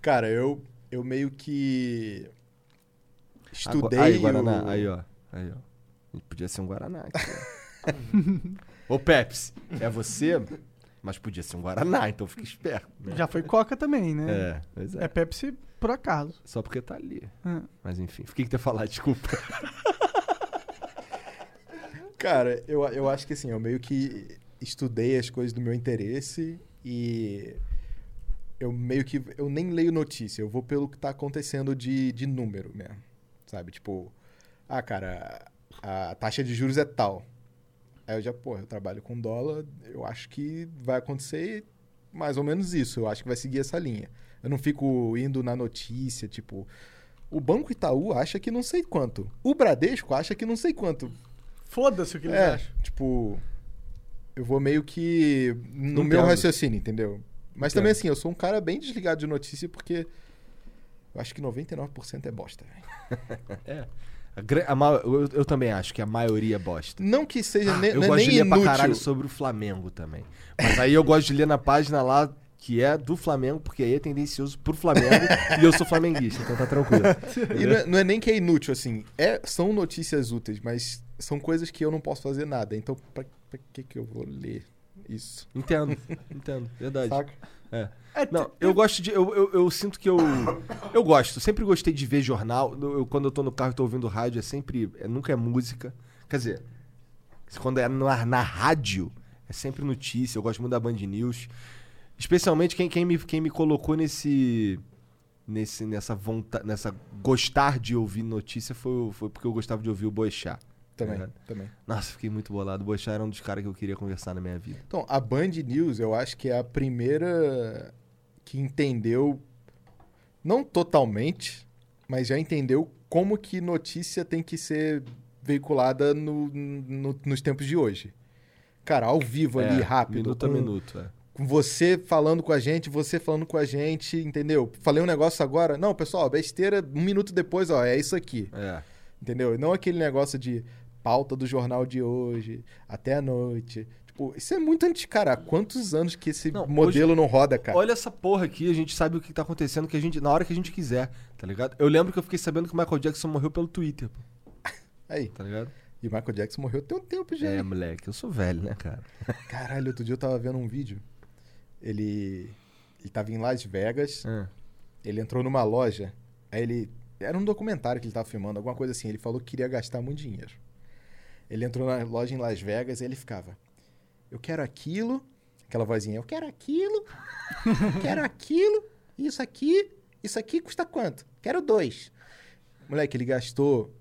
Cara, eu, eu meio que. Estudei. Aí, Guaraná. o- Aí, ó. Aí, ó. Podia ser um Guaraná aqui, ó. Ô, Peps, é você? Mas podia ser um Guaraná, então fica esperto. né? Já foi Coca também, né? É, pois é. É Pepsi por acaso. Só porque tá ali. É. Mas enfim, o que ia falar? Desculpa. Cara, eu, eu acho que assim, eu meio que estudei as coisas do meu interesse e eu meio que. Eu nem leio notícia, eu vou pelo que tá acontecendo de, de número mesmo. Sabe? Tipo, ah, cara, a taxa de juros é tal. Aí eu já, pô, eu trabalho com dólar, eu acho que vai acontecer mais ou menos isso. Eu acho que vai seguir essa linha. Eu não fico indo na notícia, tipo. O Banco Itaú acha que não sei quanto. O Bradesco acha que não sei quanto. Foda-se o que eles É, acham. tipo, eu vou meio que no Não meu entendo. raciocínio, entendeu? Mas também assim, eu sou um cara bem desligado de notícia porque eu acho que 99% é bosta, velho. A a eu, eu também acho que a maioria é bosta. Não que seja Ah, ne- eu não é gosto nem de ler inútil. pra caralho sobre o Flamengo também. Mas aí eu gosto de ler na página lá que é do Flamengo, porque aí é tendencioso pro Flamengo e eu sou flamenguista, então tá tranquilo. E não é, não é nem que é inútil, assim. É, são notícias úteis, mas são coisas que eu não posso fazer nada. Então, pra, pra que que eu vou ler isso? Entendo, entendo, verdade. Saca? É. É, Não, te- eu gosto de. Eu, eu, eu sinto que eu. Eu gosto. Sempre gostei de ver jornal. Eu- quando eu tô no carro e tô ouvindo rádio, é sempre. é- nunca é música. Quer dizer, quando é na, na rádio, é sempre notícia. Eu gosto muito da Band News. Especialmente quem, quem, me, quem me colocou nesse. Nesse, nessa vontade. Nessa gostar de ouvir notícia foi, foi porque eu gostava de ouvir o Boechat. Também, Uhum. também. Nossa, fiquei muito bolado. O era um dos caras que eu queria conversar na minha vida. Então, a Band News, eu acho que é a primeira que entendeu, não totalmente, mas já entendeu como que notícia tem que ser veiculada no, no- nos tempos de hoje. Cara, ao vivo ali, É, rápido. Minuto a minuto, é. com você falando com a gente, você falando com a gente, entendeu? Falei um negócio agora, não, pessoal, besteira, um minuto depois, ó, é isso aqui, É. entendeu? Não aquele negócio de pauta do jornal de hoje, até a noite. Tipo, isso é muito antes, cara. Há quantos anos que esse Não, modelo não roda, cara? Olha essa porra aqui, a gente sabe o que tá acontecendo que a gente, na hora que a gente quiser, tá ligado? Eu lembro que eu fiquei sabendo que o Michael Jackson morreu pelo Twitter, pô, Aí. tá ligado? E o Michael Jackson morreu tem um tempo já. É, moleque, eu sou velho, né, cara? Caralho, outro dia eu tava vendo um vídeo. Ele. Ele tava em Las Vegas. É. Ele entrou numa loja. Aí ele. Era um documentário que ele tava filmando, alguma coisa assim. Ele falou que queria gastar muito dinheiro. Ele entrou na loja em Las Vegas e ele ficava. Eu quero aquilo. Aquela vozinha, eu quero aquilo. quero aquilo. Isso aqui. Isso aqui custa quanto? Quero dois. Moleque, ele gastou.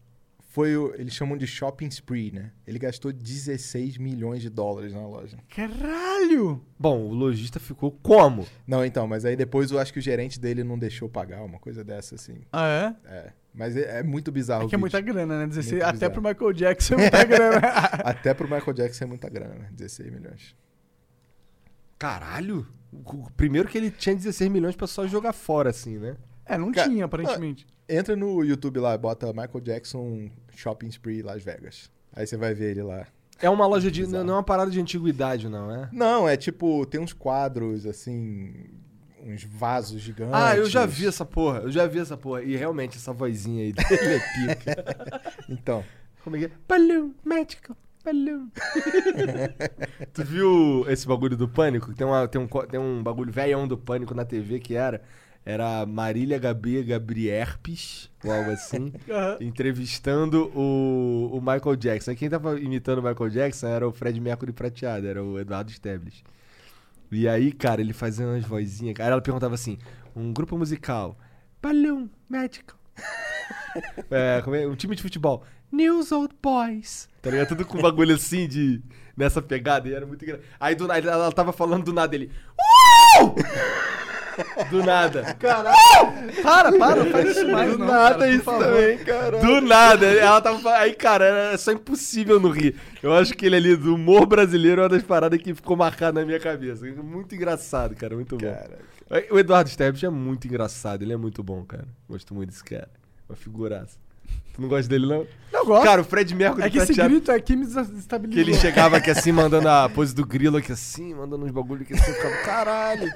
Foi o. Eles chamam de shopping spree, né? Ele gastou 16 milhões de dólares na loja. Caralho! Bom, o lojista ficou como? Não, então, mas aí depois eu acho que o gerente dele não deixou pagar, uma coisa dessa, assim. Ah, é? É. Mas é, é muito bizarro. É que é muita grana, né? 16, Muito até bizarro. pro Michael Jackson é muita grana. Até pro Michael Jackson é muita grana, né? 16 milhões. Caralho! O- Primeiro que ele tinha 16 milhões pra só jogar fora, assim, né? é, não Cara, tinha, aparentemente. Entra no YouTube lá, bota Michael Jackson Shopping Spree Las Vegas. Aí você vai ver ele lá. É uma loja de. Não é uma parada de antiguidade, não, é? Não, é tipo, tem uns quadros, assim, uns vasos gigantes. Ah, eu já vi essa porra, eu já vi essa porra. E realmente, essa vozinha aí dele é pica. Então, Como é que é? Balloon, magical, balloon. tu viu esse bagulho do pânico? Tem, uma, tem, um, tem um bagulho velhão do pânico na TV que era. Era Marília Gabi Gabrierpes, ou algo assim, Aham. entrevistando o, o Michael Jackson. Aí quem tava imitando o Michael Jackson era o Fred Mercury prateado, era o Eduardo Stebles. E aí, cara, ele fazia umas vozinhas. Aí ela perguntava assim: um grupo musical, Balloon, Magical. É, é? Um time de futebol. News Old Boys. Tá ligado? Tudo com bagulho assim de. Nessa pegada. E era muito engraçado. Aí do ela tava falando do nada ele. Uh! Do nada. Para, para, não faz isso mais, Do não. nada cara, isso favor. também, cara. Do nada. Ela tava falando. Aí, cara, era só impossível não rir. Eu acho que ele ali, do humor brasileiro, é uma das paradas que ficou marcada na minha cabeça. Muito engraçado, cara. Muito bom. cara. O Eduardo Stebbs é muito engraçado, ele é muito bom, cara. Gosto muito desse cara. Uma figuraça. Tu não gosta dele, não? Eu gosto. Cara, o Fred Mercury é que esse prateado, grito aqui me que desestabilizou. ele chegava aqui assim, mandando a pose do grilo aqui assim, mandando uns bagulho aqui assim, eu ficava, caralho.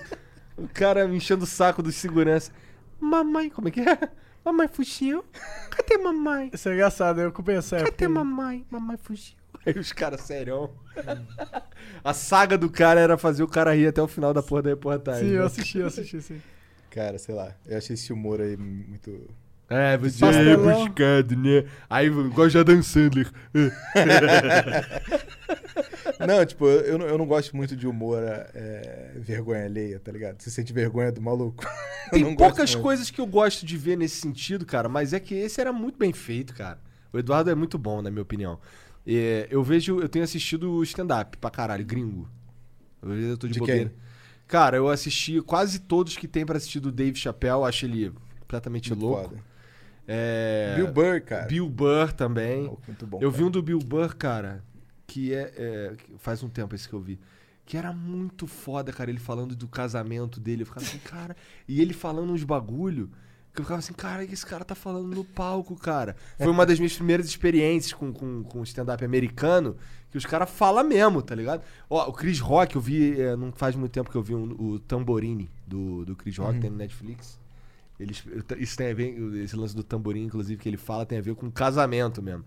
O cara me enchendo o saco dos segurança. Mamãe, como é que é? Mamãe fugiu? Cadê mamãe? Isso é engraçado, eu ocupei essa época. Cadê mamãe? Mamãe fugiu. Aí os caras, sério. A saga do cara era fazer o cara rir até o final da porra da reportagem. Sim, eu né? assisti, eu assisti, sim. Cara, sei lá. Eu achei esse humor aí muito. É, você é buscado, né? Aí, igual já Dan Sandler. Não, tipo, eu, eu não, gosto muito de humor é, vergonha alheia, tá ligado? Você sente vergonha do maluco. Tem poucas coisas que eu gosto de ver nesse sentido, cara, mas é que esse era muito bem feito, cara. O Eduardo é muito bom, na minha opinião. É, eu vejo, eu tenho assistido o stand-up pra caralho, gringo. Às vezes eu tô de, De bobeira. quem? Cara, eu assisti quase todos que tem pra assistir do Dave Chappelle, acho ele completamente Muito louco. foda. É, Bill Burr, cara. Bill Burr também. Bom. eu vi cara. um do Bill Burr, cara, que é, é, faz um tempo esse que eu vi. Que era muito foda, cara, ele falando do casamento dele. Eu ficava assim, cara. E ele falando uns bagulho. Que eu ficava assim, cara, o que esse cara tá falando no palco, cara? Foi uma das minhas primeiras experiências com, com, com stand-up americano. Que os caras falam mesmo, tá ligado? Ó, o Chris Rock, eu vi. é, não faz muito tempo que eu vi um- o Tamborini do, do Chris Rock, tem no Netflix. Eles, isso tem a ver, esse lance do tamborim, inclusive, que ele fala, tem a ver com casamento mesmo.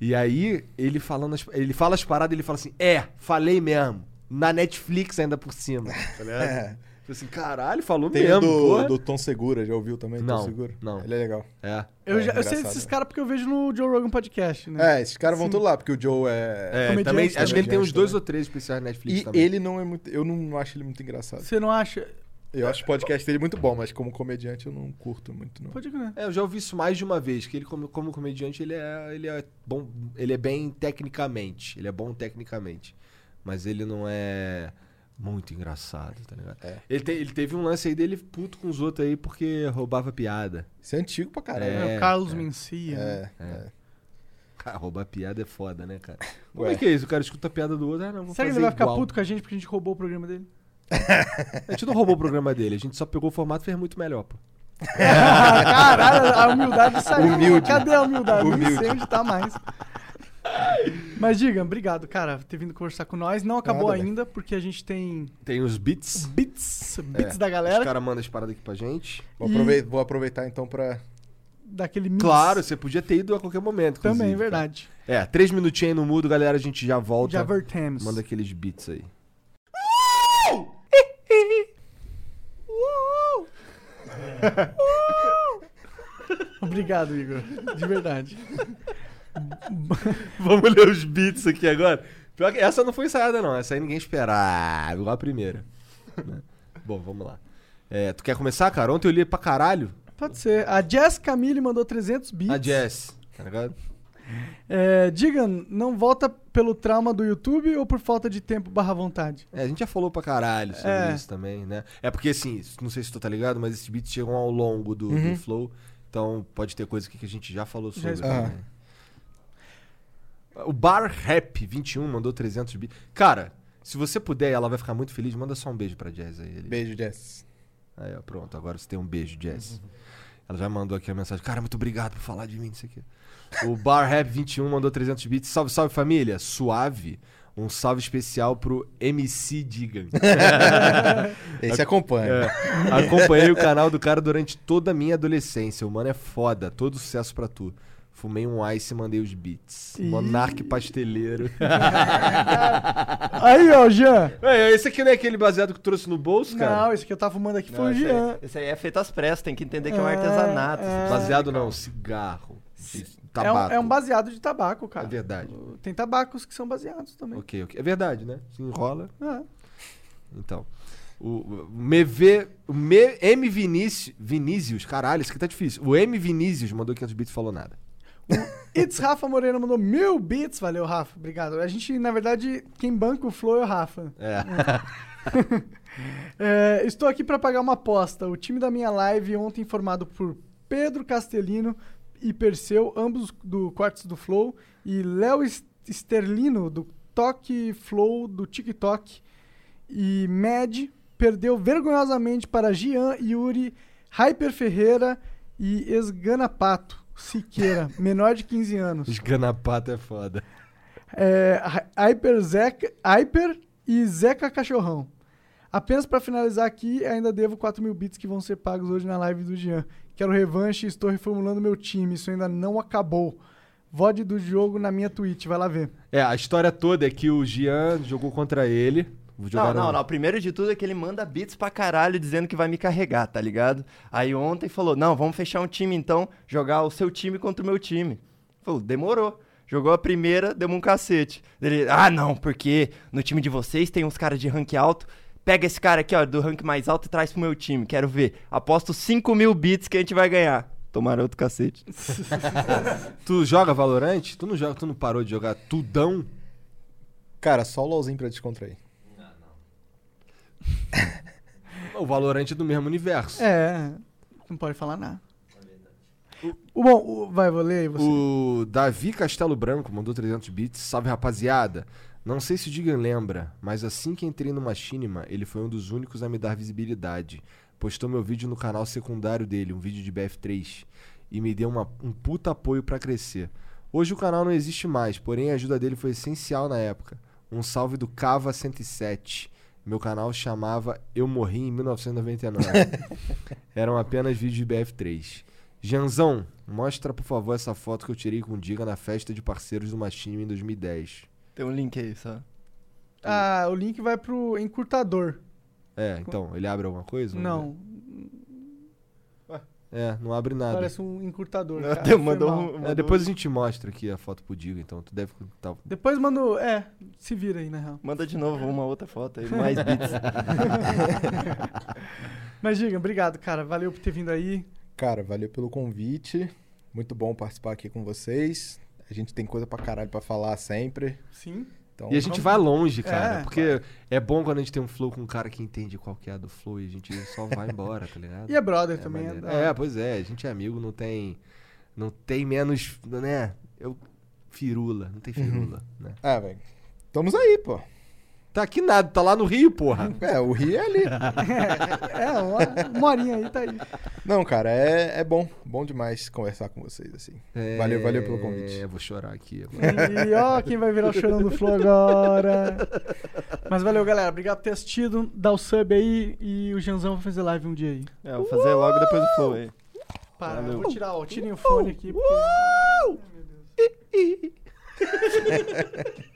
E aí, ele falando, as- ele fala as paradas, ele fala assim: É, falei mesmo. Na Netflix ainda por cima. Tá ligado? É. Falei assim, caralho, falou Tem mesmo. do, porra. do Tom Segura, já ouviu também? Não, Tom Segura? não. Ele é legal. É. Eu, É, já, eu sei desses né? caras porque eu vejo no Joe Rogan Podcast, né? É, esses caras vão todos lá, porque o Joe é. É, também, acho que ele tem uns dois também. ou três especiais na Netflix E também. ele não é muito. Eu não acho ele muito engraçado. Você não acha? Eu acho o podcast dele muito bom, mas como comediante eu não curto muito, não. Pode crer. É, eu já ouvi isso mais de uma vez, que ele como, como comediante, ele é, ele é bom, ele é bem tecnicamente, ele é bom tecnicamente, mas ele não é muito engraçado, tá ligado? É. Ele, te- ele teve um lance aí dele puto com os outros aí porque roubava piada. Isso é antigo pra caralho. É, É, o Carlos é. Mencia. né? É, é. Cara, roubar piada é foda, né, cara? Como Ué. é que é isso? O cara escuta a piada do outro, ah, não, vou Será que ele vai ficar igual. puto com a gente porque a gente roubou o programa dele? A gente não roubou o programa dele, a gente só pegou o formato e fez muito melhor, pô. Caralho, a humildade saiu. Humilde. Cadê a humildade? Não Humilde. sei onde tá mais. Mas diga, obrigado, cara, por ter vindo conversar com nós. Não acabou Nada, velho. ainda, porque a gente tem Tem os beats. bits, bits É, da Os galera, caras mandam as paradas aqui pra gente. Vou, E- aproveitar, vou aproveitar então pra. daquele mix. Claro, você podia ter ido a qualquer momento, Também, cara. verdade. É, três minutinhos aí no mudo, galera, a gente já volta. Já vertemos. Manda aqueles beats aí. Obrigado, Igor. De verdade. Vamos ler os beats aqui agora. Pior que essa não foi ensaiada, não. Essa aí ninguém esperava. Igual a primeira. Né? Bom, vamos lá. É, tu quer começar, cara? Ontem eu li pra caralho. Pode ser. A Jess Camille mandou 300 bits. A Jess, tá ligado? É, diga, não volta pelo trauma do YouTube ou por falta de tempo barra vontade? É, a gente já falou pra caralho sobre É. isso também, né? É porque, assim, não sei se tu tá ligado, mas esses beats chegam ao longo do, do Uhum. flow. Então pode ter coisa aqui que a gente já falou sobre. também. O Bar Rap 21 mandou 300 bits. Cara, se você puder ela vai ficar muito feliz, manda só um beijo pra Jazz aí. Ele- Beijo, Jess. Aí, ó, pronto, agora você tem um beijo, Jazz. Ela já mandou aqui a mensagem. Cara, muito obrigado por falar de mim, isso aqui. O Bar Rap 21 mandou 300 bits. Salve, salve família. Suave. Um salve especial pro MC Digan. Esse acompanha. É, acompanhei o canal do cara durante toda a minha adolescência. O mano é foda. Todo sucesso pra tu. Fumei um ice e mandei os beats. Ih. Monarque pasteleiro. Aí, ó, Jean. Ué, esse aqui não é aquele baseado que tu trouxe no bolso, cara? Não, esse que eu tava fumando aqui Não, foi o esse, Jean. aí, esse aí é feito às pressas, tem que entender que é um É, artesanato. é. Baseado não, cigarro. É um, Tabaco. é um baseado de tabaco, cara. É verdade. Tem tabacos que são baseados também. Ok, ok. É verdade, né? Se enrola. É. Então. O, o MV, o Me- M Vinícius, Vinícius, caralho, isso aqui tá difícil. O M Vinícius mandou 500 bits e falou nada. It's Rafa Moreno mandou mil bits. Valeu, Rafa. Obrigado. A gente, na verdade, quem banca o Flow é o Rafa. É. É, estou aqui para pagar uma aposta. O time da minha live, ontem formado por Pedro Castelino e Perseu, ambos do Quartos do Flow, e Léo Sterlino, do Toque Flow do TikTok, e Med, perdeu vergonhosamente para Gian, Yuri, Hyper Ferreira e Esganapato Siqueira, menor de 15 anos. Esganapato é foda. É, Hy- Hyper, Zeca, Hyper e Zeca Cachorrão. Apenas para finalizar aqui, ainda devo 4 mil bits que vão ser pagos hoje na live do Jean. Quero revanche e estou reformulando meu time. Isso ainda não acabou. VOD do jogo na minha Twitch, vai lá ver. É, a história toda é que o Gian jogou contra ele. Não, não, não. Primeiro de tudo é que ele manda bits pra caralho dizendo que vai me carregar, tá ligado? Aí ontem falou: não, vamos fechar um time então, jogar o seu time contra o meu time. Falou, demorou. Jogou a primeira, deu um cacete. Ele, ah, não, porque no time de vocês tem uns caras de rank alto. Pega esse cara aqui, ó, do rank mais alto e traz pro meu time. Quero ver. Aposto 5 mil bits que a gente vai ganhar. Tomaram outro cacete. Tu joga Valorant? Tu não joga, tu não parou de jogar tudão? Cara, só o LOLzinho pra descontrair. O Valorant é do mesmo universo. É, não pode falar nada. O, bom, o- vai, vou ler aí você. O Davi Castelo Branco mandou 300 bits. Salve, rapaziada. Não sei se o Digan lembra, mas assim que entrei no Machinima, ele foi um dos únicos a me dar visibilidade. Postou meu vídeo no canal secundário dele, um vídeo de BF3, e me deu uma- um puta apoio pra crescer. Hoje o canal não existe mais, porém a ajuda dele foi essencial na época. Um salve do Cava107. Meu canal chamava Eu Morri em 1999. Eram apenas vídeos de BF3. Janzão, mostra por favor essa foto que eu tirei com o Diga na festa de parceiros do Machinima em 2010. Tem um link aí, só. Ah, o link vai pro encurtador. É, então, ele abre alguma coisa? Não, ver. É, não abre nada. parece um encurtador. Não, cara, mandou um- É, mandou- depois a gente mostra aqui a foto pro Diga, então tu deve tá- Depois mando. É, se vira aí, na real. Manda de novo uma outra foto aí, mais bits. Mas diga, obrigado, cara. Valeu por ter vindo aí. Cara, valeu pelo convite. Muito bom participar aqui com vocês. A gente tem coisa pra caralho pra falar sempre. Sim. Então, E a gente vai longe, cara. É, porque é bom quando a gente tem um flow com um cara que entende qual que é a do flow e a gente só vai embora, tá ligado? E é brother É, também. É, da- é, pois é, a gente é amigo, não tem. Não tem menos. né? Eu. Firula, não tem firula, né? Ah, velho. Estamos aí, pô. Tá aqui nada, tá lá no Rio, porra. É, o Rio é ali. É, uma, uma horinha aí, tá aí. Não, cara, é, é bom. Bom demais conversar com vocês, assim. Valeu, valeu pelo convite. É, vou chorar aqui agora. E ó, quem vai virar o chorão do Flow agora. Mas valeu, galera. Obrigado por ter assistido. Dá o sub aí e o Janzão vai fazer live um dia aí. É, vou fazer logo depois do flow aí. Para, Valeu. vou tirar, ó, tirem o fone aqui. Porque... Ai, meu Deus.